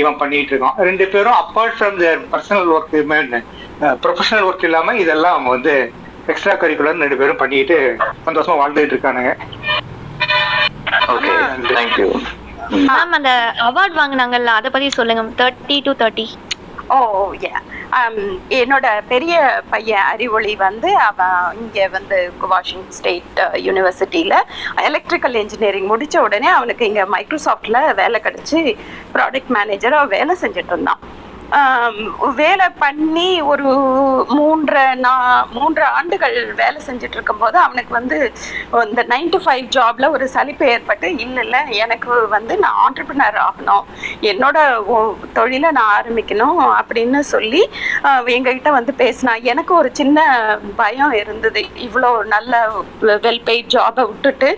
G: இவன் பண்ணிட்டு இருக்கான். ரெண்டு பேரும் apart from their personal work professional work இல்லாம இதெல்லாம் அவங்க வந்து எக்ஸ்ட்ரா கரிக்குலர் ரெண்டு பேரும் பண்ணிட்டு சந்தோஷமா வாழ்ந்துட்டு இருக்கானுங்க.
B: ஓகே தேங்க்யூ
F: மேம் அந்த அவார்ட் வாங்குனாங்கல்ல அதை பத்தி சொல்லுங்க thirty to thirty
E: oh yeah என்னோட பெரிய பையன் அறிவொளி வந்து அவன் இங்கே வந்து வாஷிங்டன் ஸ்டேட் யூனிவர்சிட்டியில் எலக்ட்ரிக்கல் இன்ஜினியரிங் முடித்த உடனே அவனுக்கு இங்கே மைக்ரோசாஃப்டில் வேலை கிடச்சி ப்ராடக்ட் மேனேஜராக வேலை செஞ்சுட்டு இருந்தான். வேலை பண்ணி ஒரு மூன்றரை நா மூன்று ஆண்டுகள் வேலை செஞ்சுட்டு இருக்கும்போது அவனுக்கு வந்து இந்த நைன் டு ஃபைவ் ஜாப்ல ஒரு சலிப்பு ஏற்பட்டு இல்லை இல்லை எனக்கு வந்து நான் ஆண்டர்பிரினர் ஆகணும். என்னோட தொழிலை நான் ஆரம்பிக்கணும் அப்படின்னு சொல்லி எங்ககிட்ட வந்து பேசினா எனக்கு ஒரு சின்ன பயம் இருந்தது. இவ்வளோ நல்ல வெல் பெய்ட் ஜாபை விட்டுட்டு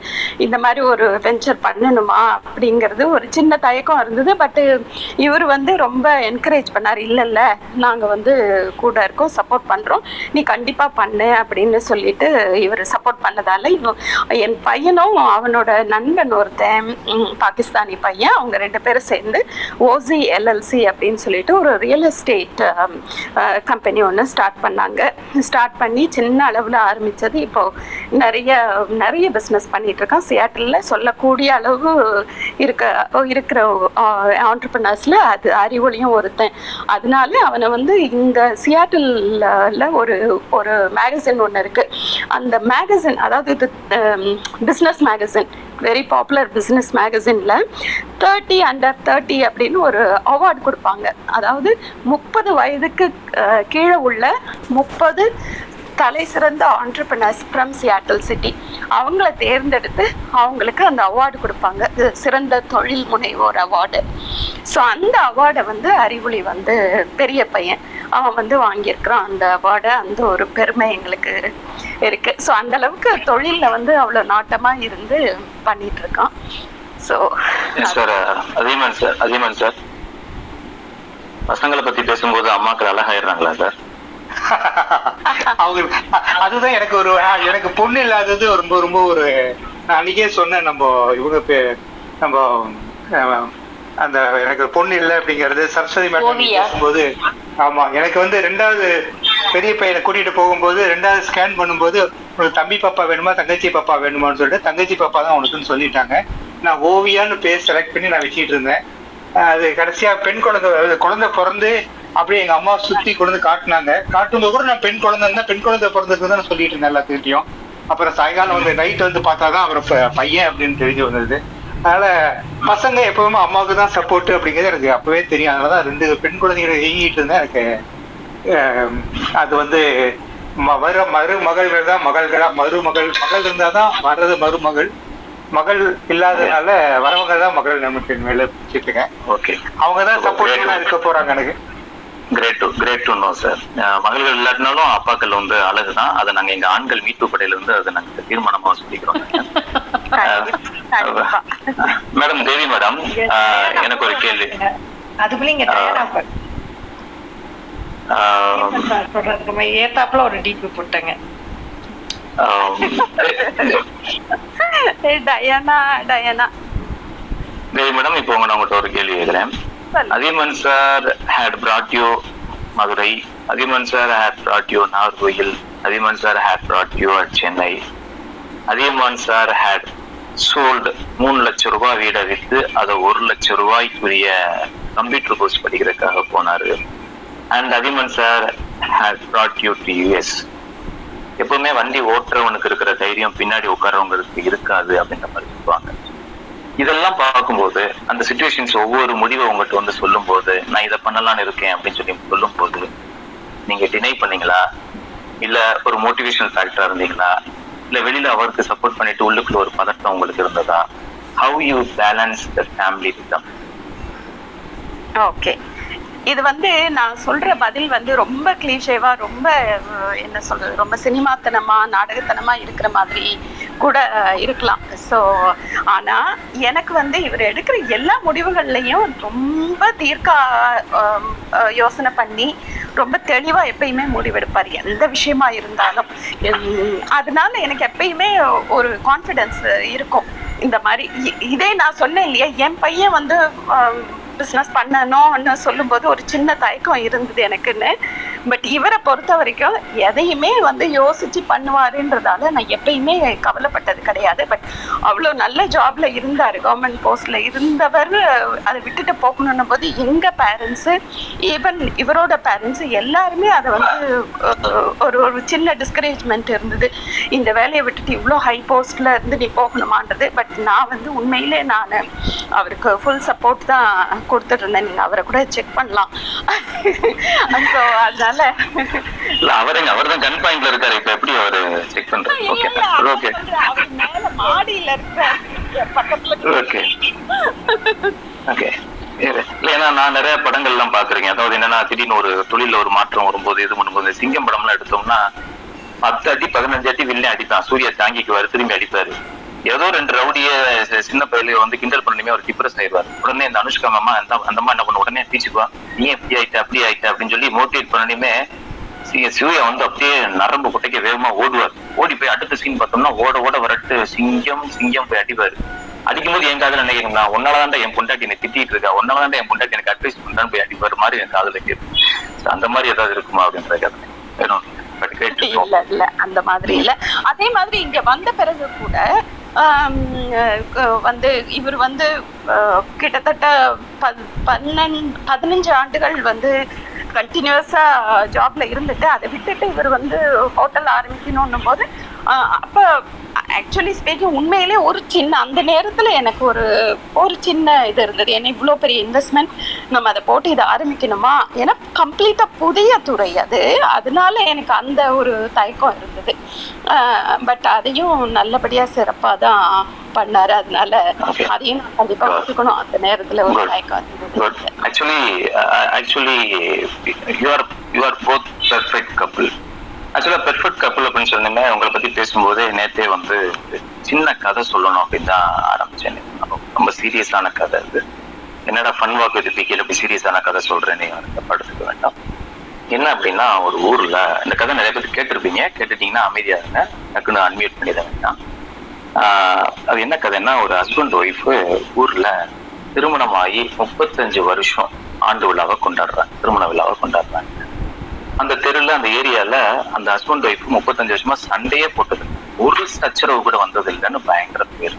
E: இந்த மாதிரி ஒரு வெஞ்சர் பண்ணணுமா? அப்படிங்கிறது ஒரு சின்ன தயக்கம் இருந்தது. பட்டு இவர் வந்து ரொம்ப என்கரேஜ் பண்ண இல்லை இல்லை நாங்கள் வந்து கூட இருக்கோம் சப்போர்ட் பண்ணுறோம் நீ கண்டிப்பாக பண்ணு அப்படின்னு சொல்லிட்டு இவர் சப்போர்ட் பண்ணதால் இவன் என் பையனும் அவனோட நண்பன் ஒருத்தன் பாகிஸ்தானி பையன் அவங்க ரெண்டு பேரும் சேர்ந்து ஓசி எல்எல்சி அப்படின்னு சொல்லிட்டு ஒரு ரியல் எஸ்டேட் கம்பெனி ஒன்று ஸ்டார்ட் பண்ணாங்க. ஸ்டார்ட் பண்ணி சின்ன அளவில் ஆரம்பித்தது இப்போ நிறைய நிறைய பிஸ்னஸ் பண்ணிகிட்ருக்கான் இருக்கான் சியாட்டிலில் சொல்லக்கூடிய அளவு இருக்க இருக்கிற ஆண்டர்பனர்ஸில் அது அறிவொளியும் ஒருத்தன். அதனால அவனை வந்து இந்த சியாட்டில் ஒரு ஒரு மேகசின் ஒன்று இருக்குது அந்த மேகசின் அதாவது இது business magazine very popular business மேகசினில் thirty under thirty அப்படின்னு ஒரு அவார்டு கொடுப்பாங்க. அதாவது முப்பது வயதுக்கு கீழே உள்ள முப்பது தலை சிறந்த ஆண்டர்பிரினர்ஸ் ஃப்ரம் சியாட்டல் சிட்டி அவங்கள தேர்ந்தெடுத்து அவங்களுக்கு அந்த அவார்டு கொடுப்பாங்க. இது சிறந்த தொழில் முனைவோர் அவார்டு ஸோ அந்த அவார்டை வந்து அறிவொளி வந்து பெரிய பையன். அவன் வந்து வாங்கியிருக்கிறான் அந்த அவார்டை அந்த ஒரு பெருமை எங்களுக்கு இருக்கு. ஸோ அந்த அளவுக்கு தொழிலில் வந்து அவ்வளோ நாட்டமாக இருந்து பண்ணிட்டு இருக்கான் so
B: sir Adhigaman sir Adhigaman sir பசங்களை பத்தி பேசும்போது அம்மாக்கள் அழகாயிடுறாங்களா சார்
G: அவங்க அதுதான் எனக்கு ஒரு எனக்கு பொண்ணு இல்லாதது ரொம்ப ரொம்ப ஒரு நான் அன்னைக்கே சொன்னேன் நம்ம இவங்க பே- நம்ம அந்த எனக்கு பொண்ணு இல்லை அப்படிங்கறது. சரஸ்வதி மேடம். பேசும்போது ஆமா எனக்கு வந்து ரெண்டாவது பெரிய பையனை கூட்டிட்டு போகும்போது ரெண்டாவது ஸ்கேன் பண்ணும்போது உனக்கு தம்பி பாப்பா வேணுமா தங்கச்சி பாப்பா வேணுமான்னு சொல்லிட்டு தங்கச்சி பாப்பா தான் உனக்குன்னு சொல்லிட்டாங்க. நான் ஓவியான்னு பேர் செலக்ட் பண்ணி நான் வச்சுட்டு இருந்தேன். அது கடைசியா பெண் குழந்தை குழந்தை பிறந்து அப்படியே எங்க அம்மா சுத்தி கொண்டு வந்து காட்டினாங்க. காட்டும்போது கூட நான் பெண் குழந்தை இருந்தா பெண் குழந்தை பிறந்திருக்கு தான் சொல்லிட்டு இருந்தேன் எல்லாத்துக்கிட்டையும். அப்புறம் சாயங்காலம் வந்து நைட் வந்து பார்த்தாதான் அவர் பையன் அப்படின்னு தெரிஞ்சு வந்தது. அதனால பசங்க எப்பவுமே அம்மாவுக்கு தான் சப்போர்ட் அப்படிங்கிறது எனக்கு அப்பவே தெரியும். அதனாலதான் ரெண்டு பெண் குழந்தைகளை இயங்கிட்டு இருந்தேன். எனக்கு அது வந்து வர மருமகள்கள் தான் மகள்களா மருமகள் மகள் இருந்தாதான் வர்றது மருமகள். மகள் இல்லாதனால வரவங்க தான் மகள் நமக்கு மேல வச்சுட்டுங்க
B: ஓகே
G: அவங்க தான் சப்போர்ட்டிவா இருக்க போறாங்க எனக்கு.
B: Great to great to know sir மகள்கள் இல்லாட்டினாலும் அப்பாக்கள் வந்து அழகுதான். அதை நாங்க எங்க ஆண்கள் மீட்பு படையில இருந்து அதை நாங்க தீர்மானமா சொல்லிக்கிறோம் மேடம் தேவி மேடம் எனக்கு ஒரு கேள்வி.
C: அதுக்குள்ள ஏத்தாப்புல ஒரு டிபி போட்டேங்க.
E: Diana Diana.
B: தேவி மேடம் இப்போ உங்க நான் உங்கள்கிட்ட ஒரு கேள்வி கேட்கிறேன். Adhiyaman sir had brought you Madurai Adhiyaman sir had brought you Nagercoil Adhiyaman sir had brought you Chennai Adhiyaman sir had sold மூணு லட்சம் ரூபாய் வீடை விற்று அதை ஒரு லட்சம் ரூபாய்க்குரிய கம்ப்யூட்டர் கோர்ஸ் படிக்கிறதுக்காக போனார். And Adhiman sir had brought you to US எப்பவுமே வண்டி ஓட்டுறவனுக்கு இருக்கிற தைரியம் பின்னாடி உட்காரவங்களுக்கு இருக்காது அப்படின்ற மாதிரி சொல்லுவாங்க. இதெல்லாம் பார்க்கும்போது அந்த சுச்சுவேஷன்ஸ் ஒவ்வொரு முடிவை உங்கள்கிட்ட வந்து சொல்லும்போது நான் இதை பண்ணலாம்னு இருக்கேன் அப்படின்னு சொல்லி சொல்லும்போது நீங்க டினை பண்ணீங்களா? இல்ல ஒரு மோட்டிவேஷனல் ஃபேக்டரா இருந்தீங்களா? இல்ல வெளியில அவருக்கு சப்போர்ட் பண்ணிட்டு உள்ளுக்குள்ள ஒரு பதட்டம் உங்களுக்கு இருந்ததா? How you balance the family with
E: okay இது வந்து நான் சொல்ற பதில் வந்து ரொம்ப கிளீஷேவா ரொம்ப என்ன சொல்றது ரொம்ப சினிமாத்தனமா நாடகத்தனமா இருக்கிற மாதிரி கூட இருக்கலாம். ஸோ ஆனா எனக்கு வந்து இவர் எடுக்கிற எல்லா முடிவுகள்லையும் ரொம்ப தீர்க்க யோசனை பண்ணி ரொம்ப தெளிவா எப்பயுமே முடிவெடுப்பார். எந்த விஷயமா இருந்தாலும். அதனால எனக்கு எப்பயுமே ஒரு கான்ஃபிடென்ஸ் இருக்கும். இந்த மாதிரி இதே நான் சொன்னேன் இல்லையா என் பையன் வந்து பிஸ்னஸ் பண்ணணும்னு சொல்லும்போது ஒரு சின்ன தயக்கம் இருந்தது எனக்குன்னு. பட் இவரை பொறுத்த வரைக்கும் எதையுமே வந்து யோசிச்சு பண்ணுவாருன்றதால நான் எப்பயுமே கவலைப்பட்டது கிடையாது. பட் அவ்வளோ நல்ல ஜாப்ல இருந்தார் கவர்மெண்ட் போஸ்ட்ல இருந்தவர் அதை விட்டுட்டு போகணுன்னும் போது எங்கள் பேரண்ட்ஸு ஈவன் இவரோட பேரண்ட்ஸு எல்லாருமே அதை வந்து ஒரு ஒரு சின்ன டிஸ்கரேஜ்மெண்ட் இருந்தது. இந்த வேலையை விட்டுட்டு இவ்வளோ ஹை போஸ்ட்ல இருந்து நீ போகணுமான்றது. பட் நான் வந்து உண்மையிலே நான் அவருக்கு ஃபுல் சப்போர்ட் தான் கொடுத்துட்டு இருந்தேன் நீங்க அவரை கூட செக் பண்ணலாம். ஸோ அதனால
B: இல்ல அவருங்க அவர் தான் கன் பாயிண்ட்ல இருக்காரு. இப்ப எப்படி அவரு செக் பண்றாரு ஓகே ஓகே
E: அவர் மேல மாடியில இருக்கிறார் பக்கத்துல
B: ஓகே ஓகே ஏன்னா நான் நிறைய படங்கள் எல்லாம் பாக்குறேங்க அதாவது என்னன்னா திடீர்னு ஒரு தொழில ஒரு மாற்றம் வரும்போது இது பண்ணும்போது சிங்கம் படம் எல்லாம் எடுத்தோம்னா பத்து அடி பதினஞ்சு அடி வில்லே அடிப்பான் சூர்யா தாங்கிக்குவாரு திரும்பி அடிப்பாரு. ஏதோ ரெண்டு ரவுடிய சின்ன பையில வந்து கிண்டல் பண்ணணுமே அவர் கிப்ரஸ் ஆயிடுவார். உடனே இந்த அனுஷ்கா மாமா அந்த அந்த அம்மா என்ன பண்ண உடனே பீச்சுக்குவா நீ எப்படி ஆயிட்ட அப்படி ஆயிட்ட அப்படின்னு சொல்லி மோட்டிவேட் பண்ணணுமே சி- வந்து அப்படியே நரம்பு குட்டைக்கு வேகமா ஓடுவார். ஓடி போய் அடுத்த சீன் பார்த்தோம்னா ஓட ஓட வரட்டு சிங்கம் சிங்கம் போய் அடிப்பாரு. அடிக்கும்போது என் காதல் நினைக்கிறேன் உன்னாலதான் என் பொண்டாட்டி என்னை திட்டிட்டு இருக்கா? உன்னாலதான் என் பொண்டாட்டி எனக்கு அட்வைஸ் பண்றான்னு போய் அடிப்பாரு மாதிரி என் காதல் கேட்டு அந்த மாதிரி ஏதாவது இருக்குமா அப்படின்ற கதை. வேணும்.
E: இல்ல இல்ல அந்த மாதிரி இல்ல. அதே மாதிரி இங்க வந்த பிறகு கூட வந்து இவர் வந்து கிட்டத்தட்ட பத்- பன்னெண்டு பதினஞ்சு ஆண்டுகள் வந்து கண்டினியூஸாக ஜாப்ல இருந்துட்டு அதை விட்டுட்டு இவர் வந்து ஹோட்டல் ஆரம்பிக்கணும் போது அப்போ ஆக்சுவலி ஸ்பீக்கிங் உண்மையிலே ஒரு சின்ன அந்த நேரத்துல எனக்கு ஒரு ஒரு சின்ன இது இருந்தது. ஏன்னா இவ்வளோ பெரிய இன்வெஸ்ட்மெண்ட் நம்ம அதை போட்டு இதை ஆரம்பிக்கணுமா? ஏன்னா கம்ப்ளீட்டா புதிய துறை அது. அதனால எனக்கு அந்த ஒரு தயக்கம் இருந்தது. பட் அதையும் நல்லபடியா சிறப்பா தான் பண்ணாரு. அதனால அதையும் நான் கண்டிப்பா ஒத்துக்கணும் அந்த நேரத்துல ஒரு தயக்கம் இருந்தது.
B: Actually actually you are you are both perfect couple ஆக்சுவலா பெர்ஃபெக்ட் கப்பல் அப்படின்னு சொன்னீங்க உங்களை பத்தி பேசும்போது நேத்தே வந்து சின்ன கதை சொல்லணும் அப்படின்னு தான் ஆரம்பிச்சேன். ரொம்ப சீரியஸான கதை அது. என்னடா ஃபன் வாக் வித் பிகேல போய் சீரியஸான கதை சொல்றேன் நீங்க படுத்துக்க வேண்டாம். என்ன அப்படின்னா ஒரு ஊர்ல இந்த கதை நிறைய பேர் கேட்டிருப்பீங்க கேட்டுட்டீங்கன்னா அமைதியா இருங்க. டக்குன்னு அன்மியூட் பண்ணிட வேண்டாம். ஆஹ் அது என்ன கதைன்னா ஒரு ஹஸ்பண்ட் ஒய்ஃப் ஊர்ல திருமணமாகி முப்பத்தஞ்சு வருஷம் ஆண்டு விழாவை கொண்டாடுறாங்க. திருமண விழாவை கொண்டாடுறாங்க. அந்த தெருல அந்த ஏரியால அந்த ஹஸ்பண்ட் ஒய்ஃப் முப்பத்தஞ்சு வருஷமா சண்டையே போட்டது. ஒரு சச்சரவு கூட வந்தது இல்லைன்னு பயங்கர பேர்.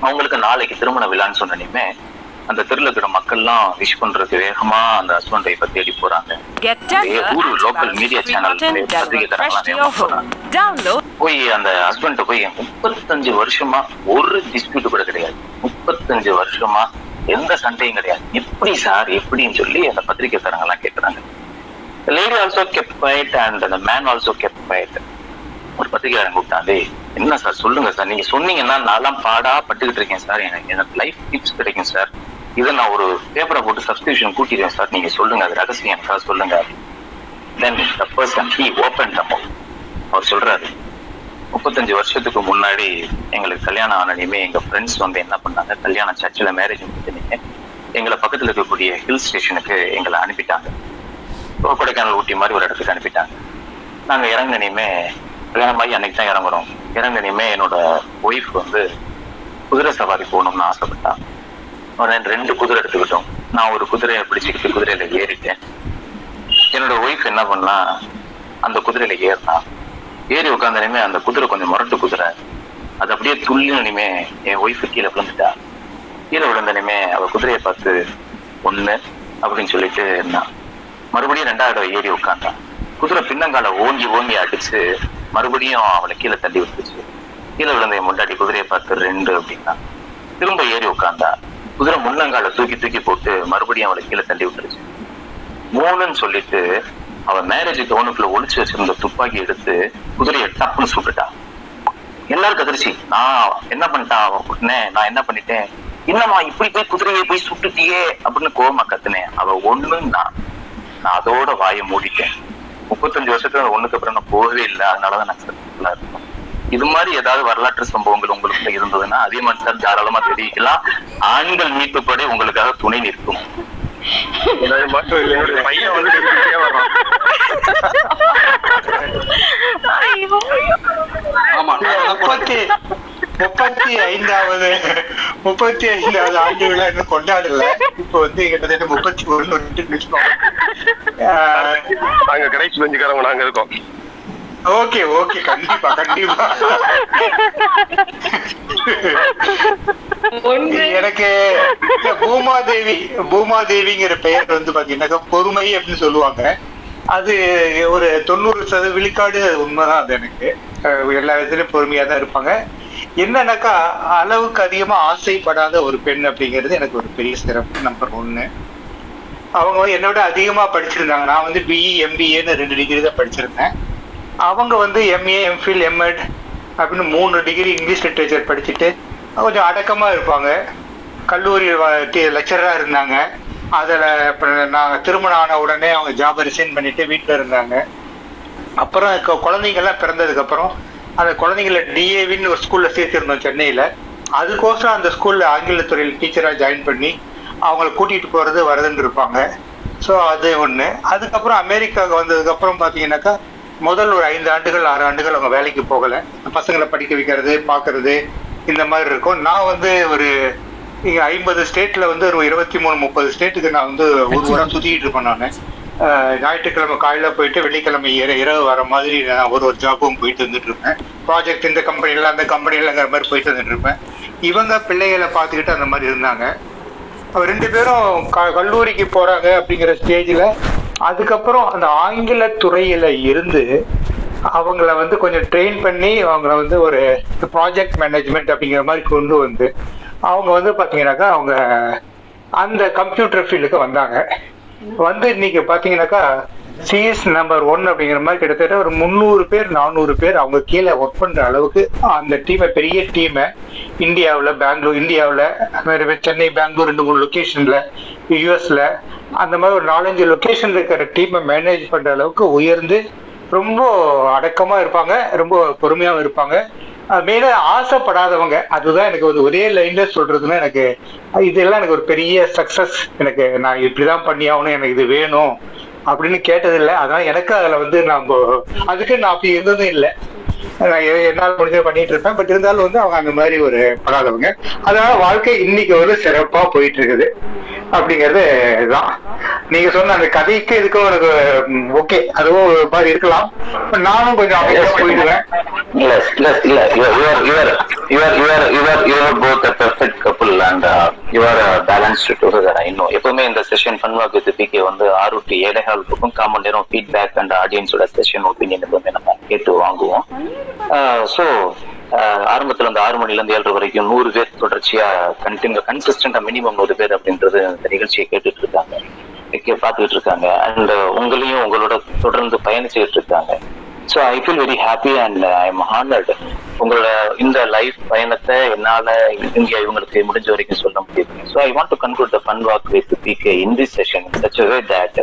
B: அவங்களுக்கு நாளைக்கு திருமண விழான்னு சொன்னனையுமே அந்த தெருல இருக்கிற மக்கள்லாம் விஷ் பண்றதுக்கு வேகமா அந்த ஹஸ்பண்ட் ஒய்ஃபை தேடி போறாங்க. ஊர் லோக்கல் மீடியா சேனல் போய் அந்த ஹஸ்பண்ட போய் முப்பத்தஞ்சு வருஷமா ஒரு டிஸ்பியூட் கூட கிடையாது. முப்பத்தஞ்சு வருஷமா எந்த சண்டையும் கிடையாது. எப்படி சார்? எப்படின்னு சொல்லி அந்த பத்திரிகைக்காரங்க எல்லாம் The lady also kept quiet and அந்த மேன் ஆல்சோ kept quiet. ஒரு பத்திரிகையாளன் கூப்பிட்டாரு என்ன சார் சொல்லுங்க சார் நீங்க சொன்னீங்கன்னா நான்லாம் பாடா பட்டுக்கிட்டு இருக்கேன் சார் எனக்கு எனக்கு லைஃப் டிப்ஸ் கிடைக்கும் சார் இதை நான் ஒரு பேப்பரை போட்டு சப்ஸ்கிரிப்ஷன் கூட்டிடுவேன் சார் நீங்க சொல்லுங்க அது ரகசியம் சார் சொல்லுங்க. Then the person he open அவர் சொல்றாரு முப்பத்தஞ்சு வருஷத்துக்கு முன்னாடி எங்களுக்கு கல்யாணம் ஆனதையுமே எங்க ஃப்ரெண்ட்ஸ் வந்து என்ன பண்ணாங்க? கல்யாணம் சர்ச்சில் மேரேஜ் முடிச்சுனீங்க எங்களை பக்கத்துல இருக்கக்கூடிய ஹில் ஸ்டேஷனுக்கு எங்களை அனுப்பிட்டாங்க. கொடைக்கானல் ஊட்டி மாதிரி ஒரு இடத்துக்கு அனுப்பிட்டாங்க. நாங்கள் இறங்கினையுமே கல்யாணம் ஆகி அன்னைக்கு தான் இறங்குறோம். இறங்கினையுமே என்னோட ஒய்ஃப் வந்து குதிரை சவாரி போகணும்னு ஆசைப்பட்டான் உடனே ரெண்டு குதிரை எடுத்துக்கிட்டோம். நான் ஒரு குதிரையை பிடிச்சிக்கிட்டு குதிரையில ஏறிட்டேன். என்னோட ஒய்ஃப் என்ன பண்ணா அந்த குதிரையில ஏறினா ஏறி உட்காந்தனையுமே அந்த குதிரை கொஞ்சம் முரட்டு குதிரை. அது அப்படியே துள்ளினுமே என் ஒய்ஃபு கீழே விழுந்துட்டா. கீழே விழுந்தனையுமே அவ குதிரையை பார்த்து ஒண்ணு அப்படின்னு சொல்லிட்டு இருந்தான் மறுபடியும் ரெண்டாவது தடவை ஏறி உட்காந்தான் குதிரை பின்னங்கால ஓங்கி ஓங்கி அடிச்சு மறுபடியும் அவளை கீழே தள்ளி விட்டுச்சு. கீழே விழுந்த என் முண்டாட்டி குதிரையை பார்த்து ரெண்டு அப்படின்னா. திரும்ப ஏறி உட்காந்தா குதிரை முன்னங்கால தூக்கி தூக்கி போட்டு மறுபடியும் அவளை கீழே தள்ளி விட்டுருச்சு. மூணுன்னு சொல்லிட்டு அவ மேரேஜ் கவுனுக்குள்ள ஒளிச்சு வச்சிருந்த துப்பாக்கி எடுத்து குதிரையை டப்புன்னு சுட்டுட்டான் எல்லாருக்கும் அதிர்ச்சி. நான் என்ன பண்ணிட்டான் அவன் உடனே? நான் என்ன பண்ணிட்டேன்? என்னம்மா இப்படி போய் குதிரையை போய் சுட்டுட்டியே? அப்படின்னு கோவமா கத்துனேன். அவ ஒண்ணுன்னா நான் அதோட வாயை மூடிட்டேன். முப்பத்தஞ்சு வருஷத்துல ஒண்ணுக்கு அப்புறம் நான் போகவே இல்லை. அதனாலதான் நான் சக்சஸ்ஃபுல்லா இருக்கேன் இது மாதிரி ஏதாவது வரலாற்று சம்பவங்கள் உங்களுக்கு இருந்ததுன்னா அதிகமான் சார் தாராளமா தெரிவிக்கலாம். ஆண்கள் மீட்புப்படை உங்களுக்காக துணை நிற்கும்.
N: பையன் வந்து
G: ஆமா முப்பத்தி ஐந்தாவது முப்பத்தி ஐந்தாவது ஆண்டு விழா இன்னும் கொண்டாடல. இப்போ வந்து கிட்டத்தட்ட முப்பத்தி ஒண்ணு
N: நாங்க கடைசி பெஞ்சுக்காரங்க நாங்க இருக்கோம்.
G: ஓகே ஓகே கண்டிப்பா கண்டிப்பா. எனக்கு பூமாதேவி பூமாதேவிங்கிற பெயர் வந்து பாத்தீங்கன்னாக்கா பொறுமை அப்படின்னு சொல்லுவாங்க. அது ஒரு தொண்ணூறு சதவீத விழுக்காடு அது உண்மைதான் அது எனக்கு. எல்லா விதத்திலும் பொறுமையா தான் இருப்பாங்க. என்னன்னாக்கா அளவுக்கு அதிகமா ஆசைப்படாத ஒரு பெண் அப்படிங்கிறது எனக்கு ஒரு பெரிய சிறப்பு நம்பர் ஒன்னு. அவங்க என்னோட என்னை விட அதிகமா படிச்சிருந்தாங்க. நான் வந்து பிஇ எம்பிஏன்னு ரெண்டு டிகிரி தான் படிச்சிருந்தேன். அவங்க வந்து எம்ஏ எம்ஃபில் எம்எட் அப்படின்னு மூணு டிகிரி இங்கிலீஷ் லிட்ரேச்சர் படிச்சுட்டு கொஞ்சம் அடக்கமாக இருப்பாங்க. கல்லூரி லெக்சராக இருந்தாங்க. அதில் இப்போ நாங்கள் திருமணம் ஆன உடனே அவங்க ஜாபை ரிசைன் பண்ணிவிட்டு வீட்டில் இருந்தாங்க. அப்புறம் குழந்தைங்கள்லாம் பிறந்ததுக்கப்புறம் அந்த குழந்தைங்கள டிஏவின்னு ஒரு ஸ்கூலில் சேர்த்திருந்தோம் சென்னையில். அதுக்கோசரம் அந்த ஸ்கூலில் ஆங்கிலத்துறையில் டீச்சராக ஜாயின் பண்ணி அவங்கள கூட்டிகிட்டு போகிறது வரதுன்னு இருப்பாங்க. ஸோ அது ஒன்று அதுக்கப்புறம் அமெரிக்காவுக்கு வந்ததுக்கப்புறம் பார்த்தீங்கன்னாக்கா முதல் ஒரு ஐந்து ஆண்டுகள் ஆறு ஆண்டுகள் அவங்க வேலைக்கு போகலை. பசங்களை படிக்க வைக்கிறது பார்க்கறது இந்த மாதிரி இருக்கும். நான் வந்து ஒரு இங்கே ஐம்பது ஸ்டேட்டில் வந்து ஒரு இருபத்தி மூணு முப்பது ஸ்டேட்டுக்கு நான் வந்து ஒரு வாரம் சுற்றிக்கிட்டு இருப்பேன் நான். ஞாயிற்றுக்கிழமை காலையில் போயிட்டு வெள்ளிக்கிழமை இர இரவு வர மாதிரி நான் ஒரு ஒரு ஜாப்பும் போயிட்டு வந்துட்டு இருப்பேன் ப்ராஜெக்ட் இந்த கம்பெனியில் அந்த கம்பெனிலங்கிற மாதிரி போயிட்டு வந்துட்டு இருப்பேன் இவங்க பிள்ளைகளை பார்த்துக்கிட்டு அந்த மாதிரி இருந்தாங்க. ரெண்டு பேரும் க- கல்லூரிக்கு போகிறாங்க அப்படிங்கிற ஸ்டேஜில் அதுக்கப்புறம் அந்த ஆங்கில துறையில் இருந்து அவங்கள வந்து கொஞ்சம் ட்ரெயின் பண்ணி அவங்கள வந்து ஒரு ப்ராஜெக்ட் மேனேஜ்மெண்ட் அப்படிங்கிற மாதிரி கொண்டு வந்து அவங்க வந்து பார்த்தீங்கன்னாக்கா அவங்க அந்த கம்ப்யூட்டர் ஃபீல்டுக்கு வந்தாங்க. வந்து இன்னைக்கு பாத்தீங்கன்னாக்கா சிஎஸ் நம்பர் ஒன் அப்படிங்கிற மாதிரி கிட்டத்தட்ட ஒரு முந்நூறு பேர் நானூறு பேர் அவங்க கீழே ஒர்க் பண்ற அளவுக்கு அந்த டீமை பெரிய டீமை இந்தியாவில் பெங்களூர் இந்தியாவில் சென்னை பெங்களூர் ரெண்டு மூணு லொக்கேஷனில் யூஎஸ்ல அந்த மாதிரி ஒரு நாலஞ்சு லொக்கேஷன் இருக்கிற டீமை மேனேஜ் பண்ற அளவுக்கு உயர்ந்து ரொம்ப அடக்கமாக இருப்பாங்க ரொம்ப பொறுமையாகவும் இருப்பாங்க. மெயினா ஆசைப்படாதவங்க அதுதான் எனக்கு ஒரு ஒரே லைன்ல சொல்றதுன்னா எனக்கு இதெல்லாம் எனக்கு ஒரு பெரிய சக்சஸ் எனக்கு நான் இப்படிதான் பண்ணி ஆகணும் எனக்கு இது வேணும் அப்படின்னு கேட்டதில்லை. அதனால எனக்கு அதுல வந்து நம்ம அதுக்கு நான் அப்படி இருந்ததும் இல்லை. என்னால முடிஞ்ச பண்ணிட்டு இருப்பேன். பட் இருந்தாலும் வந்து அவங்க அந்த மாதிரி ஒரு படாதவங்க. அதனால வாழ்க்கை இன்னைக்கு ஒரு சிறப்பா போயிட்டு இருக்குது அப்படிங்கிறது தான். நீங்க சொன்ன அந்த கதைக்கு இதுக்கும் எனக்கு ஓகே அதுவும் ஒரு மாதிரி இருக்கலாம். நானும் கொஞ்சம் அமைதியா போயிடுவேன்.
B: இல்ல இல்ல இல்ல your your your your your your both a perfect couple and your balance together I know எப்பவுமே இந்த session fun walk with PK வந்து ஆறு டு ஏழை ஹாலுக்கும் காமன் நேரம் ஃபீட்பேக் அண்ட் ஆடியன்ஸோட செஷன் ஒப்பீனியன் எப்பவுமே நம்ம கேட்டு வாங்குவோம். ஸோ ஆரம்பத்துல அந்த ஆறு மணில இருந்து ஏழரை வரைக்கும் நூறு பேர் தொடர்ச்சியா கண்டினியூ கன்சிஸ்டண்டாக மினிமம் நூறு பேர் அப்படின்றது இந்த நிகழ்ச்சியை கேட்டுட்டு இருக்காங்க. பார்த்துக்கிட்டு இருக்காங்க. அண்ட் உங்களையும் உங்களோட தொடர்ந்து பயணிச்சுக்கிட்டு இருக்காங்க. So I feel very happy and I am honoured உங்களோட இந்த லைஃப் பயணத்தை என்னால இந்தியா இவங்களுக்கு முடிஞ்ச வரைக்கும் சொல்ல முடியுது. So I want to conclude the fun walk with PK in this session such way that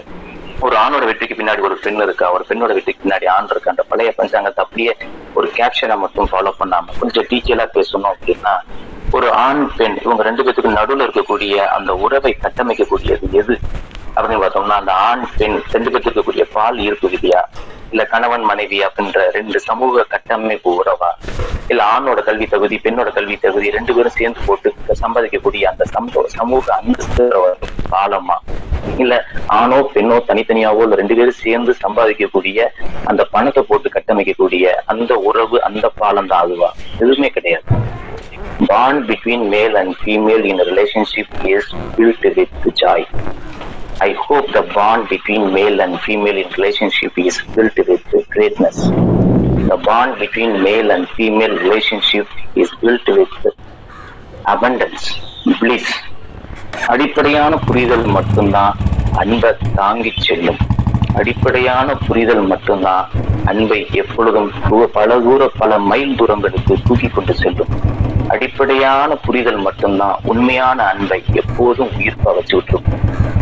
B: ஒரு ஆணோட வெற்றிக்கு பின்னாடி ஒரு பெண் இருக்கா? ஒரு பெண்ணோட வெற்றிக்கு பின்னாடி ஆண் இருக்கா? அந்த பழைய பஞ்சாங்கத்தை அப்படியே ஒரு கேப்ஷனை மட்டும் ஃபாலோ பண்ணாம கொஞ்சம் டீச்சலா பேசணும் அப்படின்னா ஒரு ஆண் பெண் இவங்க ரெண்டு பேத்துக்கு நடுவுல இருக்கக்கூடிய அந்த உறவை கட்டமைக்கக்கூடியது எது? அப்படின்னு பார்த்தோம்னா அந்த ஆண் பெண் ரெண்டு பேத்துக்கு இருக்கக்கூடிய பால் ஈர்ப்பு விதியா? இல்ல கணவன் மனைவி அப்படின்ற ரெண்டு சமூக கட்டமைப்பு உறவா? இல்ல ஆணோட கல்வி தகுதி பெண்ணோட கல்வி தகுதி ரெண்டு பேரும் சேர்ந்து போட்டு சம்பாதிக்கக்கூடிய அந்த சமூக சமூக அந்தஸ்து பாலமா? இல்ல ஆணோ பெண்ணோ தனித்தனியாவோ இல்ல ரெண்டு பேரும் சேர்ந்து சம்பாதிக்கக்கூடிய அந்த பணத்தை போட்டு கட்டமைக்கக்கூடிய அந்த உறவு அந்த பாலம் தான் அதுவா? எதுவுமே கிடையாது. Bond between male and female in relationship is built with joy. I hope the bond between male and female in relationship is built with greatness. The bond between male and female relationship is built with abundance, bliss. அடிப்படையான புரிதல் மட்டும்தான் அன்பை தாங்கி செல்லும் அடிப்படையான புரிதல் மட்டும்தான் அன்பை எப்பொழுதும் பல தூர பல மைல் தூரங்களுக்கு தூக்கி கொண்டு செல்லும் அடிப்படையான புரிதல் மட்டும்தான் உண்மையான அன்பை எப்போதும் உயிர்ப்ப வச்சுட்டு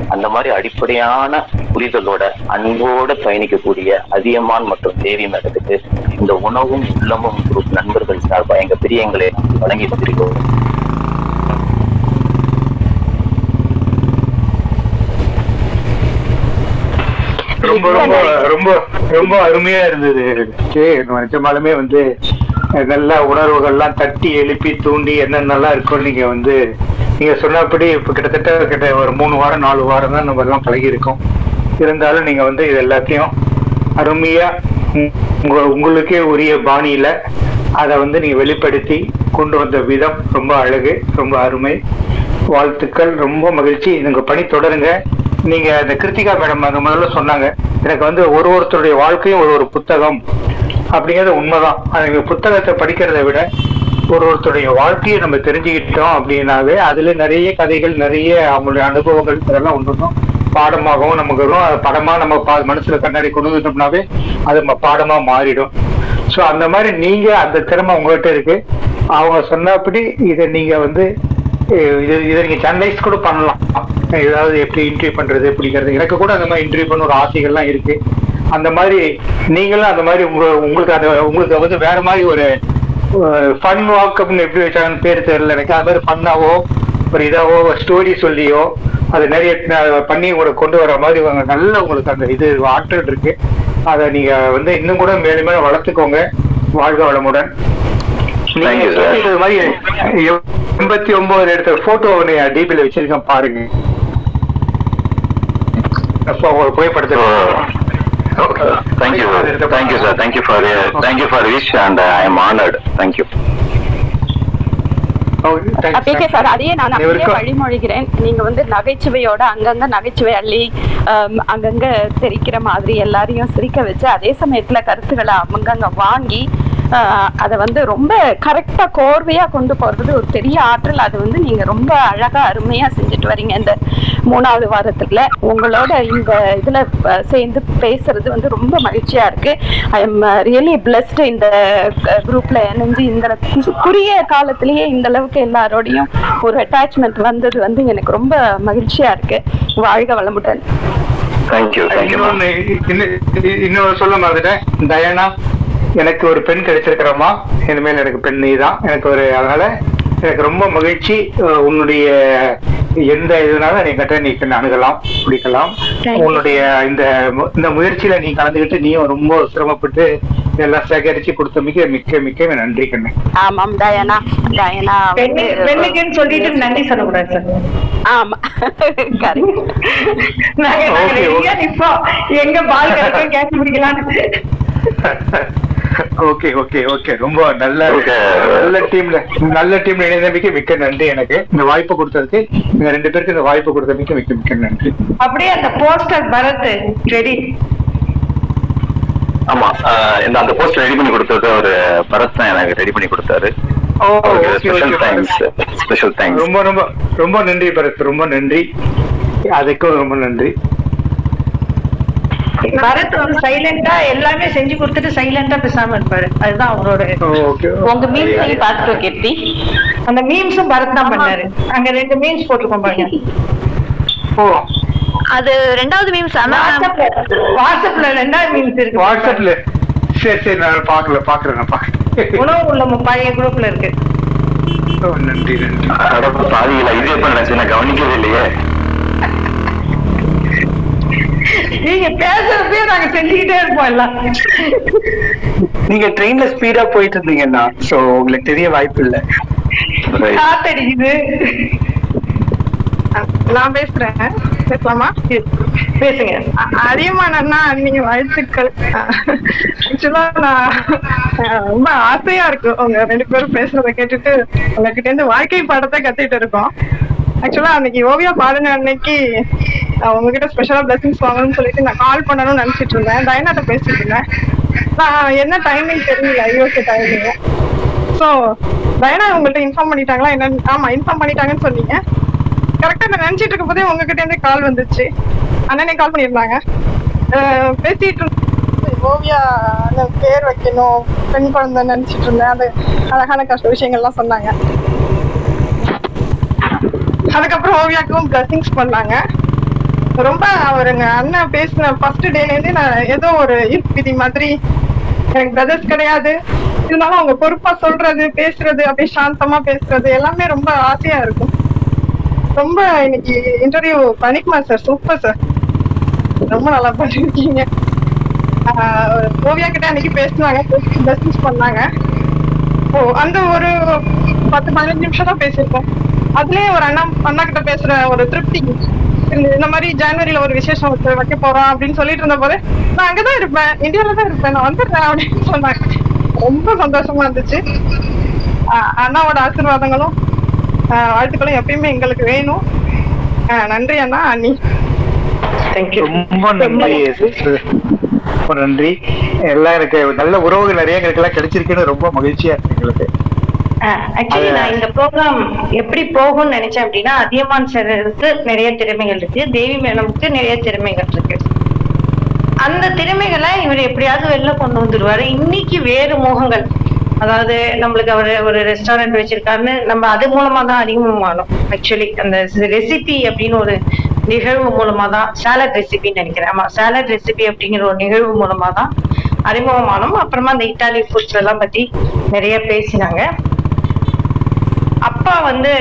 B: அந்த மாதிரி அடிப்படையான புரிதலோட அன்போட பயணிக்கக்கூடிய அதியமான் மற்றும் தேவி மேடத்துக்கு இந்த உணவும் உள்ளமும் குரூப் நண்பர்கள் சார்பா எங்க பெரியங்களை வழங்கி கொண்டிருக்கிறோம்
G: ரொம்ப ரொம்ப ரொம்ப ரொம்ப அருமையா இருந்தது. நிஜமாலுமே வந்து நல்ல உணர்வுகள்லாம் தட்டி எழுப்பி தூண்டி என்னென்னலாம் இருக்கும் நீங்க வந்து நீங்க சொன்னபடி இப்ப கிட்டத்தட்ட கிட்ட ஒரு மூணு வாரம் நாலு வாரம் தான் நம்ம எல்லாம் பழகி இருக்கோம் இருந்தாலும் நீங்க வந்து இது எல்லாத்தையும் அருமையா உங்க உங்களுக்கே உரிய பாணியில அதை வந்து நீங்கள் வெளிப்படுத்தி கொண்டு வந்த விதம் ரொம்ப அழகு ரொம்ப அருமை. வாழ்த்துக்கள் ரொம்ப மகிழ்ச்சி. உங்க பணி தொடருங்க. நீங்க அந்த கிருத்திகா மேடம் அந்த முதல்ல சொன்னாங்க எனக்கு வந்து ஒரு ஒருத்தருடைய வாழ்க்கையும் ஒரு ஒரு புத்தகம் அப்படிங்கிறது உண்மைதான். அது புத்தகத்தை படிக்கிறதை விட ஒரு ஒருத்தருடைய வாழ்க்கையை நம்ம தெரிஞ்சுக்கிட்டோம் அப்படின்னாவே அதுல நிறைய கதைகள் நிறைய அவங்களுடைய அனுபவங்கள் இதெல்லாம் ஒன்று பாடமாகவும் நமக்கு வரும். அது படமா நம்ம பா- மனசுல கண்ணாடி கொண்டு வந்துட்டோம்னாவே அது நம்ம பாடமா மாறிடும். ஸோ அந்த மாதிரி நீங்க அந்த திறமை உங்கள்கிட்ட இருக்கு. அவங்க சொன்னபடி இதை நீங்க வந்து இது இதை நீங்க சேனலைஸ் கூட பண்ணலாம். ஏதாவது எப்படி இன்டர்வியூ பண்றது பிடிக்கிறது எனக்கு கூட அந்த மாதிரி இன்டர்வியூ பண்ண ஒரு ஆசைகள்லாம் இருக்கு. அந்த மாதிரி நீங்களும் அந்த மாதிரி உங்க உங்களுக்கு அது உங்களுக்கு வந்து வேற மாதிரி ஒரு ஃபன் வாக் அப்படின்னு எப்படி வச்சாங்கன்னு பேர் தெரியல எனக்கு. அது மாதிரி ஃபன்னாவோ ஒரு இதாவோ ஸ்டோரி சொல்லியோ அது நிறைய பண்ணி உங்களுக்கு கொண்டு வர மாதிரி நல்ல உங்களுக்கு அந்த இது ஆற்றல் இருக்கு. அதை நீங்க வந்து இன்னும் கூட மேலும் மேலும் வளர்த்துக்கோங்க. வாழ்க வளமுடன். நீங்க மாதிரி எண்பத்தி ஒன்பது எடுத்த போட்டோ டிபில வச்சிருக்கேன் பாருங்க. அப்போ ஒரு புகைப்படத்தை
B: Thank you, thank you, sir. Thank you for uh, thank you for wish, and uh, I am honored. Thank you.
E: PK sir அதையே நான் அப்படியே வழிமொழிகிறேன் நீங்க வந்து நகைச்சுவையோட அங்கங்க நகைச்சுவை அள்ளி ஆம், அங்கங்க சிரிக்கிற மாதிரி எல்லாரையும் சிரிக்க வச்சு அதே சமயத்துல கருத்துக்களை அங்கங்க வாங்கி அதை வந்து ரொம்ப கரெக்டா கோர்வையா கொண்டு போறது ஒரு பெரிய ஆற்றல். அது வந்து நீங்க ரொம்ப அழகா அருமையா செஞ்சுட்டு வரீங்க இந்த மூணாவது வாரத்துல. உங்களோட இந்த இதுல சேர்ந்து பேசுறது வந்து ரொம்ப மகிழ்ச்சியா இருக்கு. ஐ எம் ரியலி பிளஸ்ட் இந்த குரூப்ல இணைஞ்சு இந்த குறுகிய காலத்திலேயே இந்த அளவுக்கு எல்லாரோடையும் ஒரு அட்டாச்மெண்ட் வந்தது வந்து எனக்கு ரொம்ப மகிழ்ச்சியா இருக்கு. வாழ்க வளமுடன்.
B: Thank you, thank you. ma'am.
G: இன்னொன்னு சொல்ல மாதிரிட்டேன் டயனா எனக்கு ஒரு பெண் கிடைச்சிருக்கிறம்மா. இனிமேல் எனக்கு பெண் நீ தான் எனக்கு ஒரு அதனால எனக்கு ரொம்ப மகிழ்ச்சி. உன்னுடைய எந்த இதுனாலும் நீ கிட்ட நீ அணுகலாம் பிடிக்கலாம். உன்னுடைய இந்த இந்த முயற்சியில நீ கலந்துக்கிட்டு நீயும் ரொம்ப சிரமப்பட்டு இதெல்லாம் சேகரிச்சு கொடுத்த மிக மிக்க மிக்க நன்றி கண்ணு.
E: ஆமாம் டயனா. டயனா
C: பெண்ணு பெண்ணுக்குன்னு சொல்லிட்டு நன்றி சொல்லக்கூடாது சார்.
E: ஆமா. கரெக்ட்
C: நாங்க எங்க பால் கிடைக்கும் கேட்ச் பிடிக்கலாம்னு
G: ஓகே ஓகே ஓகே ரொம்ப நல்ல
B: Okay.
G: நல்ல டீம்ல நல்ல டீம்ல இணைந்தமைக்கு மிக்க நன்றி எனக்கு. இந்த வாய்ப்பு கொடுத்ததுக்கு நீங்க ரெண்டு பேருக்கு இந்த வாய்ப்பு கொடுத்தமைக்கு மிக்க மிக்க நன்றி.
C: அப்படியே அந்த போஸ்டர் பரத் ரெடி
B: ஆமா இந்த அந்த போஸ்ட் ரெடி பண்ணி கொடுத்தது ஒரு பரத் தான் எனக்கு ரெடி பண்ணி கொடுத்தாரு. ஸ்பெஷல் தேங்க்ஸ்
G: ரொம்ப ரொம்ப ரொம்ப நன்றி பரத் ரொம்ப நன்றி. அதுக்கும் ரொம்ப நன்றி.
C: பரத் வந்து சைலண்டா எல்லாமே செஞ்சு கொடுத்துட்டு சைலண்டா பேசாம இருப்பாரு. அதுதான் அவரோட
G: ஓகே.
D: உங்க மீன்ஸையும் பார்த்துட்டோம் கீர்த்தி.
C: அந்த மீம்ஸும் பரத் தான் பண்ணாரு. அங்க ரெண்டு மீம்ஸ் போட்டிருக்கோம் பாருங்க.
G: ஓ.
F: அது ரெண்டாவது மீம்ஸ் ஆனா
C: வாட்ஸ்அப்ல வாட்ஸ்அப்ல ரெண்டாவது மீம்ஸ் இருக்கு
G: வாட்ஸ்அப்ல சரி சரி நான் பார்க்கல பார்க்கறேன் நான்
C: உணவு உள்ள பழைய குரூப்ல இருக்கு.
G: ஓ, நன்றி நன்றி.
B: கடவுள் பாதியில இது எப்ப நான் கவனிக்கவே இல்லையே.
C: நீங்க பேசுறப்பே நாங்க செஞ்சுக்கிட்டே இருப்போம் எல்லாம்.
G: நீங்க ட்ரெயின்ல ஸ்பீடா போயிட்டு இருந்தீங்கன்னா சோ உங்களுக்கு தெரிய வாய்ப்பு இல்ல.
C: காத்தடிக்குது
H: நான் பேசுறேன். பேசலாமா?
C: பேசுங்க.
H: அதிகமானா நீங்க வாழ்த்துக்கள். ஆக்சுவலா நான் ரொம்ப ஆசையா இருக்கு. உங்க ரெண்டு பேரும் பேசுறத கேட்டுட்டு உங்ககிட்ட இருந்து வாழ்க்கை பாடத்தை கத்துட்டு இருக்கோம். ஆக்சுவலா அன்னைக்கு ஓவியா பாடின அன்னைக்கு உங்ககிட்ட ஸ்பெஷலா பிளஸிங்ஸ் வாங்கணும்னு சொல்லிட்டு நான் கால் பண்ணணும்னு நினைச்சிட்டு இருந்தேன். டயனாட்ட பேசிட்டு இருந்தேன். நான் என்ன டைமிங் தெரியல. ஐஓகே டைமிங் ஸோ டயனா உங்கள்ட்ட இன்ஃபார்ம் பண்ணிட்டாங்களா? என்னன்னு ஆமா இன்ஃபார்ம் பண்ணிட்டாங்கன்னு சொன்னீங்க. கரெக்டா நான் நினைச்சிட்டு இருக்கும் போதே உங்ககிட்ட இருந்து கால் வந்துச்சு. அண்ணனே கால் பண்ணியிருந்தாங்க. பேசிட்டு ஓவியா பேர் வைக்கணும் பெண் குழந்தை நினைச்சிட்டு இருந்தேன். அது அழகான கஷ்ட விஷயங்கள்லாம் சொன்னாங்க. அதுக்கப்புறம் ஓவியாக்கும் பிளஸிங்ஸ் பண்ணாங்க. ரொம்ப அவருங்க அண்ணன் பேசின ஃபர்ஸ்ட் டேலேருந்து நான் ஏதோ ஒரு ஈர்ப்பு மாதிரி. எனக்கு பிரதர்ஸ் கிடையாது. இருந்தாலும் அவங்க பொறுப்பா சொல்றது பேசுறது அப்படியே சாந்தமா பேசுறது எல்லாமே ரொம்ப ஆசையா இருக்கும். ரொம்ப இன்னைக்கு இன்டர்வியூ பண்ணிக்குமா சார் சூப்பர் சார் ரொம்ப நல்லா பண்ணிருக்கீங்க. ஓவியா கிட்ட அன்னைக்கு பேசினாங்க. மெசேஜ் பண்ணாங்க. ஓ அந்த ஒரு பத்து பதினஞ்சு நிமிஷம் தான் பேசியிருக்கோம். அதுலயே ஒரு அண்ணா அண்ணா கிட்ட பேசுற ஒரு திருப்தி. இந்த மாதிரி ஜனவரியில ஒரு விசேஷம் வைக்க போறோம் அப்படின்னு சொல்லிட்டு இருந்த போது நான் அங்கதான் இருப்பேன். இந்தியாவில தான் இருப்பேன். நான் வந்துடுறேன் அப்படின்னு சொன்னாங்க. ரொம்ப சந்தோஷமா இருந்துச்சு. அண்ணாவோட ஆசீர்வாதங்களும் ஆஹ் வாழ்த்துக்களும் எப்பயுமே எங்களுக்கு வேணும். ஆஹ் நன்றி அண்ணா அண்ணி.
G: ரொம்ப நன்றி. ரொம்ப நன்றி. எல்லாம் எனக்கு நல்ல உறவுகள் நிறைய எங்களுக்கு எல்லாம் கிடைச்சிருக்குன்னு ரொம்ப மகிழ்ச்சியா இருக்கு எங்களுக்கு.
C: ஆக்சுவலி நான் இந்த ப்ரோக்ராம் எப்படி போகும்னு நினைச்சேன் அப்படின்னா அதியமான் சாருக்கு நிறைய திறமைகள் இருக்கு தேவி மேடமுக்கு நிறைய திறமைகள் இருக்கு. அந்த திறமைகளை இவர் எப்படியாவது வெளில கொண்டு வந்துருவாரு. இன்னைக்கு வேறு முகங்கள் அதாவது நம்மளுக்கு அவர் ஒரு ரெஸ்டாரண்ட் வச்சிருக்காருன்னு நம்ம அது மூலமா தான் அறிமுகமானோம் ஆக்சுவலி அந்த ரெசிபி அப்படின்னு ஒரு நிகழ்வு மூலமா தான் சாலட் ரெசிபின்னு நினைக்கிறேன். ஆமா சாலட் ரெசிபி அப்படிங்கிற ஒரு நிகழ்வு மூலமா தான் அறிமுகமானோம். அப்புறமா அந்த இத்தாலி ஃபுட்ஸ் எல்லாம் பத்தி நிறைய பேசினாங்க. அப்பா வந்து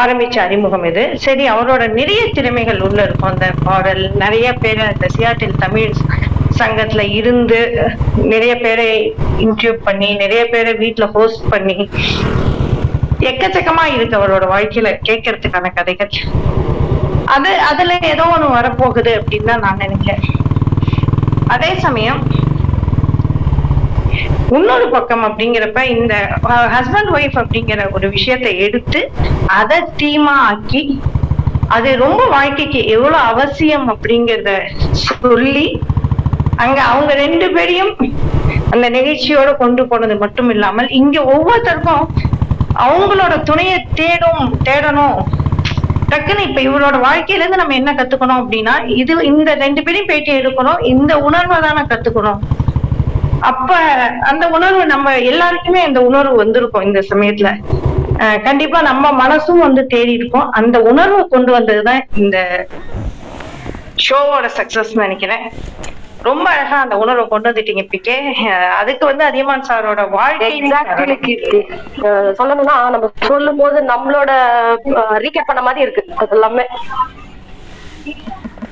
C: ஆரம்பிச்ச அறிமுகம் இது. சரி அவரோட நிறைய திறமைகள் உள்ள இருக்கும். அந்த பாடல் நிறைய பேரை அந்த சியாட்டில் தமிழ் சங்கத்துல இருந்து நிறைய பேரை இன்க்ளூட் பண்ணி நிறைய பேரை வீட்டுல ஹோஸ்ட் பண்ணி எக்கச்சக்கமா இருக்கு அவரோட வாழ்க்கையில கேட்கறதுக்கான கதைகள். அது அதுல ஏதோ ஒண்ணு வரப்போகுது அப்படின்னு தான் நான் நினைக்கிறேன். அதே சமயம் இன்னொரு பக்கம் அப்படிங்கிறப்ப இந்த ஹஸ்பண்ட் ஒய்ஃப் அப்படிங்கிற ஒரு விஷயத்தை எடுத்து அதை தீமா ஆக்கி அது ரொம்ப வாழ்க்கைக்கு எவ்வளவு அவசியம் அப்படிங்கிறத சொல்லி அங்க அவங்க ரெண்டு பேரையும் அந்த நிகழ்ச்சியோட கொண்டு போனது மட்டும் இல்லாமல் இங்க ஒவ்வொருத்தருக்கும் அவங்களோட துணையை தேடும் தேடணும். டக்குன்னு இப்ப இவரோட வாழ்க்கையில இருந்து நம்ம என்ன கத்துக்கணும் அப்படின்னா இது இந்த ரெண்டு பேரையும் பேட்டி எடுக்கணும் இந்த உணர்வை தானே கத்துக்கணும். அப்ப அந்த உணர்வு நம்ம எல்லாருக்குமே அந்த உணர்வு வந்திருக்கும் இந்த சமயத்துல. கண்டிப்பா நம்ம மனசும் வந்து தேடி இருக்கும். அந்த உணர்வை கொண்டு வந்ததுதான் இந்த ஷோவோட சக்சஸ் நினைக்கிறேன். ரொம்ப அழகா அந்த உணர்வை கொண்டு வந்துட்டீங்க பிகே அதுக்கு வந்து அதியமான் சாரோட வாழ்க்கை
O: சொல்லணும்னா நம்ம சொல்லும் போது நம்மளோட ரீகேப் பண்ண மாதிரி இருக்கு. அது எல்லாமே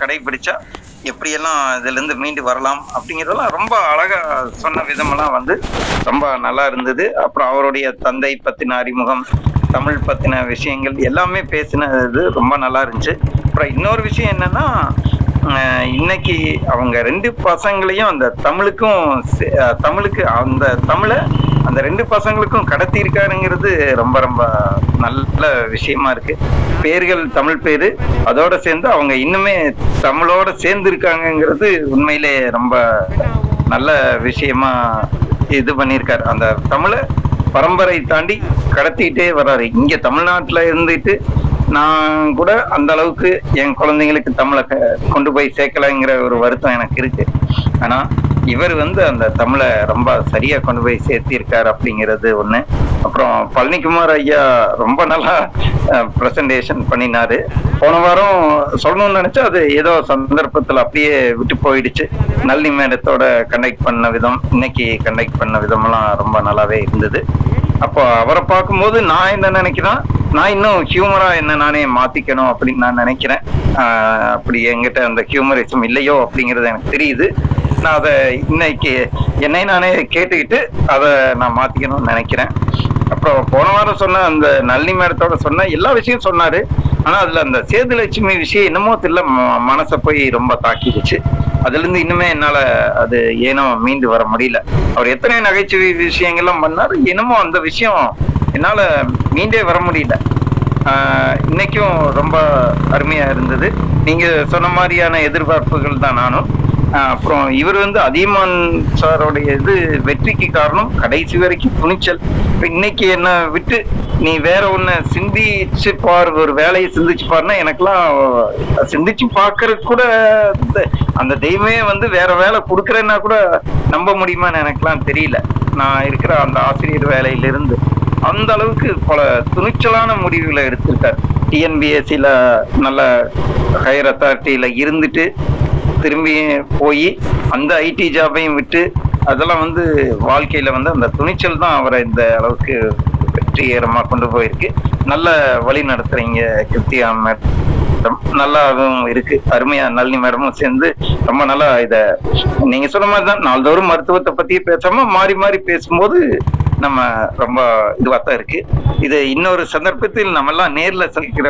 K: கடைபிடிச்சா எப்படியெல்லாம் இதுல இருந்து மீண்டு வரலாம் அப்படிங்கிறதெல்லாம் ரொம்ப அழகா சொன்ன விதமெல்லாம் வந்து ரொம்ப நல்லா இருந்தது. அப்புறம் அவருடைய தந்தை பத்தின அறிமுகம் தமிழ் பத்தின விஷயங்கள் எல்லாமே பேசினது ரொம்ப நல்லா இருந்துச்சு. அப்புறம் இன்னொரு விஷயம் என்னன்னா இன்னைக்கு அவங்க ரெண்டு பசங்களையும் அந்த தமிழுக்கும் தமிழுக்கு அந்த தமிழை அந்த ரெண்டு பசங்களுக்கும் கடத்தி இருக்காருங்கிறது ரொம்ப ரொம்ப நல்ல விஷயமா இருக்கு. பேர்கள் தமிழ் பேரு அதோட சேர்ந்து அவங்க இன்னுமே தமிழோட சேர்ந்து இருக்காங்கிறது உண்மையிலே ரொம்ப நல்ல விஷயமா இது பண்ணியிருக்காரு. அந்த தமிழை பரம்பரை தாண்டி கடத்திட்டே வர்றாரு. இங்க தமிழ்நாட்டுல இருந்துட்டு நான் கூட அந்த அளவுக்கு என் குழந்தைங்களுக்கு தமிழை க- கொண்டு போய் சேர்க்கலைங்கிற ஒரு வருத்தம் எனக்கு இருக்கு. ஆனா இவர் வந்து அந்த தமிழை ரொம்ப சரியா கொண்டு போய் சேர்த்திருக்காரு அப்படிங்கிறது ஒண்ணு. அப்புறம் பழனிக்குமார் ஐயா ரொம்ப நல்லா பிரசன்டேஷன் பண்ணினாரு. போன வாரம் சொல்லணும்னு நினைச்சா அது ஏதோ சந்தர்ப்பத்துல அப்படியே விட்டு போயிடுச்சு. நல்லி மேடத்தோட கண்டக்ட் பண்ண விதம் இன்னைக்கு கண்டக்ட் பண்ண விதமெல்லாம் ரொம்ப நல்லாவே இருந்தது. அப்போ அவரை பார்க்கும்போது நான் என்ன நினைக்கிறேன்? நான் இன்னும் ஹியூமரா என்ன நானே மாத்திக்கணும் அப்படின்னு நான் நினைக்கிறேன். அப்படி என்கிட்ட அந்த ஹியூமரிசம் இல்லையோ அப்படிங்கிறது எனக்கு தெரியுது. நான் அதை இன்னைக்கு என்னை நானே கேட்டுக்கிட்டு அதை நான் மாத்திக்கணும்னு நினைக்கிறேன். அப்புறம் போன வாரம் சொன்ன அந்த நளினி மேடத்தோட சொன்ன எல்லா விஷயம் சொன்னாரு. ஆனா அதுல அந்த சேதுலட்சுமி விஷயம் என்னமோ தெரியல. ம- மனசை போய் ரொம்ப தாக்கிடுச்சு. அதுல இருந்து இன்னுமே என்னால அது ஏனோ மீண்டு வர முடியல. அவர் எத்தனை நகைச்சுவை விஷயங்கள்லாம் பண்ணாரு என்னமோ அந்த விஷயம் என்னால மீண்டே வர முடியல. ஆஹ் இன்னைக்கும் ரொம்ப அருமையா இருந்தது. நீங்க சொன்ன மாதிரியான எதிர்பார்ப்புகள் தான் நானும். அப்புறம் இவர் வந்து அதியமான் சாரோடைய இது வெற்றிக்கு காரணம் கடைசி வரைக்கும் துணிச்சல். இப்போ இன்னைக்கு என்ன விட்டு நீ வேற ஒண்ணு சிந்திச்சு பார் ஒரு வேலையை சிந்திச்சு பாருன்னா எனக்கெல்லாம் சிந்திச்சு பார்க்கறதுக்கு கூட இந்த- அந்த தெய்வமே வந்து வேற வேலை கொடுக்குறேன்னா கூட நம்ப முடியுமான்னு எனக்கெல்லாம் தெரியல. நான் இருக்கிற அந்த ஆசிரியர் வேலையிலிருந்து அந்த அளவுக்கு பல துணிச்சலான முடிவுகளை எடுத்திருக்காரு. டிஎன்பிஎஸ்சியில் நல்ல ஹையர் அத்தாரிட்டியில இருந்துட்டு திரும்பி போய் அந்த ஐடி ஜாபையும் விட்டு அதெல்லாம் வந்து வாழ்க்கையில வந்து அந்த துணிச்சல் தான் அவரை இந்த அளவுக்கு வெற்றிகரமா கொண்டு போயிருக்கு. நல்ல வழி நடத்துறீங்க கிருத்தியா மேடம். நல்லாவும் இருக்கு. அருமையா நளினி மேடமும் சேர்ந்து ரொம்ப நல்லா இத நீங்க சொன்ன மாதிரி தான் நாள்தோறும் மருத்துவத்தை பத்தி பேசாம மாறி மாறி பேசும்போது நம்ம ரொம்ப இதுவா தான் இருக்கு. இது இன்னொரு சந்தர்ப்பத்தில் நம்ம எல்லாம் நேர்ல சந்திக்கிற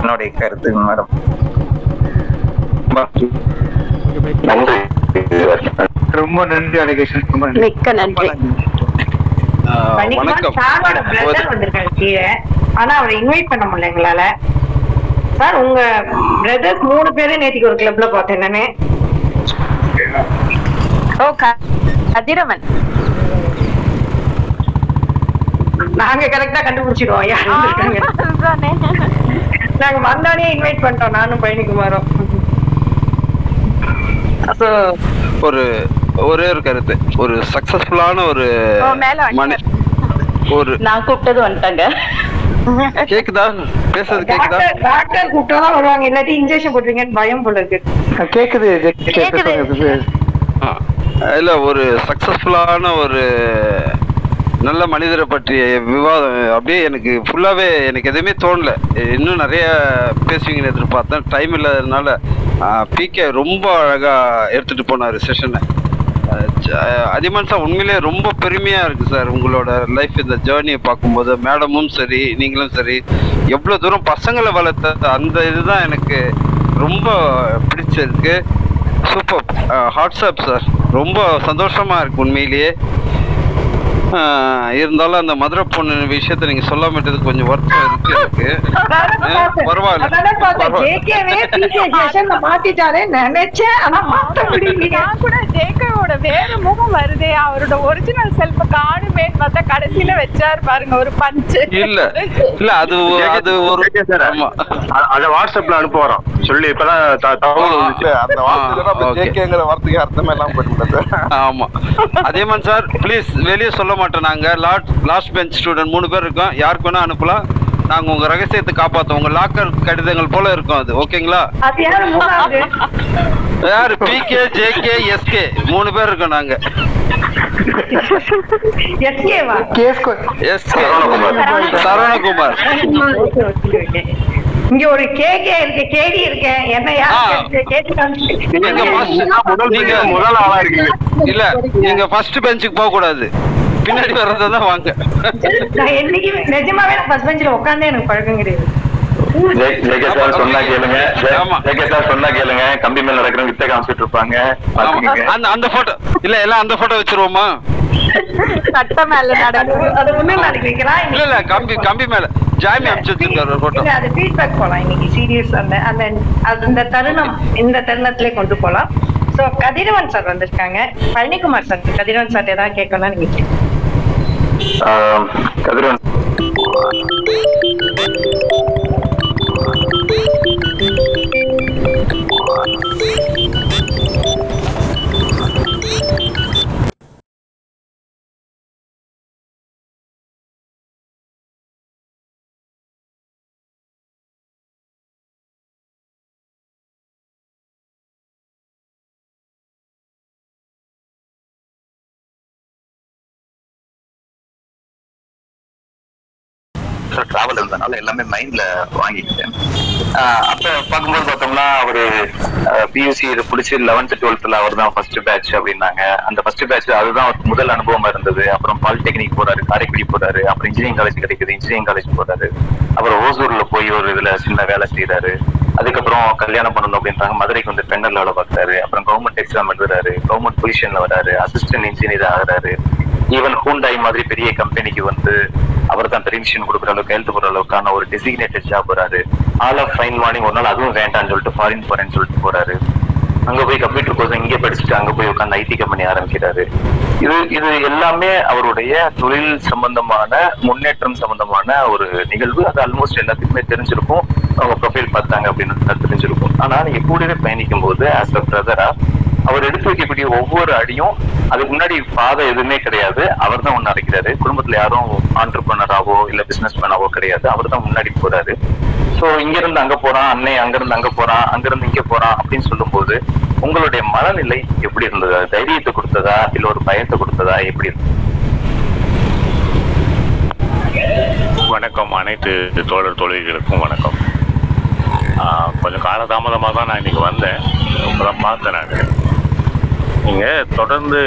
K: என்னுடைய கருத்து மேடம்
G: ரொம்ப நன்றி அழகேஷன் ரொம்ப நன்றி.
E: மிக்க நன்றி.
C: வணக்கம். சாரோட பிரதர் வந்திருக்காரு கீழே. ஆனா அவரை இன்வைட் பண்ண முடியல எங்களால. சார் உங்க பிரதர்ஸ் மூணு பேரும் நேத்திக்கு ஒரு கிளப்ல பார்த்தேன் நானு.
E: ஓ கதிரவன்.
C: நாங்க கரெக்டா கண்டுபிடிச்சிடுவோம். யார். நாங்க வந்தோடனே இன்வைட் பண்ணிட்டோம். நானும் பழனிக்குமாரும் So,
A: ஒரு ஒரே ஒரு கருத்து. ஒரு சக்சஸ்ஃபுல்லான ஒரு மனி ஒரு
D: நான் கூப்பிட்டது வந்துட்டாங்க.
A: கேக்குதா? பேசுறது கேக்குதா?
C: டாக்டர் டாக்டர் கூப்பிட்டா வருவாங்க. இல்லாட்டி இன்ஜெக்ஷன் போட்டுருவீங்கன்னு பயம் போல இருக்கு.
G: கேக்குது
C: கேக்குது.
A: ஆ, இல்ல ஒரு சக்சஸ்ஃபுல்லான ஒரு நல்ல மனிதரை பற்றிய விவாதம் அப்படியே எனக்கு ஃபுல்லாகவே எனக்கு எதுவுமே தோணலை. இன்னும் நிறைய பேசுவீங்கன்னு எதிர்பார்த்தேன். டைம் இல்லாததுனால பிகே ரொம்ப அழகாக எடுத்துகிட்டு போனார் செஷனை அதிகமான சார் உண்மையிலேயே ரொம்ப பெருமையாக இருக்குது சார் உங்களோட லைஃப் இந்த ஜேர்னியை பார்க்கும்போது. மேடமும் சரி நீங்களும் சரி எவ்வளோ தூரம் பசங்களை வளர்த்த அந்த இதுதான் எனக்கு ரொம்ப பிடிச்சிருக்கு. சூப்பர் ஹாட்ஸ்அப் சார் ரொம்ப சந்தோஷமாக இருக்குது உண்மையிலேயே. இருந்தாலும் அந்த மதுரை பொண்ணு விஷயத்த நீங்க சொல்லாம விட்டது கொஞ்சம் வருத்தம் இருக்கு எனக்கு. பரவாயில்ல.
C: மாத்திட்டாரே நினைச்சேன். ஆனா மாத்த
E: கூட ஜேகேவோட வேற முகம் வருதே. அவரோட ஒரிஜினல் செல்ஃப காணுமேன்னு பார்த்தா கடைசியில வச்சாரு பாருங்க ஒரு பஞ்சு
A: இல்ல. இல்ல அது அது ஒரு ஆமா.
N: அத வாட்ஸ்அப்ல அனுப்ப வரோம். சொல்லி இப்பதான்
M: அந்த வார்த்தையில நம்ம
A: okay.
M: ஜேகேங்கிற வார்த்தைக்கு அர்த்தமே எல்லாம் போயிட்டு
A: ஆமா. அதேமான் சார் ப்ளீஸ் வெளியே சொல்ல மாட்டோம் நாங்க லாஸ்ட் லாஸ்ட் பெஞ்ச் ஸ்டூடெண்ட் மூணு பேர் இருக்கோம். யாருக்கு வேணா அனுப்பலாம். நாங்க உங்க ரகசியத்தை காப்பாத்துவோம். உங்க லாக்கர் கடிதங்கள் போல இருக்கும் அது. ஓகேங்களா?
C: யாரு
A: பிகே ஜேகே எஸ்கே மூணு பேர் இருக்கோம் நாங்க.
C: எஸ்கேவா
A: எஸ்கே சரவணகுமார்.
C: இங்க ஒரு கேகே இருக்கு. கேடி இருக்கு. என்ன
A: நீங்க
N: முதல் ஆளா இருக்கீங்க.
A: இல்ல நீங்க ஃபர்ஸ்ட் பெஞ்சுக்கு போக கூடாது பின்னாடி வர்றதா தான் வாங்க.
C: நான் என்னைக்கு நிஜமாவே நான் ஃபர்ஸ்ட் பெஞ்சில் உட்காந்தே எனக்கு பழக்கம் கிடையாது.
B: ஜேகே சார் சொன்னா கேளுங்க. ஜேகே சார் சொன்னா கேளுங்க. கம்பி மேல நடக்கிற வித்தை காமிச்சிட்டு இருப்பாங்க.
A: அந்த அந்த போட்டோ இல்ல எல்லாம் அந்த போட்டோ வச்சிருவோமா?
E: சட்ட மேல நடக்கும்
C: அது முன்னே நாளைக்கு வைக்கலாம்
A: இல்ல இல்ல கம்பி கம்பி மேல. ஜாமி அனுப்பிச்சு வச்சிருக்காரு ஒரு போட்டோ
C: அது ஃபீட்பேக் போலாம் இன்னைக்கு. சீரியஸ் அந்த அந்த அது இந்த தருணம் இந்த தருணத்திலே கொண்டு போலாம். சோ கதிரவன் சார் வந்திருக்காங்க. பழனிக்குமார் சார் கதிரவன் சார் ஏதாவது கேட்கணும்னா நீங்க கேட்கலாம்.
B: ஆஹ் கதிரவன் டிராவல் இருந்தனால எல்லாமே மைண்ட்ல வாங்கிக்கிட்டேன். அப்ப பார்க்கும்போது பார்த்தோம்னா அவரு பியூசி இது பிடிச்சி லெவன்த் டுவெல்த்ல அவர் தான் ஃபர்ஸ்ட் பேட்ச் அப்படின்னாங்க. அந்த ஃபர்ஸ்ட் பேட்ச் அதுதான் அவருக்கு முதல் அனுபவமா இருந்தது. அப்புறம் பாலிடெக்னிக் போறாரு காரைக்குடி போறாரு அப்புறம் இன்ஜினியரிங் காலேஜ் கிடைக்குது இன்ஜினியரிங் காலேஜ் போறாரு. அப்புறம் ஓசூர்ல போய் ஒரு இதுல சின்ன வேலை செய்யறாரு அதுக்கப்புறம் கல்யாணம் பண்ணணும் அப்படின்றாங்க. மதுரைக்கு வந்து டெண்டர்ல வேலை பார்க்குறாரு. அப்புறம் கவர்மெண்ட் எக்ஸாம் எழுதுறாரு. கவர்மெண்ட் பொசிஷன்ல வராரு. அசிஸ்டன்ட் இன்ஜினியர் ஆகிறாரு. ஈவன் ஹூண்டாய் மாதிரி பெரிய கம்பெனிக்கு வந்து அவர் தான் பெர்மிஷன் கொடுக்குற அளவுக்கு கையெழுத்து போடுற அளவுக்கான ஒரு டெசிக்னேட்டட் ஜாப் வராரு ஆல் ஆஃப் ஃபைன் மார்னிங் ஒரு நாள் அதுவும் வேண்டாம்னு சொல்லிட்டு ஃபாரின் போறேன்னு சொல்லிட்டு போறாரு. அங்க போய் கம்ப்யூட்டர் கோர்ஸ் இங்கே படிச்சுட்டு அங்க போய் உட்காந்து ஐடி கம்பெனி ஆரம்பிக்கிறாரு. இது இது எல்லாமே அவருடைய தொழில் சம்பந்தமான முன்னேற்றம் சம்பந்தமான ஒரு நிகழ்வு. அது ஆல்மோஸ்ட் எல்லாத்துக்குமே தெரிஞ்சிருக்கும். அவங்க ப்ரொஃபைல் பார்த்தாங்க அப்படின்னு தெரிஞ்சிருக்கும். ஆனா நீங்க கூடவே பயணிக்கும் போது ஆஸ் அ பிரதரா அவர் எடுத்து வைக்கக்கூடிய ஒவ்வொரு அடியும் அதுக்கு முன்னாடி பாதை எதுவுமே கிடையாது. அவர் தான் ஒன்று அடைக்கிறாரு. குடும்பத்துல யாரும் ஆண்டர்பிரினராவோ இல்ல பிசினஸ் மேனாவோ கிடையாது. அவர் தான் முன்னாடி போறாரு. ஸோ இங்க இருந்து அங்க போறான் அன்னை அங்க இருந்து அங்க போறான் அங்க இருந்து இங்க போறான் அப்படின்னு சொல்லும்போது உங்களுடைய மனநிலை எப்படி இருந்தது? தைரியத்தை கொடுத்ததா? இல்ல ஒரு பயத்தை கொடுத்ததா? எப்படி இருந்தது
P: வணக்கம். அனைத்து தோழர் தொழில்களுக்கும் வணக்கம். கொஞ்சம் காலதாமதமாக தான் நான் இன்னைக்கு வந்தேன். இப்போதான் பார்த்தேன் நான். நீங்கள் தொடர்ந்து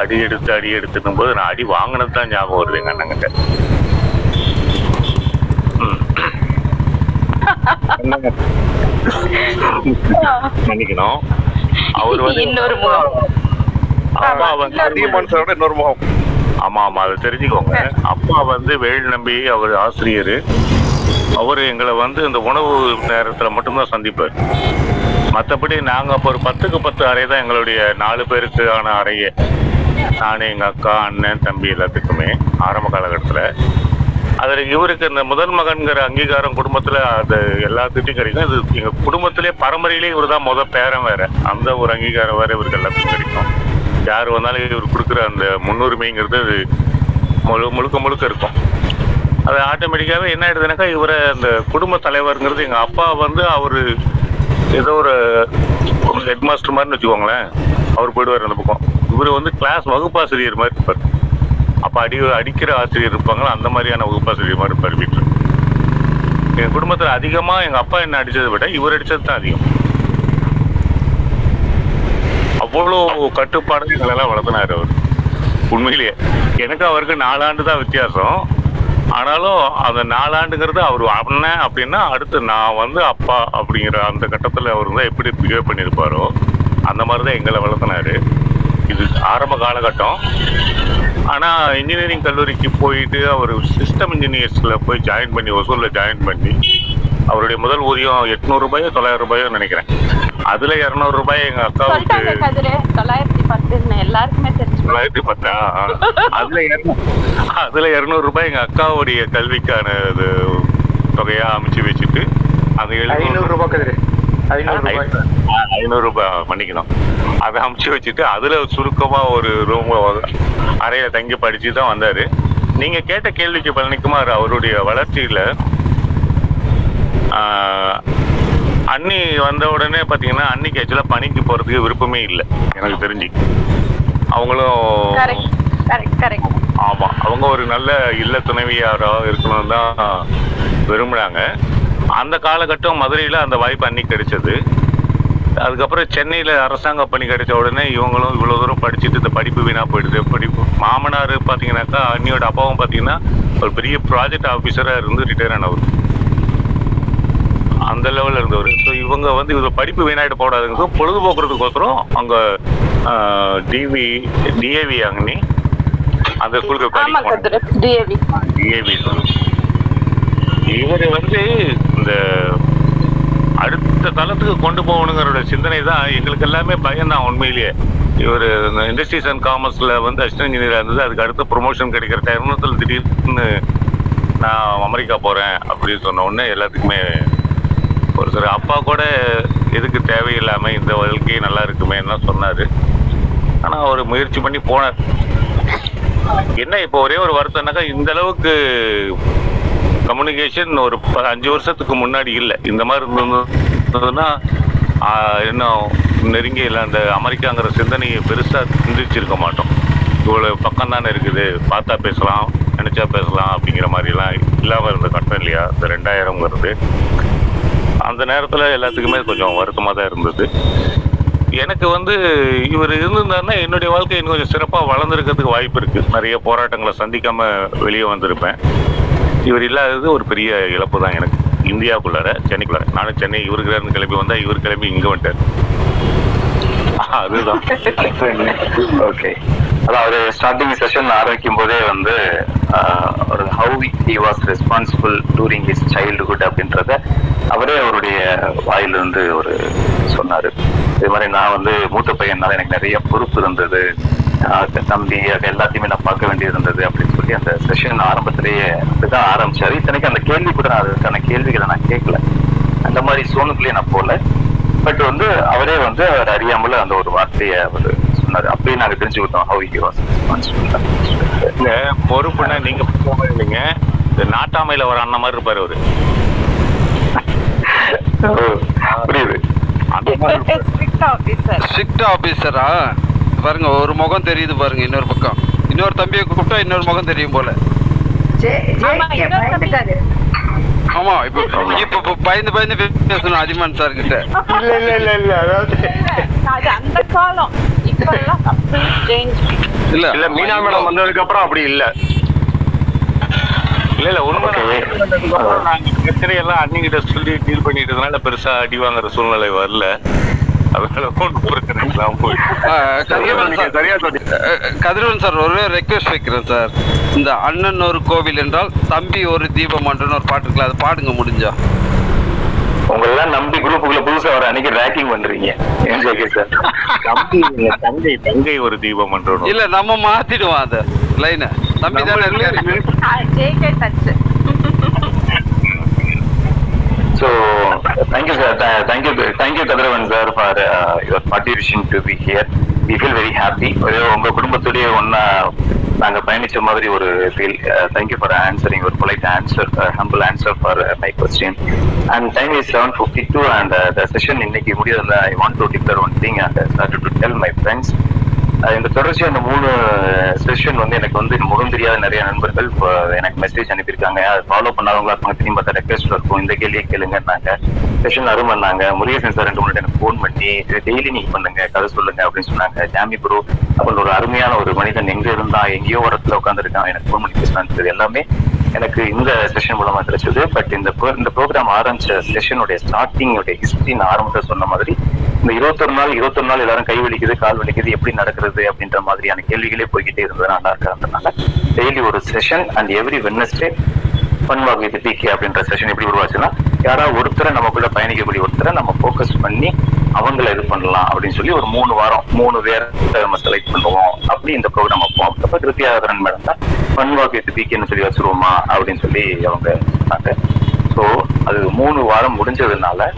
P: அடி எடுத்து அடி எடுத்துக்கும் போது நான் அடி வாங்கினது தான் ஞாபகம் வருது எங்கள் அண்ணங்கிட்ட ம். மன்னிக்கணும். அவர் வந்து
D: இன்னொரு முகம்.
P: அப்பா வந்து
N: அதிகமான சாரோட இன்னொரு முகம்.
P: ஆமா ஆமா அதை தெரிஞ்சுக்கோங்க. அப்பா வந்து வேல் நம்பி அவர் ஆசிரியர். அவர் எங்களை வந்து இந்த உணவு நேரத்துல மட்டும்தான் சந்திப்பார். மற்றபடி நாங்கள் அப்போ ஒரு பத்துக்கு பத்து அறை தான் எங்களுடைய நாலு பேருக்கான அறையே. நான் எங்கள் அக்கா அண்ணன் தம்பி எல்லாத்துக்குமே ஆரம்ப காலகட்டத்தில். அதில் இவருக்கு இந்த முதல் மகன்கிற அங்கீகாரம் குடும்பத்தில் அது எல்லாத்துக்கிட்டையும் கிடைக்கும். இது எங்கள் குடும்பத்திலே பரம்பரையிலே இவர் தான் முதல் பேரன் வேற. அந்த ஒரு அங்கீகாரம் வேறு இவருக்கு எல்லாத்துக்கும் கிடைக்கும். யார் வந்தாலும் இவர் கொடுக்குற அந்த முன்னுரிமைங்கிறது அது முழு முழுக்க முழுக்க இருக்கும். அது ஆட்டோமேட்டிக்காகவே என்ன ஆயிடுதுனாக்கா இவரை அந்த குடும்ப தலைவருங்கிறது எங்கள் அப்பா வந்து அவர் ஏதோ ஒரு ஹெட் மாஸ்டர் மாதிரின்னு வச்சுக்கோங்களேன். அவர் போயிடுவார் அந்த பக்கம். இவர் வந்து கிளாஸ் வகுப்பாசிரியர் மாதிரி இருப்பார். அப்போ அடி அடிக்கிற ஆசிரியர் இருப்பாங்களோ? அந்த மாதிரியான வகுப்பாசிரியர் மாதிரி இருப்பார் வீட்டில் எங்கள் குடும்பத்தில் அதிகமாக எங்கள் அப்பா என்ன அடித்ததை விட இவர் அடித்தது தான் அதிகம். அவ்வளோ கட்டுப்பாடு எங்களெல்லாம் வளர்த்தினார் அவர். உண்மையிலேயே. எனக்கு அவருக்கு நாலாண்டு தான் வித்தியாசம். ஆனாலும் அந்த நாலாண்டுங்கிறது அவர் அண்ணன் அப்படின்னா அடுத்து நான் வந்து அப்பா அப்படிங்கிற அந்த கட்டத்தில் அவர் தான் எப்படி பிஹேவ் பண்ணியிருப்பாரோ அந்த மாதிரி தான் எங்களை வளர்த்தினாரு. இது ஆரம்ப காலகட்டம். ஆனால் இன்ஜினியரிங் கல்லூரிக்கு போயிட்டு அவர் சிஸ்டம் இன்ஜினியர்ஸில் போய் ஜாயின் பண்ணி ஒசூரில் ஜாயின் பண்ணி அவருடைய முதல் ஊதியம் எட்நூறுபாயோ தொள்ளாயிரம் ரூபாயோ நினைக்கிறேன். அதில் இரநூறு ரூபாய் எங்கள் அக்காவுக்கு
E: தொள்ளாயிரத்தி பத்துன்னு எல்லாருக்குமே தெரிஞ்சு.
P: தொள்ளாயிரத்தி பத்தா. அதுல அதுல இருநூறு ரூபாய் எங்க அக்காவுடைய கல்விக்கான இது தொகையா அமைச்சு வச்சுட்டு அந்த
G: ஐநூறு ரூபாய் கதிரு ஐநூறு ரூபாய்.
P: ரூபாய் மன்னிக்கணும். அதை அமைச்சு வச்சுட்டு அதுல சுருக்கமா ஒரு ரூம் அறையில தங்கி படிச்சு தான் வந்தாரு. நீங்க கேட்ட கேள்விக்கு பழனிக்குமார் அவருடைய வளர்ச்சியில அண்ணி வந்த உடனே பாத்தீங்கன்னா அன்னிக்கு ஆக்சுவலா பணிக்கு போறதுக்கு விருப்பமே இல்லை. எனக்கு தெரிஞ்சு. அவங்களும்
E: கரெக்ட் கரெக்ட் கரெக்ட்
P: ஆமா. அவங்க ஒரு நல்ல இல்ல துணைவியாரா இருக்கணும் தான் விரும்புறாங்க. அந்த காலகட்டம் மதுரையில அந்த வாய்ப்பு அன்னைக்கு கிடைச்சது. அதுக்கப்புறம் சென்னையில அரசாங்க பணி கிடைச்ச உடனே இவங்களும் இவ்வளவு தூரம் படிச்சுட்டு இந்த படிப்பு வீணா போயிடுது. படிப்பு மாமனார் பாத்தீங்கன்னாக்கா அண்ணியோட அப்பாவும் பாத்தீங்கன்னா ஒரு பெரிய ப்ராஜெக்ட் ஆபீசரா இருந்து ரிட்டையர் ஆனவர். அந்த லெவல்ல இருந்தவர். ஸோ இவங்க வந்து இவர் படிப்பு வீணாயிட்டு போடாதுங்கிறது பொழுதுபோக்குறதுக்கோசரம் அங்க டிவி டிஏவி அங்கனி அந்த ஸ்கூலுக்கு
E: டிஏவி
P: டிஏவி இவர் வந்து இந்த அடுத்த தளத்துக்கு கொண்டு போகணுங்கிற சிந்தனை தான் எங்களுக்கு எல்லாமே பயம் தான் உண்மையிலேயே. இவர் இந்த இண்டஸ்ட்ரீஸ் அண்ட் காமர்ஸ்ல வந்து அசிஸ்டன்ட் இன்ஜினியர் இருந்தது. அதுக்கு அடுத்த ப்ரொமோஷன் கிடைக்கிற தருணத்தில் திடீர்னு நான் அமெரிக்கா போறேன் அப்படின்னு சொன்ன உடனே எல்லாத்துக்குமே ஒரு சில அப்பா கூட எதுக்கு தேவையில்லாமல் இந்த வாழ்க்கையும் நல்லா இருக்குமேன்னு சொன்னார். ஆனால் அவர் முயற்சி பண்ணி போனார். என்ன இப்போ ஒரே ஒரு வருத்தம்னாக்கா இந்த அளவுக்கு கம்யூனிகேஷன் ஒரு ப- அஞ்சு வருஷத்துக்கு முன்னாடி இல்லை. இந்த மாதிரி இருந்ததுன்னா இன்னும் நெருங்கி இல்லை. அந்த அமெரிக்காங்கிற சிந்தனையை பெருசாக சிந்திச்சிருக்க மாட்டோம். இவ்வளோ பக்கம் தானே இருக்குது. பார்த்தா பேசலாம் நினச்சா பேசலாம் அப்படிங்கிற மாதிரிலாம் இல்லாமல் இருந்த கட்டம் இல்லையா? இந்த ரெண்டாயிரம்ங்கிறது. அந்த நேரத்தில் எல்லாத்துக்குமே கொஞ்சம் வருத்தமாக தான் இருந்தது. எனக்கு வந்து இவர் இருந்திருந்தாருன்னா என்னுடைய வாழ்க்கை இன்னும் கொஞ்சம் சிறப்பாக வளர்ந்துருக்கிறதுக்கு வாய்ப்பு இருக்குது நிறைய போராட்டங்களை சந்திக்காமல் வெளியே வந்திருப்பேன். இவர் இல்லாதது ஒரு பெரிய இழப்பு தான் எனக்கு. இந்தியாவுக்குள்ளார சென்னைக்குள்ளார. நானும் சென்னை இவருக்குறாருன்னு கிளம்பி வந்தால் இவர் கிளம்பி இங்கே வந்துட்டார். அதுதான்.
B: ஓகே அதாவது ஸ்டார்டிங் செஷன் ஆரம்பிக்கும் போதே வந்து ஒரு how he was responsible during his childhood அப்படின்றத அவரே அவருடைய வாயிலிருந்து ஒரு சொன்னார். இது மாதிரி நான் வந்து மூத்த பையனால எனக்கு நிறைய பொறுப்பு இருந்தது. தம்பி அது எல்லாத்தையுமே நான் பார்க்க வேண்டியது இருந்தது அப்படின்னு சொல்லி அந்த செஷன் ஆரம்பத்திலேயே அப்படிதான் ஆரம்பிச்சாரு. இத்தனைக்கு அந்த கேள்வி கூட நான் அதுக்கான கேள்விகளை நான் கேட்கல. அந்த மாதிரி சோனுக்குள்ளேயே நான் போகல பட் வந்து அவரே வந்து அவர் அறியாமல அந்த ஒரு வார்த்தையை அவர் சொன்னாரு அப்படியே நாங்க தெரிஞ்சுக்கிட்டோம் ஹவு ஹி வாஸ்
P: இல்ல பொறுப்புன்னா நீங்க மாதிரி இல்லைங்க. இந்த நாட்டாமையில வர அண்ணன் மாதிரி இருப்பாரு அவரு.
B: புரியுது.
A: ஸ்ட்ரிக்ட் ஆபீசரா பாருங்க ஒரு முகம் தெரியுது பாருங்க இன்னொரு பக்கம். இன்னொரு தம்பியை கூப்பிட்டா இன்னொரு முகம் தெரியும் போல. ஆமா இப்ப இப்ப பயந்து பயந்து பேசணும் அதிமான் சார் கிட்ட.
G: இல்ல இல்ல இல்ல இல்ல அதாவது
E: அது அந்த காலம். இப்ப எல்லாம் கம்ப்ளீட் சேஞ்ச்
A: இல்ல
N: இல்ல மீனா மேடம் வந்ததுக்கு அப்புறம் அப்படி இல்ல.
P: இல்ல இல்ல உண்மை நாங்க பிரச்சனையெல்லாம் அன்னிக்கிட்ட சொல்லி டீல் பண்ணிட்டதுனால பெருசா அடி வாங்குற சூழ்நிலை வரல. அதனால ஒன்றும் பிரச்சனை இல்லாம போயிடுச்சு
A: Kathiravan sir ah, Kathiravan sir ஒரு ரெக்வெஸ்ட் வைக்கிறேன் சார். இந்த அண்ணன் ஒரு கோவில் என்றால் தம்பி ஒரு தீபம் அன்றன்னு ஒரு பாட்டு இருக்குல்ல அதை பாடுங்க முடிஞ்சா.
B: உங்களெல்லாம் நம்பி குரூப்புக்குள்ள புதுசா வர அன்னைக்கு ரேக்கிங் பண்றீங்க.
P: தம்பி தங்கை தங்கை ஒரு தீபம் பண்றோம்
A: இல்ல நம்ம மாத்திடுவோம் அத. லைனை தம்பி தானே இருக்காரு.
E: JK touch
B: So thank you, sir. Th- Thank you, thank you, Kadravan sir, for uh, your participation to be here. We feel very happy. உங்க குடும்பத்துடைய ஒன்னா நாங்க பயணிச்ச மாதிரி ஒரு ஃபீல் தேங்க் ஃபார் ஆன்சரிங் ஒரு polite answer humble answer for my question and time is seven fifty two and the session இன்னைக்கு முடியறதுல I want to declare one thing and start to tell my friends இந்த தொடர்ச்சியா இந்த மூணு session வந்து எனக்கு வந்து முகம் தெரியாத நிறைய நண்பர்கள் இப்போ எனக்கு மெசேஜ் அனுப்பியிருக்காங்க. அதை ஃபாலோ பண்ணாதவங்களா இருப்பாங்க. திரும்பி பார்த்தா ரெக்வஸ்ட் இருக்கும். இந்த கேள்வியை கேளுங்கன்னாங்க. செஷன் அருண் பண்ணாங்க முருகேசன் சார் ரெண்டு மூணு எனக்கு ஃபோன் பண்ணி டெய்லி நீங்க பண்ணுங்க கதை சொல்லுங்க அப்படின்னு சொன்னாங்க. ஜாமி ப்ரோ அப்படின்னு ஒரு அருமையான ஒரு மனிதன் எங்க இருந்தா எங்கேயோ வரத்துல உட்காந்துருக்கான் எனக்கு ஃபோன் பண்ணி பேசினான்னு எல்லாமே எனக்கு இந்த செஷன் மூலமா கிடைச்சது. பட் இந்த இந்த ப்ரோக்ராம் ஆரம்பிச்ச செஷனுடைய ஸ்டார்டிங் ஹிஸ்டரி நான் ஆரம்பத்தில் சொன்ன மாதிரி இந்த இருபத்தொரு நாள் இருபத்தொரு நாள் எல்லாரும் கை வலிக்குது கால் வலிக்குது எப்படி நடக்கிறது அப்படின்ற மாதிரியான கேள்விகளே போய்கிட்டே இருந்தது. நல்லா இருக்கிறதுனால டெய்லி ஒரு session and every Wednesday fun with PK அப்படின்ற செஷன் எப்படி உருவாச்சுன்னா யாராவது ஒருத்தரை நமக்குள்ள பயணிக்கக்கூடிய ஒருத்தரை நம்ம ஃபோக்கஸ் பண்ணி அவங்கள இது பண்ணலாம் அப்படின்னு சொல்லி ஒரு மூணு வாரம் மூணு பேர் நம்ம செலக்ட் பண்ணுவோம் அப்படி இந்த ப்ரோக்ராம் வைப்போம். அப்போ கிருத்தியாதரன் மேடம் தான் பன்வாக் வித் பிகேன்னு சொல்லி வச்சிருவோமா அப்படின்னு சொல்லி அவங்க சொன்னாங்க. ஸோ அது மூணு வாரம் முடிஞ்சதுனால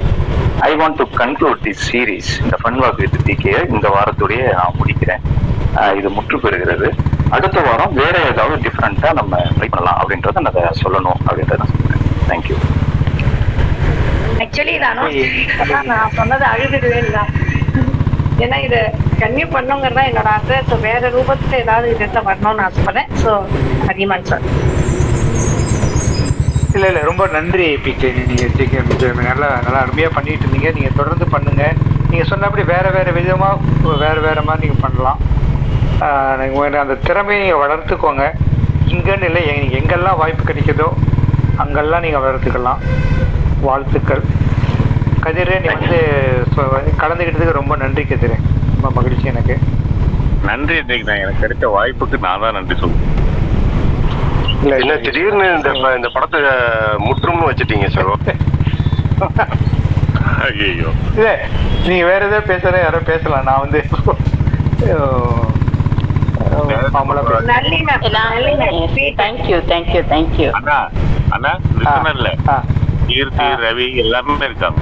B: I want to conclude the series இந்த ஃபன் வாக் வித் பிகே இந்த வாரத்துடைய நான் முடிக்கிறேன். இது முற்று பெறுகிறது அடுத்த வாரம் வேற ஏதாவது டிஃப்ரெண்டா நம்ம ட்ரை பண்ணலாம் அப்படின்றத நான் அதை சொல்லணும் அப்படின்றத நான் சொல்றேன். தேங்க்யூ
C: ஆக்சுவலி நான் நான் சொன்னது அழுதுடுவே இல்லை. ஏன்னா இதை கன்னியூ பண்ணுங்கிறது தான் என்னோட ஆசை. ஸோ வேற ரூபத்துல ஏதாவது இதுல வரணும்னு ஆசைப்படுறேன். ஸோ அதிகமான் சார்
G: இல்ல இல்ல. ரொம்ப நன்றி பிகே நீங்க ஜெகே நல்லா நல்லா அருமையா பண்ணிட்டு இருந்தீங்க. நீங்க தொடர்ந்து பண்ணுங்க. நீங்க சொன்னபடி வேற வேற விதமா வேற வேற மாதிரி நீங்க பண்ணலாம். ஆஹ் நீங்க உங்க அந்த திறமையை வளர்த்துக்கோங்க. இங்கன்னு இல்லை எங்க- நீங்க எங்கெல்லாம் வாய்ப்பு கிடைக்குதோ அங்கெல்லாம் நீங்க வளர்த்துக்கலாம். வாழ்த்துக்கள். கதிரே நீ வந்து சொ- கலந்துக்கிட்டதுக்கு ரொம்ப நன்றி கதிரே. ரொம்ப மகிழ்ச்சி எனக்கு.
P: நன்றி இன்னைக்கு நான் எனக்கு கிடைச்ச வாய்ப்புக்கு நான் தான் நன்றி சொல்றேன்.
N: என்ன திடீர்னு இந்த இந்த படத்தை முற்றும்னு வச்சுட்டீங்க சார்
P: ஐயோ
G: இல்ல நீங்க வேற ஏதாவது பேசுற யாரோ பேசலாம். நான் வந்து மாமூலா பேசுறேன்
D: thank you thank you thank you
P: அண்ணா அண்ணா லிசனர்ல கீர்த்தி ரவி எல்லாருமே இருக்காங்க.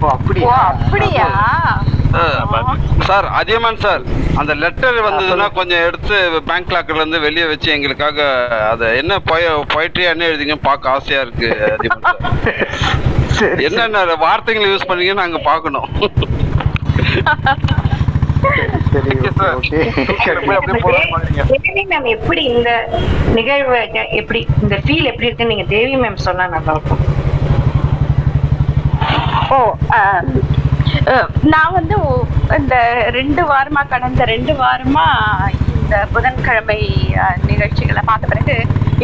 G: ஓ அப்படியா?
E: அப்படியா?
A: சார் அதியமான் சார் அந்த லெட்டர் வந்ததுன்னா கொஞ்சம் எடுத்து பேங்க் லாக்கர்ல இருந்து வெளியே வச்சு எங்களுக்காக அதை என்ன பொயட்ரியா என்ன எழுதிங்க பார்க்க ஆசையா இருக்கு என்னென்ன வார்த்தைகளை யூஸ் பண்ணீங்கன்னு நாங்க பார்க்கணும்.
C: தேவி மேம் எப்படி இந்த நிகழ்வு எப்படி இந்த ஃபீல் எப்படி இருக்குன்னு நீங்க தேவி மேம் சொன்னா நல்லா இருக்கும்.
E: ஓ நான் வந்து இந்த ரெண்டு வாரமா கடந்த ரெண்டு வாரமா இந்த புதன்கிழமை நிகழ்ச்சிகளை பார்த்த பிறகு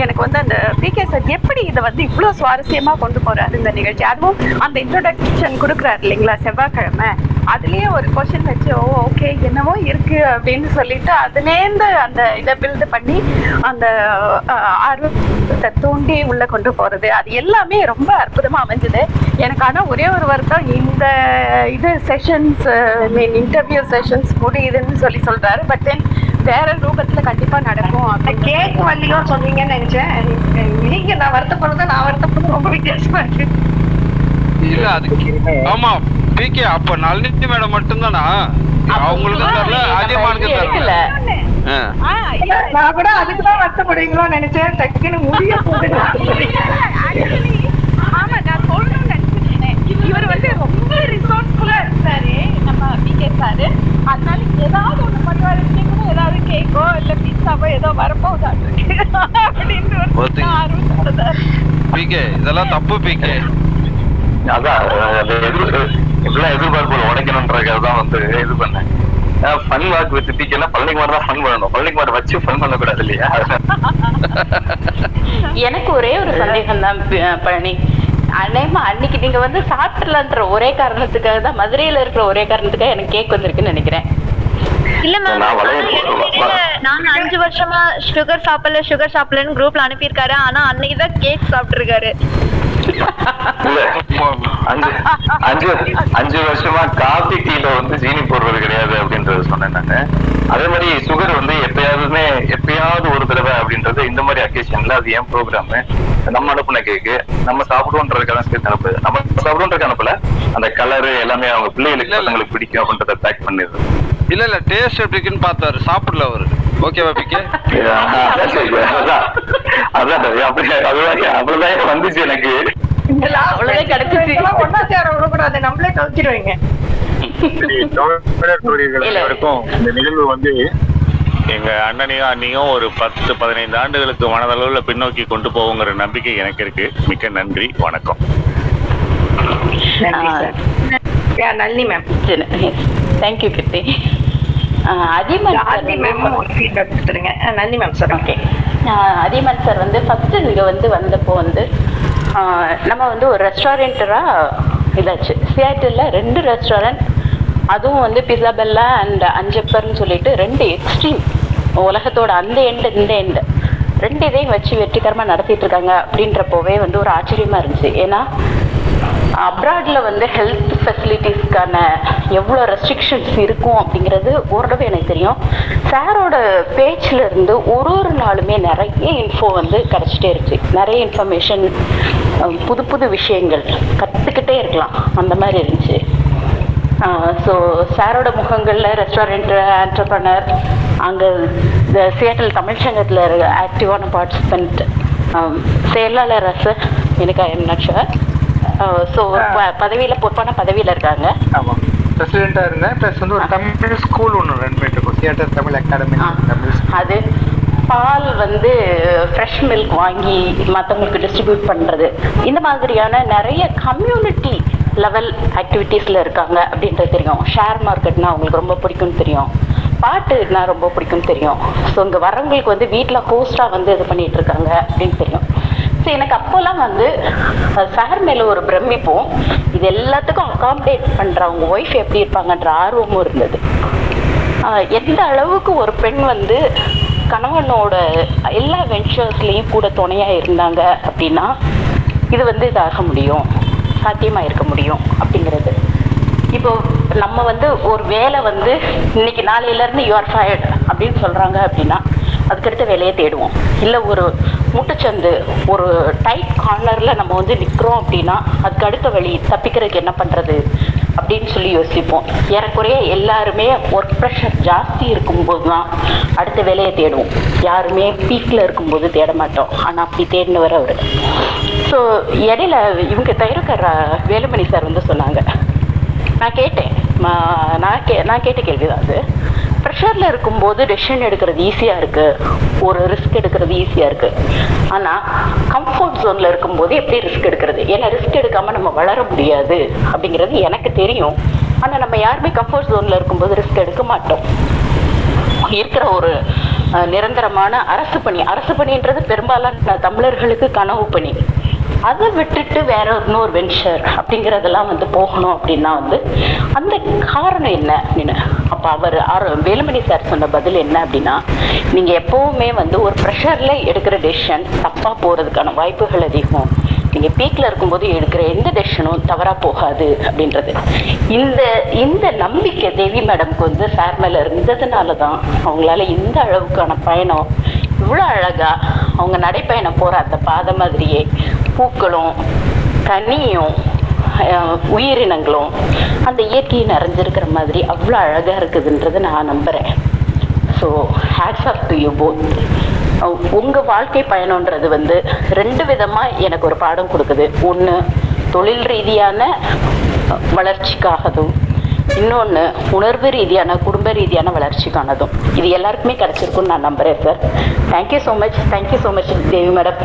E: எனக்கு வந்து அந்த பி கே சார் எப்படி இதை வந்து இவ்வளோ சுவாரஸ்யமா கொண்டு போறாரு இந்த நிகழ்ச்சி? அதுவும் அந்த இன்ட்ரோடக்ஷன் கொடுக்குறாரு இல்லைங்களா? செவ்வாய்க்கிழமை. அதுலயே ஒரு கொஷின் வச்சு ஓ ஓகே என்னவோ இருக்கு அப்படின்னு சொல்லிட்டு அதுலேருந்து அந்த இதை பில்டு பண்ணி அந்த ஆர்வத்தை தூண்டி உள்ள கொண்டு போறது. அது எல்லாமே ரொம்ப அற்புதமா அமைஞ்சது. எனக்கு ஆனா ஒரே ஒரு வருத்தம் இந்த இது செஷன்ஸ் மீன் இன்டர்வியூ செஷன்ஸ் முடியுதுன்னு சொல்லி சொல்றாரு. பட் தென் வேற ரூபத்துல கண்டிப்பா நடக்கும் அப்படின்னு
C: கேக் வள்ளியோ சொன்னீங்கன்னு நினைச்சேன். நீங்க நான் வருத்தப்படுறது நான் வருத்தப்படுறது ரொம்ப வித்தியாசமா இருக்கு.
A: இல்ல அது ஆமா பிகே அப்ப நளினி மேடம் மட்டும்தானா? அவங்களுக்கு தரல.
C: நான் கூட அதுக்குதான் வருத்தப்படுவீங்களோன்னு நினைச்சேன். டக்குன்னு முடிய போகுது.
E: ஆமா நான் சொல்லணும்னு நினைச்சிருந்தேன் இவர் வந்து ரொம்ப ரிசோர்ஸ்ஃபுல்லா இருந்தாரு நம்ம சாரு அதனால ஏதாவது ஒண்ணு பண்ணுவாரு நீங்களும் ஏதாவது கேக்கோ இல்ல பீஸாவோ ஏதோ வரப்போகுது அப்படின்னு ஒரு ஆர்வம்.
A: பிகே இதெல்லாம் தப்பு பிகே
B: அதான் அந்த எதிர் இப்படிலாம் எதிர்பார்ப்புகள் உடைக்கணுன்றதுக்காக தான் வந்து இது பண்ணேன். ஃபன் வாக் வித் பிக்கெல்லாம் பழனிக்குமார் தான் ஃபன் பண்ணணும். பழனிக்குமார் வச்சு ஃபன் பண்ணக்கூடாது இல்லையா?
D: எனக்கு ஒரே ஒரு சந்தேகம் தான் பழனி. அநேகமா அன்னைக்கு நீங்க வந்து சாப்பிடலான்ற ஒரே காரணத்துக்காக தான் மதுரையில இருக்கிற ஒரே காரணத்துக்காக எனக்கு கேக் வந்திருக்குன்னு நினைக்கிறேன்.
F: இல்ல மேம் நாங்க அஞ்சு வருஷமா சுகர் சாப்பிடல சுகர் சாப்பிடலன்னு குரூப்ல அனுப்பியிருக்காரு. ஆனா அன்னைக்கு தான் கேக் சாப்பிட்டுருக்காரு.
B: இல்ல அஞ்சு அஞ்சு அஞ்சு வருஷமா காபி டீல வந்து ஜீனி போடுறது கிடையாது அப்படின்றத சொன்னேன் நானு. அதே மாதிரி சுகர் வந்து எப்பயாவதுமே எப்பயாவது ஒரு தடவை அப்படின்றது இந்த மாதிரி அக்கேஷன்ல அது ஏன் ப்ரோக்ராம் நம்ம அனுப்புன கேக்கு நம்ம சாப்பிடுவோன்றதுக்காக சேர்த்து அனுப்புது. நம்ம சாப்பிடுவோன்றதுக்கு அனுப்பல. அந்த கலரு எல்லாமே அவங்க பிள்ளைகளுக்கு பசங்களுக்கு பிடிக்கும் அப்படின்றத பேக் பண்ணிடுது.
A: இல்ல இல்ல. டேஸ்ட் எப்படி இருக்குன்னு பார்த்தாரு. சாப்பிடல அவரு. ஓகேவா பிகே?
B: அதான் அவ்வளவுதான் வந்துச்சு எனக்கு.
C: அவ்வளவுதான் கிடைச்சிச்சு. ஒன்னா சேர விடக்கூடாது. நம்மளே கவுத்திடுவீங்க
P: தோழர் தோழிகள் அனைவருக்கும் இந்த நிகழ்வு வந்து எங்க அண்ணனையும் அண்ணியும் ஒரு பத்து பதினைந்து ஆண்டுகளுக்கு மனதளவுல பின்னோக்கி கொண்டு போவோங்கிற நம்பிக்கை எனக்கு இருக்கு. மிக்க நன்றி வணக்கம்.
C: நன்றி
D: ma'am thank you Kiruthi.
C: Adhiman ma'am ஒரு ஃபீட்பேக் கொடுத்துருங்க Nalini ma'am sir
D: okay Adhiman sir வந்து ஃபர்ஸ்ட் இங்க வந்து வந்தப்போ வந்து நம்ம வந்து ஒரு ரெஸ்டாரண்டரா இதாச்சு. சியாட்டில் ரெண்டு ரெஸ்டாரண்ட் அதுவும் வந்து பிஸா பெல்லா அண்ட் அஞ்சப்பர்னு சொல்லிட்டு ரெண்டு எக்ஸ்ட்ரீம் உலகத்தோட அந்த எண்டு இந்த எண்டு ரெண்டு இதையும் வச்சு வெற்றிகரமா நடத்திட்டு இருக்காங்க அப்படின்றப்போவே வந்து ஒரு ஆச்சரியமா இருந்துச்சு. ஏன்னா அப்ராடில் வந்து ஹெல்த் ஃபெசிலிட்டிஸ்க்கான எவ்வளோ ரெஸ்ட்ரிக்ஷன்ஸ் இருக்கும் அப்படிங்கிறது ஓரளவு எனக்கு தெரியும். சாரோட பேச்சில் இருந்து ஒரு ஒரு நாளுமே நிறைய இன்ஃபோ வந்து கிடச்சிட்டே இருக்கு. நிறைய இன்ஃபர்மேஷன் புது புது விஷயங்கள் கற்றுக்கிட்டே இருக்கலாம். அந்த மாதிரி இருந்துச்சு. ஸோ சாரோட முகங்களில் ரெஸ்டாரண்ட் ஆண்டர்பனர் அங்கே இந்த சியாட்டல் தமிழ்ச்சங்கத்தில் ஆக்டிவான பார்ட்டிசிபெண்ட் செயலாளர் ரச எனக்கு I am not sure so பதவியில் பொறுப்பான பதவியில் இருக்காங்க.
G: ஆமா. பிரசிடென்டா இருந்தேன். பிளஸ் வந்து ஒரு தமிழ் ஸ்கூல் ஒன்று ரன் பண்ணிட்டு இருக்கோம். தியேட்டர் தமிழ் அகாடமி தமிழ்
D: அது பால் வந்து ஃப்ரெஷ் மில்க் வாங்கி மற்றவங்களுக்கு டிஸ்ட்ரிபியூட் பண்ணுறது இந்த மாதிரியான நிறைய கம்யூனிட்டி லெவல் ஆக்டிவிட்டீஸில் இருக்காங்க அப்படின்றது தெரியும். ஷேர் மார்க்கெட்னா அவங்களுக்கு ரொம்ப பிடிக்கும்னு தெரியும். பாட்டுனா ரொம்ப பிடிக்கும்னு தெரியும். ஸோ இங்கே வரவங்களுக்கு வந்து வீட்டில் ஹோஸ்டாக வந்து இது பண்ணிட்டு இருக்காங்க அப்படின்னு தெரியும். ஸோ எனக்கு அப்போல்லாம் வந்து சார் மேலே ஒரு பிரமிப்பும் இது எல்லாத்துக்கும் அகாமடேட் பண்ணுற அவங்க ஒய்ஃப் எப்படி இருப்பாங்கன்ற ஆர்வமும் இருந்தது. எந்த அளவுக்கு ஒரு பெண் வந்து கணவனோட எல்லா வென்ச்சர்ஸ்லேயும் கூட துணையாக இருந்தாங்க அப்படின்னா இது வந்து இதாக முடியும் சாத்தியமாக இருக்க முடியும் அப்படிங்கிறது. இப்போ நம்ம வந்து ஒரு வேலை வந்து இன்னைக்கு நாளையிலேருந்து யூஆர் ஃபயர்ட் அப்படின்னு சொல்கிறாங்க அப்படின்னா அதுக்கடுத்த வேலையை தேடுவோம். இல்லை ஒரு முட்டுச்சந்து ஒரு டைட் கார்னரில் நம்ம வந்து நிற்கிறோம் அப்படின்னா அதுக்கு அடுத்த வழி தப்பிக்கிறதுக்கு என்ன பண்ணுறது அப்படின்னு சொல்லி யோசிப்போம். ஏறக்குறைய எல்லாருமே ஒர்க் ப்ரெஷர் ஜாஸ்தி இருக்கும்போது தான் அடுத்த வேலையை தேடுவோம். யாருமே பீக்கில் இருக்கும்போது தேட மாட்டோம். ஆனால் அப்படி தேடினவர் அவர். ஸோ இடையில இவங்க தைரக்கர் வேலுமணி சார் வந்து சொன்னாங்க. நான் கேட்டேன். நான் கே நான் கேட்ட கேள்வி தான் அது. ப்ரெஷரில் இருக்கும்போது டெசிஷன் எடுக்கிறது ஈஸியாக இருக்குது ஒரு ரிஸ்க் எடுக்கிறது ஈஸியாக இருக்குது ஆனால் கம்ஃபர்ட் ஜோனில் இருக்கும்போது எப்படி ரிஸ்க் எடுக்கிறது? ஏன்னா ரிஸ்க் எடுக்காமல் நம்ம வளர முடியாது அப்படிங்கிறது எனக்கு தெரியும். ஆனால் நம்ம யாருமே கம்ஃபர்ட் ஜோனில் இருக்கும்போது ரிஸ்க் எடுக்க மாட்டோம். இருக்கிற ஒரு நிரந்தரமான அரசு பணி. அரசு பணின்றது பெரும்பாலான தமிழர்களுக்கு கனவு பணி. அதை விட்டுட்டு வேற இன்னொரு வென்ச்சர் அப்படிங்கிறதெல்லாம் வந்து போகணும் அப்படின்னா வந்து அந்த காரணம் என்ன அப்படின்னு அப்ப அவர் வேலுமணி சார் சொன்ன பதில் என்ன அப்படின்னா நீங்க எப்பவுமே வந்து ஒரு ப்ரெஷர்ல எடுக்கிற டெசிஷன் தப்பா போறதுக்கான வாய்ப்புகள் அதிகம். நீங்க பீக்ல இருக்கும்போது எடுக்கிற எந்த டெசிஷனும் தவறா போகாது அப்படின்றது. இந்த இந்த நம்பிக்கை தேவி மேடம்க்கு வந்து சார் மேல இருந்ததுனால தான் அவங்களால இந்த அளவுக்கான பயணம் இவ்வளோ அழகா அவங்க நடைப்பயணம் போற அந்த பாதை மாதிரியே பூக்களும் கனியும் உயிரினங்களும் அந்த இயற்கையை நிறைஞ்சிருக்கிற மாதிரி அவ்வளோ அழகாக இருக்குதுன்றதை நான் நம்புகிறேன் so hats off to you both உங்கள் வாழ்க்கை பயணன்றது வந்து ரெண்டு விதமாக எனக்கு ஒரு பாடம் கொடுக்குது. ஒன்று தொழில் ரீதியான அஹ், வளர்ச்சிக்காகவும் இன்னொன்று உணர்வு ரீதியான குடும்ப ரீதியான வளர்ச்சிக்கானதும். இது எல்லாருக்குமே கிடச்சிருக்குன்னு நான் நம்புகிறேன் sir thank you so much thank you so much Devi
E: madam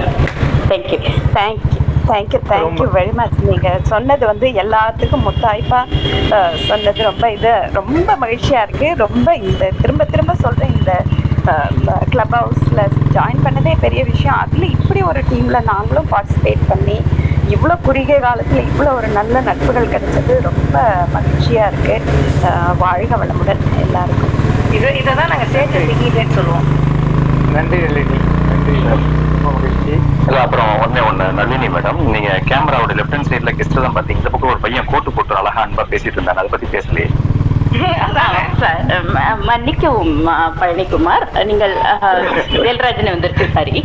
E: thank you thank thank you thank you very much நீங்கள் சொன்னது வந்து எல்லாத்துக்கும் முத்தாய்ப்பாக சொன்னது ரொம்ப இது ரொம்ப மகிழ்ச்சியாக இருக்குது ரொம்ப இந்த திரும்ப திரும்ப சொல்கிறேன் இந்த கிளப் ஹவுஸில் ஜாயின் பண்ணதே பெரிய விஷயம். அதில் இப்படி ஒரு டீமில் நாங்களும் பார்ட்டிசிபேட் பண்ணி இவ்வளோ குறுகிய காலத்தில் இவ்வளோ ஒரு நல்ல நட்புகள் கிடைச்சது. ரொம்ப மகிழ்ச்சியாக இருக்குது வாழ்க வளமுடன் எல்லாருக்கும்.
C: இது இதை தான் நாங்கள் சேர்த்து சொல்லுவோம்.
G: நன்றி நன்றி. ரொம்ப மகிழ்ச்சி.
B: இல்ல அப்புறம் ஒண்ணே ஒன்று நளினி மேடம் நீங்க கேமராவோட லெஃப்ட் ஹேண்ட் சைடில் கெஸ்ட் தான் பாத்தீங்க இந்த பக்கம் ஒரு பையன் கோட்டு போட்டு அழகா அன்பா பேசிட்டு இருந்தாங்க அதை பத்தி பேசலையே.
D: சார், மன்னிக்கவும் பழனிக்குமார் நீங்கள் வேல்ராஜன் வந்துருச்சு சாரி.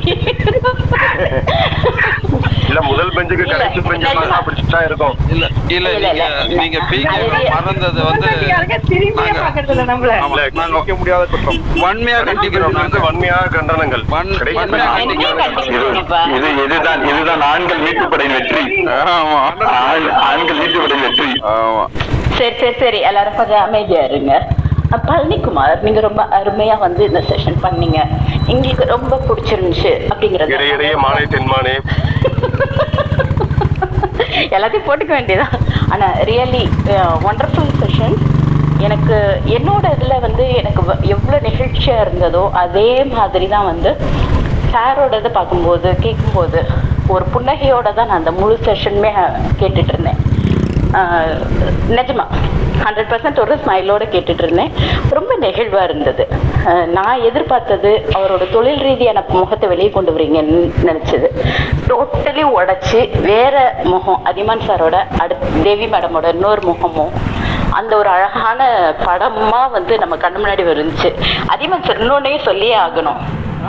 N: இல்ல முதல் பெஞ்சுக்கு கடைசி பெஞ்சு அப்படித்தான் இருக்கும்.
A: இல்ல இல்ல நீங்க நீங்க பீக்க மறந்தது வந்து நாங்க
N: முடியாத குற்றம்.
A: வன்மையா கண்டிக்கிறோம்
N: வன்மையாக கண்டனங்கள்.
B: இது இதுதான் இதுதான் ஆண்கள் மீட்புப்படையின் வெற்றி.
A: ஆமா.
B: ஆண்- ஆண்கள் மீட்புப்படையின் வெற்றி.
A: ஆமா.
D: சரி சரி சரி. எல்லாரும் கொஞ்சம் அமைதியா இருங்க. அஹ், பழனிக்குமார் நீங்க ரொம்ப அருமையா வந்து இந்த செஷன் பண்ணீங்க. எங்களுக்கு ரொம்ப பிடிச்சிருந்துச்சு அப்படிங்கறது.
N: இடையிடையே மாலை தென்மானே.
D: எல்லாத்தையும் போட்டுக்க வேண்டியதான் ஆனா ரியலி ஒண்டர்ஃபுல் செஷன் எனக்கு என்னோட இதுல வந்து எனக்கு வ- எவ்வளவு நிகழ்ச்சியா இருந்ததோ அதே மாதிரி தான் வந்து சாரோட இதை பார்க்கும்போது கேட்கும்போது ஒரு புன்னகையோட தான் நான் அந்த முழு செஷனுமே கேட்டுட்டு இருந்தேன். ஆஹ் நிஜமா. ஹண்ட்ரட் பர்சன்ட் ஒரு ஸ்மைலோட கேட்டுட்டு இருந்தேன் ரொம்ப நெகிழ்வா இருந்தது. நான் எதிர்பார்த்தது அவரோட தொழில் ரீதியான முகத்தை வெளியே கொண்டு வரீங்கன்னு நினைச்சது. டோட்டலி உடச்சி வேற முகம் அதிமான் சாரோட அடுத் தேவி மேடமோட இன்னொரு முகமும் அந்த ஒரு அழகான படமா வந்து நம்ம கண்ணு முன்னாடி வந்துச்சு. அதிகமாக சார் சொல்லியே ஆகணும்.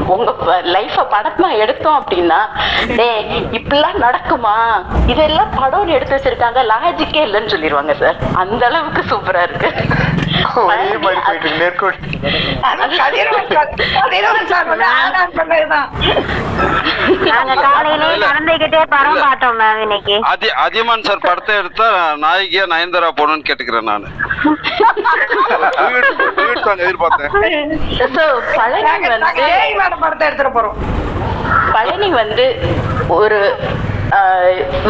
D: உங்க லைஃப படமா எடுத்தோம் அப்படின்னா டேய் இப்படிலாம் நடக்குமா? இதெல்லாம் படம்னு எடுத்து வச்சிருக்காங்க லாஜிக்கே இல்லைன்னு சொல்லிடுவாங்க சார் அந்த அளவுக்கு சூப்பரா இருக்கு.
A: அதியமான் சார் படத்தை எடுத்தா நாயகியா நயன்தாரா போகணும்னு கேட்டுக்கிறேன் நானு. எதிர்பார்த்தேன்.
D: So,
C: படத்தை எடுத்துட்டு போறோம்.
D: பழனி வந்து ஒரு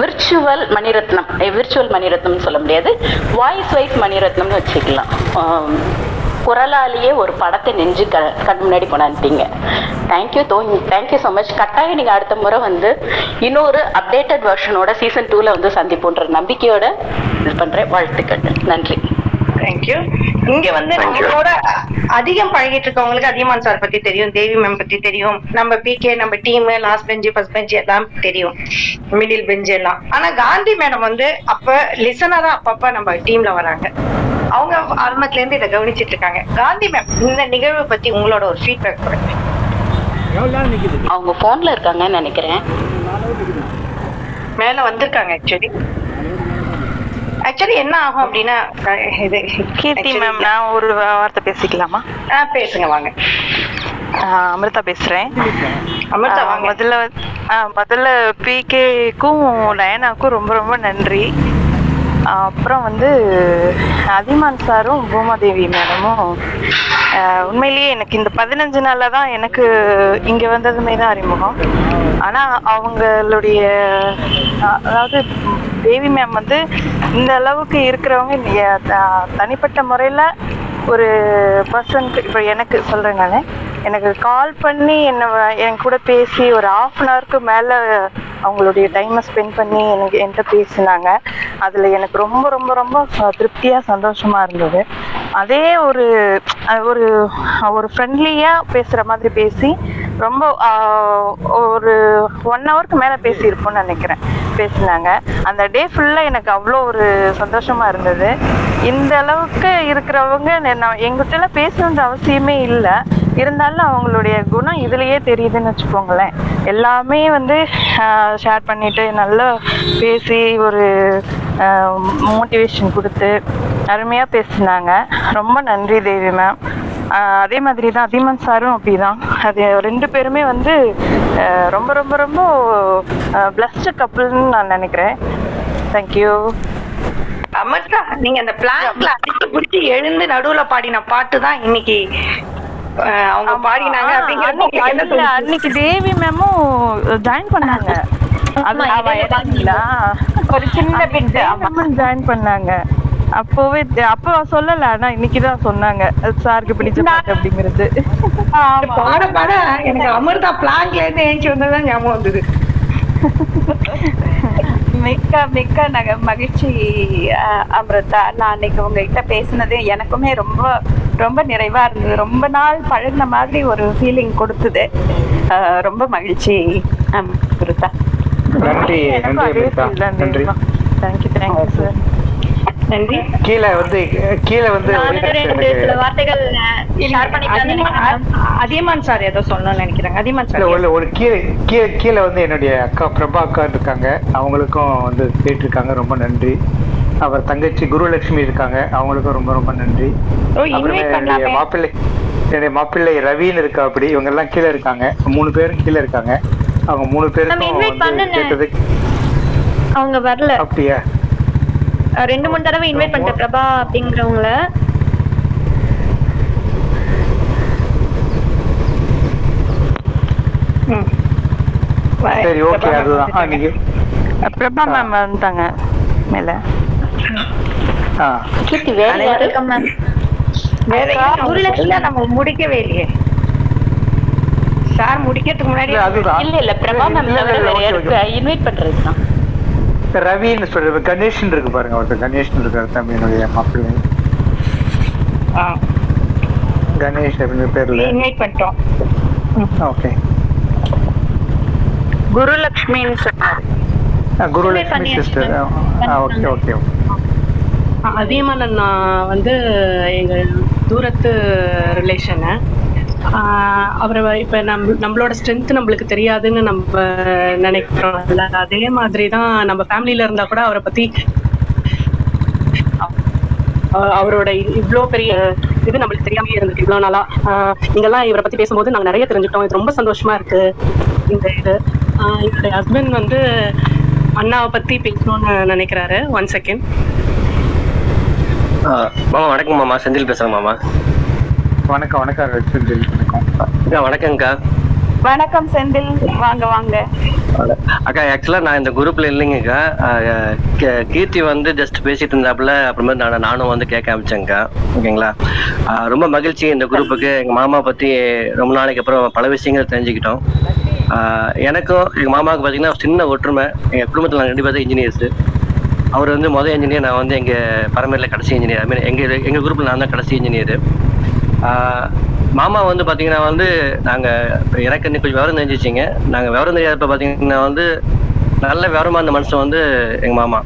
D: விர்ச்சுவல் மணிரத்னம் விர்ச்சுவல் மணிரத்னம்னு சொல்ல முடியாது. வாய்ஸ் வைஸ் மணிரத்னம்னு வச்சுக்கலாம். குரலாலேயே ஒரு படத்தை நெஞ்சு க கண் முன்னாடி கொண்டாந்துட்டீங்க. தேங்க்யூ தோ தேங்க்யூ ஸோ மச் கட்டாயம் நீங்கள் அடுத்த முறை வந்து இன்னொரு அப்டேட்டட் வெர்ஷனோட சீசன் டூவில் வந்து சந்திப்போன்ற நம்பிக்கையோட இது பண்ணுறேன் வாழ்த்துக்கள். நன்றி.
C: தேங்க்யூ இங்க வந்து நம்மளோட அதிகம் பழகிட்டு இருக்கவங்களுக்கு அதிகமான் சார் பத்தி தெரியும் தேவி மேம் பத்தி தெரியும் நம்ம பிகே நம்ம team last bench first bench எல்லாம் தெரியும் மிடில் பெஞ்ச் எல்லாம். ஆனா காந்தி மேடம் வந்து அப்ப லிசனரா அப்பப்ப நம்ம டீம்ல வராங்க. அவங்க ஆரம்பத்துல இருந்து இதை கவனிச்சிட்டு இருக்காங்க. காந்தி மேம் இந்த நிகழ்வு பத்தி உங்களோட ஒரு ஃபீட்பேக் கொடுங்க.
D: அவங்க ஃபோனில் இருக்காங்கன்னு நினைக்கிறேன்.
C: மேல வந்திருக்காங்க ஆக்சுவலி ஆக்சுவலி என்ன ஆகும் அப்படின்னா இது
I: கீர்த்தி மேம் நான் ஒரு வார்த்தை பேசிக்கலாமா?
C: ஆ பேசுங்க வாங்க.
I: அமிர்தா பேசுறேன்.
C: அமிர்தா.
I: முதல்ல முதல்ல பிகேக்கும் நயனாக்கும் ரொம்ப ரொம்ப நன்றி. அப்புறம் வந்து அதிமான் சாரும் பூமாதேவி மேடமும் உண்மையிலேயே எனக்கு இந்த பதினஞ்சு நாளில் தான் எனக்கு இங்கே வந்ததுமே தான் அறிமுகம். ஆனால் அவங்களுடைய அதாவது தேவி மேம் வந்து இந்த அளவுக்கு இருக்கிறவங்க த- தனிப்பட்ட முறையில் ஒரு பர்சனுக்கு இப்போ எனக்கு சொல்கிறேன் நான். எனக்கு கால் பண்ணி என்னை வ- என் கூட பேசி ஒரு ஆஃப் அன் ஹவருக்கு மேலே அவங்களுடைய டைமை ஸ்பெண்ட் பண்ணி எனக்கு என்கிட்ட பேசினாங்க. அதில் எனக்கு ரொம்ப ரொம்ப ரொம்ப ச- சந்தோஷமாக இருந்தது. அதே ஒரு ஒரு ஒரு ஃப்ரெண்ட்லியாக பேசுகிற மாதிரி பேசி ரொம்ப ஒரு ஒன் ஹவருக்கு மேலே பேசியிருப்போம்னு நினைக்கிறேன் பேசினாங்க. அந்த டே ஃபுல்லாக எனக்கு அவ்வளோ ஒரு சந்தோஷமாக இருந்தது. இந்த அளவுக்கு இருக்கிறவங்க நான் எங்கிட்டலாம் பேசணுன்ற அவசியமே இல்லை. இருந்தாலும் அவங்களுடைய குணம் இதுலயே தெரியுதுன்னு வச்சுக்கோங்களேன். எல்லாமே வந்து ஷேர் பண்ணிட்டு நல்லா பேசி ஒரு மோட்டிவேஷன் கொடுத்து அருமையாக பேசினாங்க. ரொம்ப நன்றி தேவி மேம் அதே மாதிரி தான் அதிமன் சாரும் அப்படிதான். அது ரெண்டு பேருமே வந்து ரொம்ப ரொம்ப ரொம்ப பிளஸ்டு கப்புள்னு நான் நினைக்கிறேன். தேங்க்யூ
C: அமர்தா நீங்க அந்த பிளாங்க்ல அடிச்சு பிடிச்சி எழுந்து நடுவுல பாடின பாட்டு தான் இன்னைக்கு அவங்க பாடினாங்க அப்படிங்கிறது
I: அன்னைக்கு தேவி மேமும் ஜாயின் பண்ணாங்க. அது இறங்குனீங்களா?
E: ஒரு சின்ன.
I: மேமும் ஜாயின் பண்ணாங்க. அப்போவே அப்போ சொல்லல ஆனா இன்னைக்குதான் சொன்னாங்க. சாருக்கு பிடிச்ச பாட்டு அப்படிங்கிறது.
C: பாட பாட எனக்கு அமிர்தா பிளாங்க்ல இருந்து ஏஞ்சி வந்ததுதான் ஞாபகம் வந்தது.
E: மிக்க மிக்க நக மகிழ்ச்சி அமிர்தா. நான் அன்னைக்கு உங்ககிட்ட பேசினது எனக்குமே ரொம்ப ரொம்ப நிறைவா இருந்தது. ரொம்ப நாள் பழகுன மாதிரி ஒரு ஃபீலிங் கொடுத்தது. ரொம்ப மகிழ்ச்சி அமிர்தா.
G: நன்றி நன்றி
I: தேங்க்யூ தேங்க்யூ சார்
C: நன்றி.
G: கீழே வந்து கீழே வந்து
F: வார்த்தைகள்
C: அதியமான் சார் ஏதோ சொல்லணும்னு நினைக்கிறாங்க அதியமான்
G: இல்ல
C: சார்
G: ஒரு ஒரு கீழே கீழே கீழே வந்து என்னுடைய அக்கா பிரபா அக்கா இருக்காங்க. அவங்களுக்கும் வந்து கேட்டிருக்காங்க. ரொம்ப நன்றி. அவர் தங்கச்சி குருலட்சுமி இருக்காங்க. அவங்களுக்கும் ரொம்ப ரொம்ப நன்றி. அப்புறமே என்னுடைய. மாப்பிள்ளை என்னுடைய மாப்பிள்ளை ரவின்னு இருக்கா அப்படி இவங்க எல்லாம் கீழே இருக்காங்க. மூணு பேரும் கீழே இருக்காங்க. அவங்க மூணு பேருக்கும் வந்து
F: பண்ணுனேன்
G: கேட்டது
F: அவங்க வரல.
G: அப்படியா?
F: ரெண்டு மூணு தடவை இன்வைட் பண்ணிட்டேன் பிரபா அப்படிங்கிறவங்கள.
G: சரி ஓகே அதுதான். ஆ, நீங்க
I: பிரபா மேம் வந்துட்டாங்க மேல.
G: ஆ.
C: யாரு
F: மேம் குருலட்சுமி.
C: சொல்ல நம்ம முடிக்கவே இல்லையே. சார் முடிக்கிறதுக்கு முன்னாடி
G: இல்ல, அதுதான்.
D: இல்ல இல்ல பிரபா மேம் தவிர வேற யாருக்கு. இன்வைட்
G: ரவின்னு சொல்றது கணேஷன் இருக்கு பாருங்க ஒருத்தர் கணேஷன் இருக்காரு மாப்பிள்ளை. கணேஷ் அப்படின்னு பேர்ல
C: இன்வைட் பண்ணிட்டோம்.
G: ஓகே.
I: குருலட்சுமின்னு சொன்னாரு.
G: Sister. Okay okay okay.
Q: Adhiyaman அண்ணா வந்து எங்க தூரத்து ரிலேஷனு அவரை இப்ப நம் நம்மளோட ஸ்ட்ரென்த் நம்மளுக்கு தெரியாதுன்னு நம்ம நினைக்கிறோம்ல. அதே மாதிரி தான் நம்ம ஃபேமிலியில இருந்தா கூட அவரை பத்தி அவரோட இ- இவ்ளோ பெரிய இது நம்மளுக்கு தெரியாம இருந்திருக்கு. இவ்வளவு நாளா. ஆஹ் இங்கெல்லாம் இவரை பத்தி பேசும்போது நாங்க நிறைய தெரிஞ்சுக்கிட்டோம். இது ரொம்ப சந்தோஷமா இருக்கு. இந்த இது. என்னுடைய ஹஸ்பண்ட் வந்து அண்ணாவை பத்தி பேசணும்னு நினைக்கிறாரு. ஒன் செகண்ட்
R: ஆ, மாமா வணக்கம் மாமா. செந்தில் பேசுறேன் மாமா.
G: வணக்கம் வணக்கம் செந்தில். வணக்கம்.
R: அக்கா வணக்கம்க்கா.
E: வணக்கம் செந்தில். வாங்க வாங்க.
R: அக்கா ஆக்சுவலா நான் இந்த குரூப்ல இல்லைங்கக்கா. கீ- கீர்த்தி வந்து ஜஸ்ட் பேசிட்டு இருந்தாப்புல அப்புறமே நான் நானும் வந்து கேட்க ஆரம்பிச்சேங்க்கா ஓகேங்களா? ரொம்ப மகிழ்ச்சி இந்த குரூப்புக்கு எங்க மாமா பத்தி ரொம்ப நாளைக்கு அப்புறம் பல விஷயங்கள் தெரிஞ்சுக்கிட்டோம். எனக்கும் எங்க மாமாவுக்கு பாத்தீங்கன்னா ஒரு சின்ன ஒற்றுமை. எங்க குடும்பத்துல நாங்க ரெண்டு பேரும் இன்ஜினியர்ஸ் அவர் வந்து முதல் இன்ஜினியர் நான் வந்து எங்க பரம்பரையில கடைசி இன்ஜினியர் ஐ மீன் எங்க எங்க குரூப்ல நான் தான் கடைசி இன்ஜினியர் மாமா வந்து பாத்தீங்கன்னா வந்து நாங்க எனக்கு இன்னும் கொஞ்சம் விவரம் தெரிஞ்சிச்சிங்க. நாங்க விவரம் தெரியாதப்ப பாத்தீங்கன்னா வந்து நல்ல விவரமா இருந்த மனுஷன் வந்து எங்க மாமா.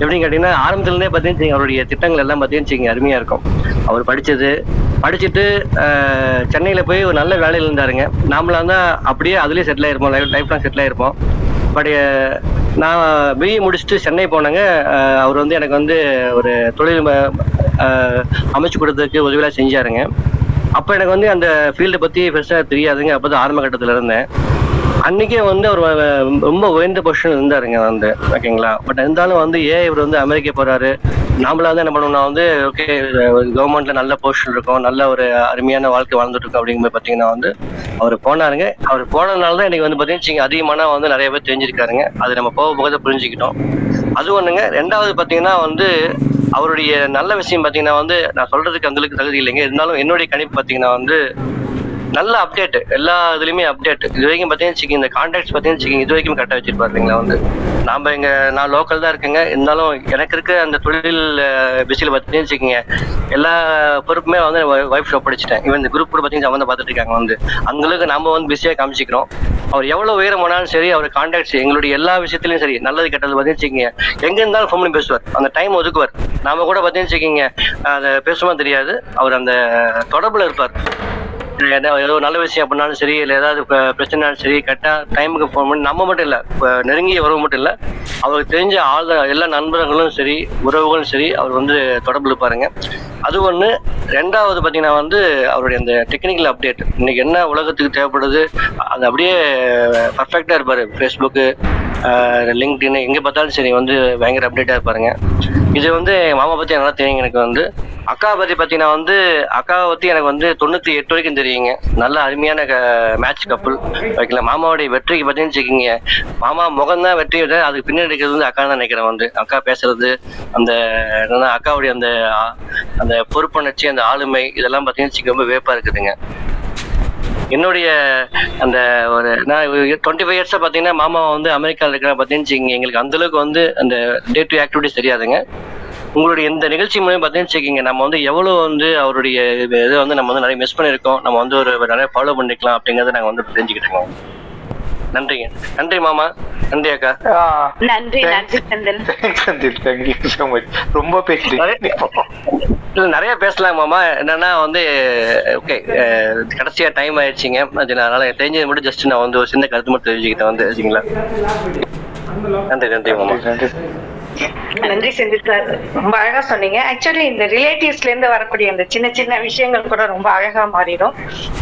R: எப்படின்னு கேட்டீங்கன்னா ஆரம்பத்துல இருந்தே பாத்தீங்கன்னா அவருடைய திட்டங்கள் எல்லாம் பாத்தீங்கன்னா அருமையா இருக்கும். அவர் படிச்சது. படிச்சுட்டு சென்னையில் சென்னையில போய் ஒரு நல்ல வேலையில இருந்தாருங்க. நாமளா இருந்தா அப்படியே அதுலயே செட்டில் ஆயிருப்போம் லைஃப் லைஃப் லாங் செட்டில் ஆயிருப்போம். பட் நான் பிஇ முடிச்சுட்டு சென்னை போனேங்க. அவர் வந்து எனக்கு வந்து ஒரு தொழில் அமைச்சு கொடுத்ததுக்கு உதவியெல்லாம் செஞ்சாருங்க. அப்போ எனக்கு வந்து அந்த ஃபீல்டை பற்றி பெருசாக தெரியாதுங்க. அப்பதான் ஆரம்ப கட்டத்தில் இருந்தேன். அன்னைக்கே வந்து அவர் ரொம்ப உயர்ந்த பொசிஷன் இருந்தாருங்க வந்து ஓகேங்களா பட் இருந்தாலும் வந்து ஏன் இவர் வந்து அமெரிக்கா போறாரு. நாமளா வந்து என்ன பண்ணுவோம்னா வந்து ஓகே கவர்மெண்ட்ல நல்ல பொசிஷன் இருக்கும் நல்ல ஒரு அருமையான வாழ்க்கை வாழ்ந்துட்டு இருக்கோம் அப்படிங்கும்போது பாத்தீங்கன்னா வந்து அவர் போனாருங்க. அவர் போனதுனால தான் இன்னைக்கு வந்து பாத்தீங்கன்னா அதிகமான வந்து நிறைய பேர் தெரிஞ்சிருக்காருங்க. அது நம்ம போக போக தான் புரிஞ்சுக்கிட்டோம். அது ஒண்ணுங்க. ரெண்டாவது பாத்தீங்கன்னா வந்து அவருடைய நல்ல விஷயம் பாத்தீங்கன்னா வந்து நான் சொல்றதுக்கு அந்த தகுதி இல்லைங்க. இருந்தாலும் என்னுடைய கணிப்பு பாத்தீங்கன்னா வந்து நல்ல அப்டேட் எல்லா இதுலையுமே அப்டேட் இது வரைக்கும் பார்த்தீங்கன்னு வச்சுக்கோங்க, இந்த கான்டாக்ட்ஸ் பார்த்தீங்கன்னு வச்சுக்கோங்க, இது வரைக்கும் கரெக்டாக வச்சிருப்பாரு இல்லைங்களா வந்து? நாம் இங்கே நான் லோக்கல் தான் இருக்கேங்க. இருந்தாலும் எனக்கு இருக்க அந்த தொழில் பிஸியில் பார்த்தீங்கன்னு வச்சுக்கோங்க எல்லா பொறுப்புமே வந்து ஒய்ஃப் ஒப்படைச்சிட்டேன் இவன் இந்த குரூப் கூட பார்த்தீங்கன்னா அவங்க பார்த்துட்டு இருக்காங்க வந்து. அந்த அளவுக்கு நம்ம வந்து பிஸியாக காமிச்சிக்கிறோம். அவர் எவ்வளோ உயரம் போனாலும் சரி அவர் கான்டாக்ட்ஸ் எங்களுடைய எல்லா விஷயத்துலையும் சரி நல்லது கெட்டது பார்த்தீங்கன்னு வச்சுக்கோங்க எங்கே இருந்தாலும் ஃபோன் பண்ணி பேசுவார். அந்த டைம் ஒதுக்குவார். நாம் கூட பார்த்தீங்கன்னு வச்சுக்கோங்க அதை பேசுமா தெரியாது. அவர் அந்த தொடர்பில் இருப்பார். ஏதோ ஏதோ நல்ல விஷயம் பண்ணாலும் சரி இல்லை ஏதாவது ப- பிரச்சனைனாலும் சரி கரெக்டாக டைமுக்கு ஃபோன் பண்ணி நம்ம மட்டும் இல்லை இப்போ நெருங்கிய உறவு மட்டும் இல்லை. அவருக்கு தெரிஞ்ச ஆள் எல்லா நண்பர்களும் சரி உறவுகளும் சரி அவர் வந்து தொடர்பு இருப்பாருங்க. அது ஒன்று ரெண்டாவது பார்த்தீங்கன்னா வந்து அவருடைய அந்த டெக்னிக்கல் அப்டேட் இன்னைக்கு என்ன உலகத்துக்கு தேவைப்படுது அது அப்படியே பர்ஃபெக்டாக இருப்பார். ஃபேஸ்புக்கு லிங்க்டின் எங்கே பார்த்தாலும் சரி வந்து பயங்கர அப்டேட்டாக இருப்பாருங்க. இது வந்து என் மாமா பற்றி நல்லா தெரியுங்க எனக்கு வந்து. அக்காவை பற்றி பார்த்தீங்கன்னா வந்து அக்காவை பற்றி எனக்கு வந்து தொண்ணூற்றி எட்டு வரைக்கும் தெரியுங்க. நல்ல அருமையான க மேட்ச் கப்புள் ஓகேங்களா மாமாவுடைய வெற்றிக்கு பார்த்தீங்கன்னு வச்சுக்கோங்க. மாமா முகம் தான் வெற்றி. விட அதுக்கு பின்னாடி இருக்கிறது வந்து அக்கா தான் நினைக்கிறேன் வந்து. அக்கா பேசுறது அந்த என்னன்னா அக்காவுடைய அந்த அந்த பொறுப்புணர்ச்சி அந்த ஆளுமை இதெல்லாம் பார்த்தீங்கன்னு வச்சுக்க ரொம்ப வேப்பாக இருக்குதுங்க. என்னுடைய அந்த ஒரு நான் டுவெண்ட்டி ஃபைவ் இயர்ஸாக பார்த்தீங்கன்னா மாமா வந்து அமெரிக்காவில் இருக்கிற பார்த்தீங்கன்னு வச்சுக்கோங்க, எங்களுக்கு அந்தளவுக்கு வந்து அந்த டே டு ஆக்டிவிட்டிஸ் தெரியாதுங்க. உங்களுடைய இந்த நிகழ்ச்சி மூலயமா பார்த்தீங்கன்னு வச்சுக்கோங்க நம்ம வந்து எவ்வளோ வந்து அவருடைய இது இதை வந்து நம்ம வந்து நிறைய மிஸ் பண்ணியிருக்கோம். நம்ம வந்து ஒரு நிறைய ஃபாலோ பண்ணிக்கலாம் அப்படிங்கிறத நாங்கள் வந்து தெரிஞ்சுக்கிட்டோங்க நன்றிங்க. நன்றி மாமா. நன்றி அக்கா.
E: நன்றி நன்றி Senthil
G: Senthil thank you so much ரொம்ப பேசுறீங்க.
R: இல்ல நிறைய பேசலாம் மாமா. என்னன்னா வந்து ஓகே கடைசியா டைம் ஆயிடுச்சுங்க. அது நான் அதனால தெரிஞ்சது மட்டும் ஜஸ்ட் நான் வந்து ஒரு சின்ன கருத்து மட்டும் தெரிஞ்சுக்கிட்டேன் வந்து வச்சுங்களா நன்றி நன்றி மாமா.
C: நன்றி. செந்தில் சார். ரொம்ப அழகா சொன்னீங்க. ஆக்சுவலி இந்த ரிலேட்டிவ்ஸ்ல இருந்து வரக்கூடிய அந்த சின்ன சின்ன விஷயங்கள் கூட ரொம்ப அழகா மாறிடும்.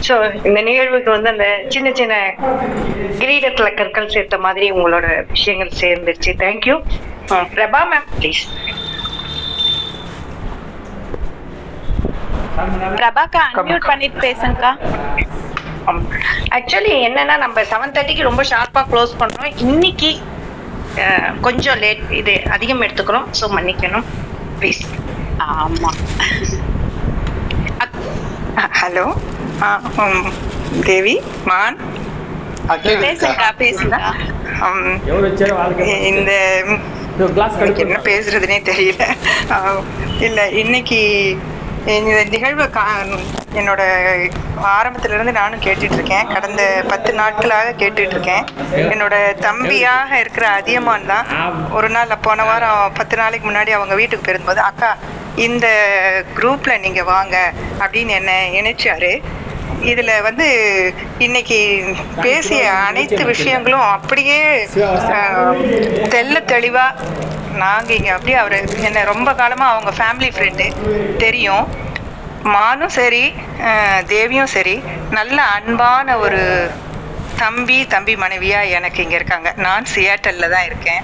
C: ஸோ இந்த நிகழ்வுக்கு வந்து அந்த சின்ன சின்ன கிரீடத்துல கற்கள் சேர்த்த மாதிரி உங்களோட விஷயங்கள் சேர்ந்துருச்சு. Thank you Prabha ma'am please
E: பிரபாக்கா unmute பண்ணிட்டு பேசுங்கக்கா.
C: ஆக்சுவலி என்னன்னா நம்ம செவன் தேர்ட்டிக்கு ரொம்ப ஷார்ப்பா க்ளோஸ் பண்ணோம் இன்னைக்கு கொஞ்சம் லேட் இது அதிகம் எடுத்துக்கிறோம் ஸோ மன்னிக்கணும். ப்ளீஸ்
E: ஆமா.
S: ஹலோ தேவி மான். இந்த என்ன பேசுறதுனே தெரியல. இல்ல இன்னைக்கு இந்த நிகழ்வு கா- என்னோட ஆரம்பத்துல இருந்து நானும் கேட்டுட்டு இருக்கேன் கடந்த பத்து நாட்களாக கேட்டுகிட்ருக்கேன் என்னோட தம்பியாக இருக்கிற அதியமான் தான் ஒரு நாள் போன வாரம் பத்து நாளைக்கு முன்னாடி அவங்க வீட்டுக்கு போயிருந்தபோது அக்கா இந்த குரூப்பில் நீங்கள் வாங்க அப்படின்னு என்னை இணைச்சாரு. இதில் வந்து இன்னைக்கு பேசிய அனைத்து விஷயங்களும் அப்படியே தெல்ல தெளிவாக நாங்கள் இங்கே அப்படியே அவர் என்ன ரொம்ப காலமாக அவங்க ஃபேமிலி ஃப்ரெண்டு தெரியும். மானும் சரி தேவியும் சரி நல்ல அன்பான ஒரு தம்பி தம்பி மனைவியாக எனக்கு இங்கே இருக்காங்க. நான் சியாட்டலில் தான் இருக்கேன்.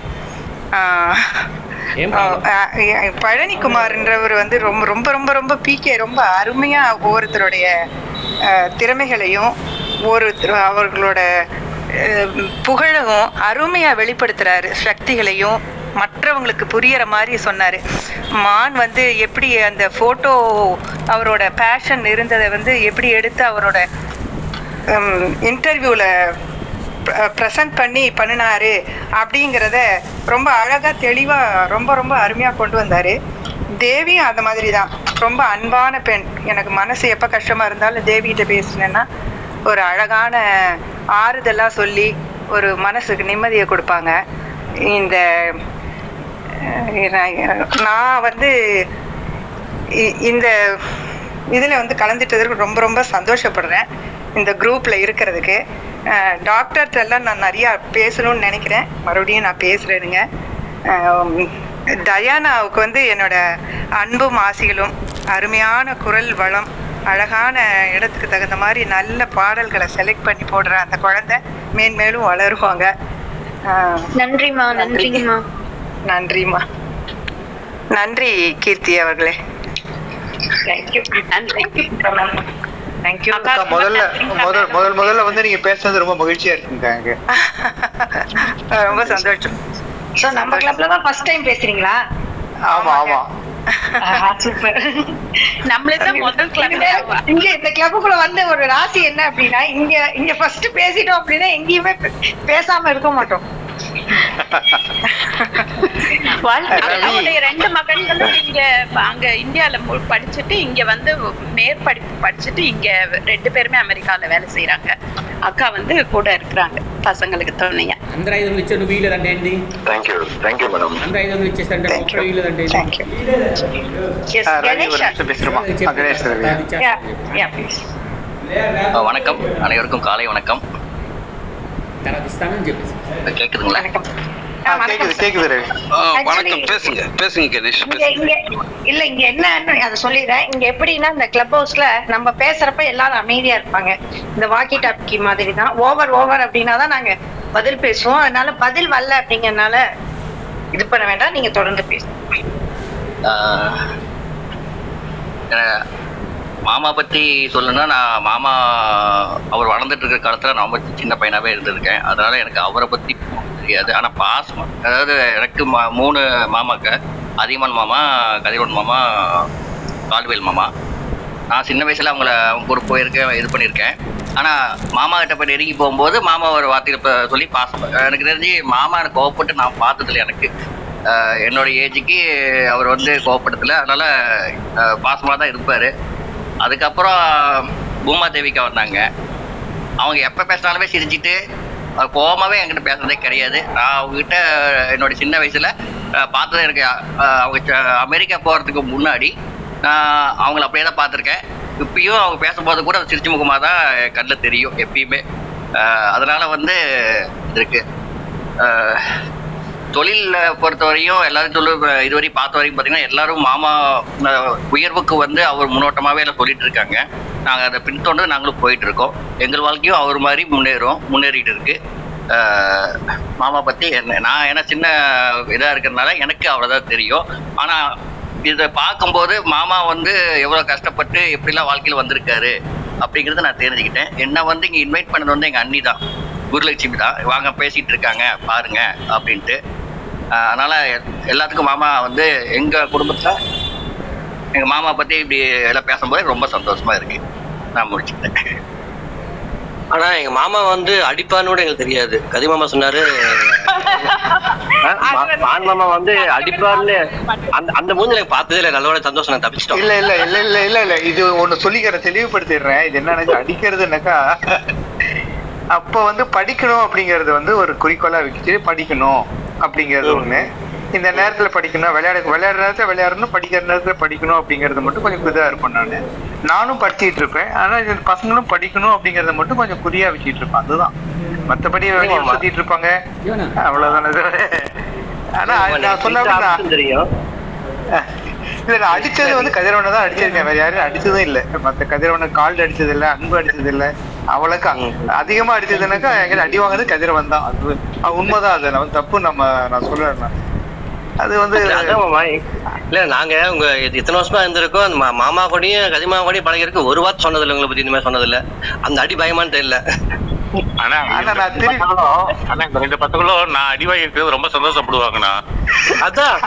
S: பழனிக்குமார்ன்றவர் வந்து ரொம்ப ரொம்ப ரொம்ப ரொம்ப பிகே ரொம்ப அருமையா ஒவ்வொருத்தருடைய திறமைகளையும் ஒரு அவர்களோட அஹ், புகழவும் அருமையா வெளிப்படுத்துறாரு. சக்திகளையும் மற்றவங்களுக்கு புரியற மாதிரி சொன்னாரு. மான் வந்து எப்படி அந்த போட்டோ அவரோட பேஷன் இருந்ததை வந்து எப்படி எடுத்து அவரோட இன்டர்வியூல ப்ரெசன்ட் பண்ணி பண்ணினாரு அப்படிங்கிறத ரொம்ப அழகாக தெளிவாக ரொம்ப ரொம்ப அருமையாக கொண்டு வந்தார். தேவியும் அந்த மாதிரி தான் ரொம்ப அன்பான பெண். எனக்கு மனசு எப்போ கஷ்டமாக இருந்தாலும் தேவிகிட்ட பேசினேன்னா ஒரு அழகான ஆறுதலாக சொல்லி ஒரு மனசுக்கு நிம்மதியை கொடுப்பாங்க. இந்த நான் நான் வந்து இ- இந்த இதில் வந்து கலந்துட்டதற்கு ரொம்ப ரொம்ப சந்தோஷப்படுறேன். இந்த குரூப்பில் இருக்கிறதுக்கு டாக்டர்கிட்ட எல்லாம் நான் நிறையா பேசணும்னு நினைக்கிறேன். மறுபடியும் நான் பேசுகிறேனுங்க டயானாவுக்கு வந்து என்னோட அன்பும் ஆசிகளும் அருமையான குரல் வளம் அழகான இடத்துக்கு தகுந்த மாதிரி நல்ல பாடல்களை செலக்ட் பண்ணி போடுற அந்த குழந்தை மேன்மேலும் வளருவாங்க.
F: நன்றிம்மா
S: நன்றி.
F: நன்றிங்கம்மா.
S: நன்றிம்மா. நன்றி கீர்த்தி அவர்களே.
C: தேங்க்யூ
E: நன்றி
S: தேங்க்யூ
G: அக்கா முதல்ல முதல் முதல் முதல்ல வந்து நீங்க பேசுனது ரொம்ப மகிழ்ச்சியா இருக்குங்க அங்க.
S: ரொம்ப சந்தோஷம்.
C: சோ நம்ம கிளப்ல தான் ஃபர்ஸ்ட் டைம் பேசுறீங்களா?
G: ஆமா ஆமா.
C: சூப்பர்
E: நம்மளதான் முதல் club.
C: இங்க இந்த கிளப்புக்குள்ள வந்த ஒரு ராசி என்ன அப்படின்னா இங்க இங்க ஃபர்ஸ்ட் பேசிட்டோம் அப்படின்னா எங்கேயுமே பேசாம இருக்க மாட்டோம்.
E: வாழ்க்கை-
G: ரவி.
E: அக்காவுடைய ரெண்டு மகன்களும் இங்க அங்க இந்தியால மு- படிச்சுட்டு இங்க வந்து மேற்படிப்பு படிச்சுட்டு இங்க ரெண்டு பேருமே அமெரிக்கால வேலை செய்யறாங்க அக்கா வந்து கூட இருக்கிறாங்க பசங்களுக்கு துணையா
T: అందరూ ఐదు వందలు ఇచ్చారు వీలు రండి అండి
B: thank you thank you madam
T: అందరూ ఐదు వందలు ఇచ్చేస్తారంటే ఒక్కడ వీలు రండి
C: Yes,
G: ஆ, ரவி ஒரு
C: Ganesha.
G: நிமிஷம் பேசுறோமா ஆ, Ganesh Ravi
C: Yeah, yeah, please.
U: அஹ் வணக்கம் அனைவருக்கும் காலை வணக்கம்
T: తర్వాత ఇస్తానని చెప్పేసి
U: கேக்குதுங்களா
G: ஆ, கேக்குது கேக்குது ரவி.
A: ஆ, வணக்கம். பேசுங்க பேசுங்க கணேஷ்
C: இங்க
A: பேசுங்க.
C: இங்க இல்ல இங்க என்னன்னு அதை சொல்லிடுறேன். இங்க எப்படின்னா இந்த கிளப் ஹவுஸ்ல நம்ம பேசுறப்ப எல்லாரும் அமைதியா இருப்பாங்க. இந்த வாக்கி டாக்கி மாதிரி தான் ஓவர் ஓவர் அப்படின்னா தான் நாங்க பதில் பேசுவோம். அதனால பதில் வரல அப்படிங்கறதுனால இது பண்ண வேண்டாம். நீங்க தொடர்ந்து பேசுங்க.
U: மாமா பத்தி சொல்லணும்னா நான் மாமா அவர் வளர்ந்துட்டு இருக்கிற காலத்துல நான் ரொம்ப சின்ன பையனாவே இருந்திருக்கேன். அதனால எனக்கு அவரை பத்தி தெரியாது. ஆனால் பாசம் அதாவது எனக்கு மா- மூணு மாமாக்க அதியமான் மாமா கதிரவன் மாமா கால்வேல் மாமா. நான் சின்ன வயசில் அவங்கள அவங்க கூட போயிருக்கேன் இது பண்ணியிருக்கேன். ஆனால் மாமா கிட்ட போய் நெருங்கி போகும்போது மாமா ஒரு வார்த்தையில இப்போ சொல்லி பாசம் எனக்கு தெரிஞ்சு மாமா எனக்கு கோவப்பட்டு நான் பார்த்ததில்ல எனக்கு. என்னோட ஏஜுக்கு அவர் வந்து கோவப்பட்டதில்ல. அதனால் பாசமாக தான் இருப்பார். அதுக்கப்புறம் பூமா தேவிக்கா வந்தாங்க. அவங்க எப்போ பேசினாலுமே சிரிச்சுட்டு அஹ் கோவமாவே என்கிட்ட பேசுறதே கிடையாது. நான் அவங்ககிட்ட என்னோட சின்ன வயசில் அஹ் பார்த்தது எனக்கு அவங்க அமெரிக்கா போகிறதுக்கு முன்னாடி நான் அவங்கள அப்படியே தான் பார்த்துருக்கேன். இப்பயும் அவங்க பேசும்போது கூட சிரிச்சு முகமாக தான் கண்ணில் தெரியும் எப்பயுமே. அதனால் வந்து இருக்குது அஹ் பொறுத்த பொறுத்தவரையும் எல்லாரும் சொல்லு இதுவரையும் பார்த்த வரைக்கும் பார்த்தீங்கன்னா எல்லாரும் மாமா உயர்வுக்கு வந்து அவர் முன்னோட்டமாகவே எல்லாம் சொல்லிட்டு இருக்காங்க. நாங்கள் அதை பின்தொடர்ந்து நாங்களும் போயிட்டு இருக்கோம் எங்கள் வாழ்க்கையும் அவர் மாதிரி முன்னேறும் முன்னேறிட்டு இருக்கு. மாமா பற்றி என்ன நான் ஏன்னா சின்ன இதாக இருக்கிறதுனால எனக்கு அவ்வளோதான் தெரியும். ஆனால் இதை பார்க்கும்போது மாமா வந்து எவ்வளோ கஷ்டப்பட்டு எப்படிலாம் வாழ்க்கையில் வந்திருக்காரு அப்படிங்கிறத நான் தெரிஞ்சுக்கிட்டேன். என்னை வந்து இங்கே இன்வைட் பண்ணது வந்து எங்கள் அண்ணி தான். குருலட்சுமி தான். வாங்க பேசிகிட்டு இருக்காங்க பாருங்க அப்படின்ட்டு. அதனால எல்லாத்துக்கும் மாமா வந்து எங்க குடும்பத்துல எங்க மாமா பத்தி இப்படி எல்லாம் பேசும்போது ரொம்ப சந்தோஷமா இருக்கு. நான் முடிச்சுக்கிட்டேன்
R: ஆனா எங்க மாமா வந்து அடிப்பான்னு கூட எங்களுக்கு தெரியாது. கதி மாமா சொன்னாரு. மான் மாமா வந்து அடிப்பார்னு அந்த அந்த மூஞ்சில எனக்கு பார்த்ததே இல்லை. நல்ல சந்தோஷம் நான் தப்பிச்சிட்டோம்.
G: இல்ல இல்ல இல்ல இல்ல இல்ல இல்ல. இது ஒண்ணு சொல்லிக்கிறேன் தெளிவுபடுத்திடுறேன். இது என்னன்னா அடிக்கிறதுனாக்கா அப்ப வந்து படிக்கணும் அப்படிங்கறது வந்து ஒரு குறிக்கோளா வச்சு படிக்கணும். அப்படிங்கிறது ஒண்ணு. இந்த நேரத்துல படிக்கணும் விளையாட விளையாடுற நேரத்துல விளையாடணும் படிக்கிற நேரத்துல படிக்கணும் அப்படிங்கறது மட்டும் கொஞ்சம் இதா இருப்பேன் நானு. நானும் படிச்சிட்டு இருப்பேன். ஆனா இந்த பசங்களும் படிக்கணும் அப்படிங்கறத மட்டும் கொஞ்சம் குறியா வச்சுட்டு இருப்பேன். அதுதான். மத்தபடி வெளியே சுத்திட்டு இருப்பாங்க. அவ்வளவுதானே தவிர. ஆனா நான் சொன்ன
R: தெரியும்.
G: இல்ல அடிச்சது வந்து கதிரவனை தான் அடிச்சிருக்கேன். வேற யாரும் அடிச்சதும் இல்ல. மத்த கதிரவனை கால் அடிச்சது இல்ல அன்பு அடிச்சது இல்ல அவளுக்கா அதிகமா அடிச்சதுனாக்கா எங்கிட்ட அடி வாங்குறது கதிரவன் தான். அது அது உண்மைதான். அது நம்ம தப்பு. நம்ம நான் சொல்றேன் அது வந்து
R: இல்ல, மாமா. இல்ல நாங்க உங்க இது இத்தனை வருஷமா இருந்திருக்கோம். அந்த மா- மாமா கூடயும் கதிமா கூடயும் பழகிருக்கு ஒரு வார்த்தை இல்லை உங்களை பத்தி. இந்த மாதிரி சொன்னதில்ல. அந்த அடி பயமான்னு தெரியல
P: ஆனா ஆனா இந்த ரெண்டு பசங்களும் நான் இருக்கிறது ரொம்ப சந்தோஷப்படுவாங்கண்ணா.
R: அதான்.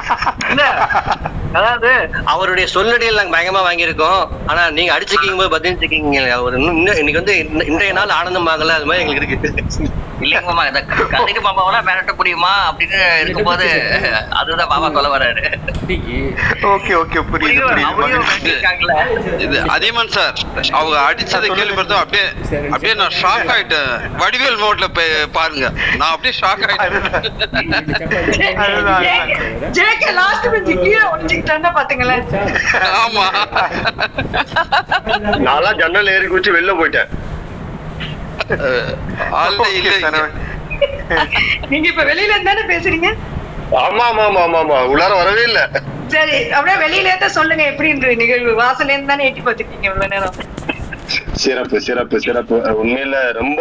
R: அதாவது அவருடைய சொல்லடியில் நாங்க பயங்கரமா வாங்கியிருக்கோம். ஆனா நீங்க அடிச்சுக்கீங்க போது பதினஞ்சுக்கீங்க அவர் இன்னும் இன்னும் இன்னைக்கு வந்து இன்றைய நாள் ஆனந்தமாகல அது மாதிரி எங்களுக்கு இருக்கு.
U: இல்லைங்க மாமா இந்த கதிரி மாமாவெல்லாம் மிரட்ட முடியுமா அப்படின்னு இருக்கும்போது அதுதான் மாமா சொல்ல வர்றாரு
G: ஓகே ஓகே புரியுது புரியுது
A: இது அதியமான் சார் அவங்க அடிச்சதை கேள்விப்பட்டதும் அப்படியே அப்படியே நான் ஷாக் ஆயிட்டேன். வடிவேல் மோட்ல பாருங்க. நான் அப்படியே ஷாக் ஆயிட்டேன்.
C: ஜேகே லாஸ்ட் பெஞ்ச் கீழே ஒளிஞ்சுக்கிட்டான்னா பாத்துங்களேன்.
A: ஆமா.
N: நான்லாம் ஜன்னல் ஏறி குச்சி வெளில போயிட்டேன்.
C: நீங்க இப்ப வெளியில இருந்தானே பேசுறீங்க?
N: ஆமா ஆமா ஆமா ஆமா ஆமா. உள்ளார வரவே இல்ல.
C: சரி அப்படியே வெளியில இருந்து சொல்லுங்க எப்படி இருந்தது நிகழ்வு. வாசல்ல இருந்து தானே எட்டி பார்த்துருக்கீங்க இவ்வளவு நேரம்?
N: சிறப்பு சிறப்பு சிறப்பு உண்மையில ரொம்ப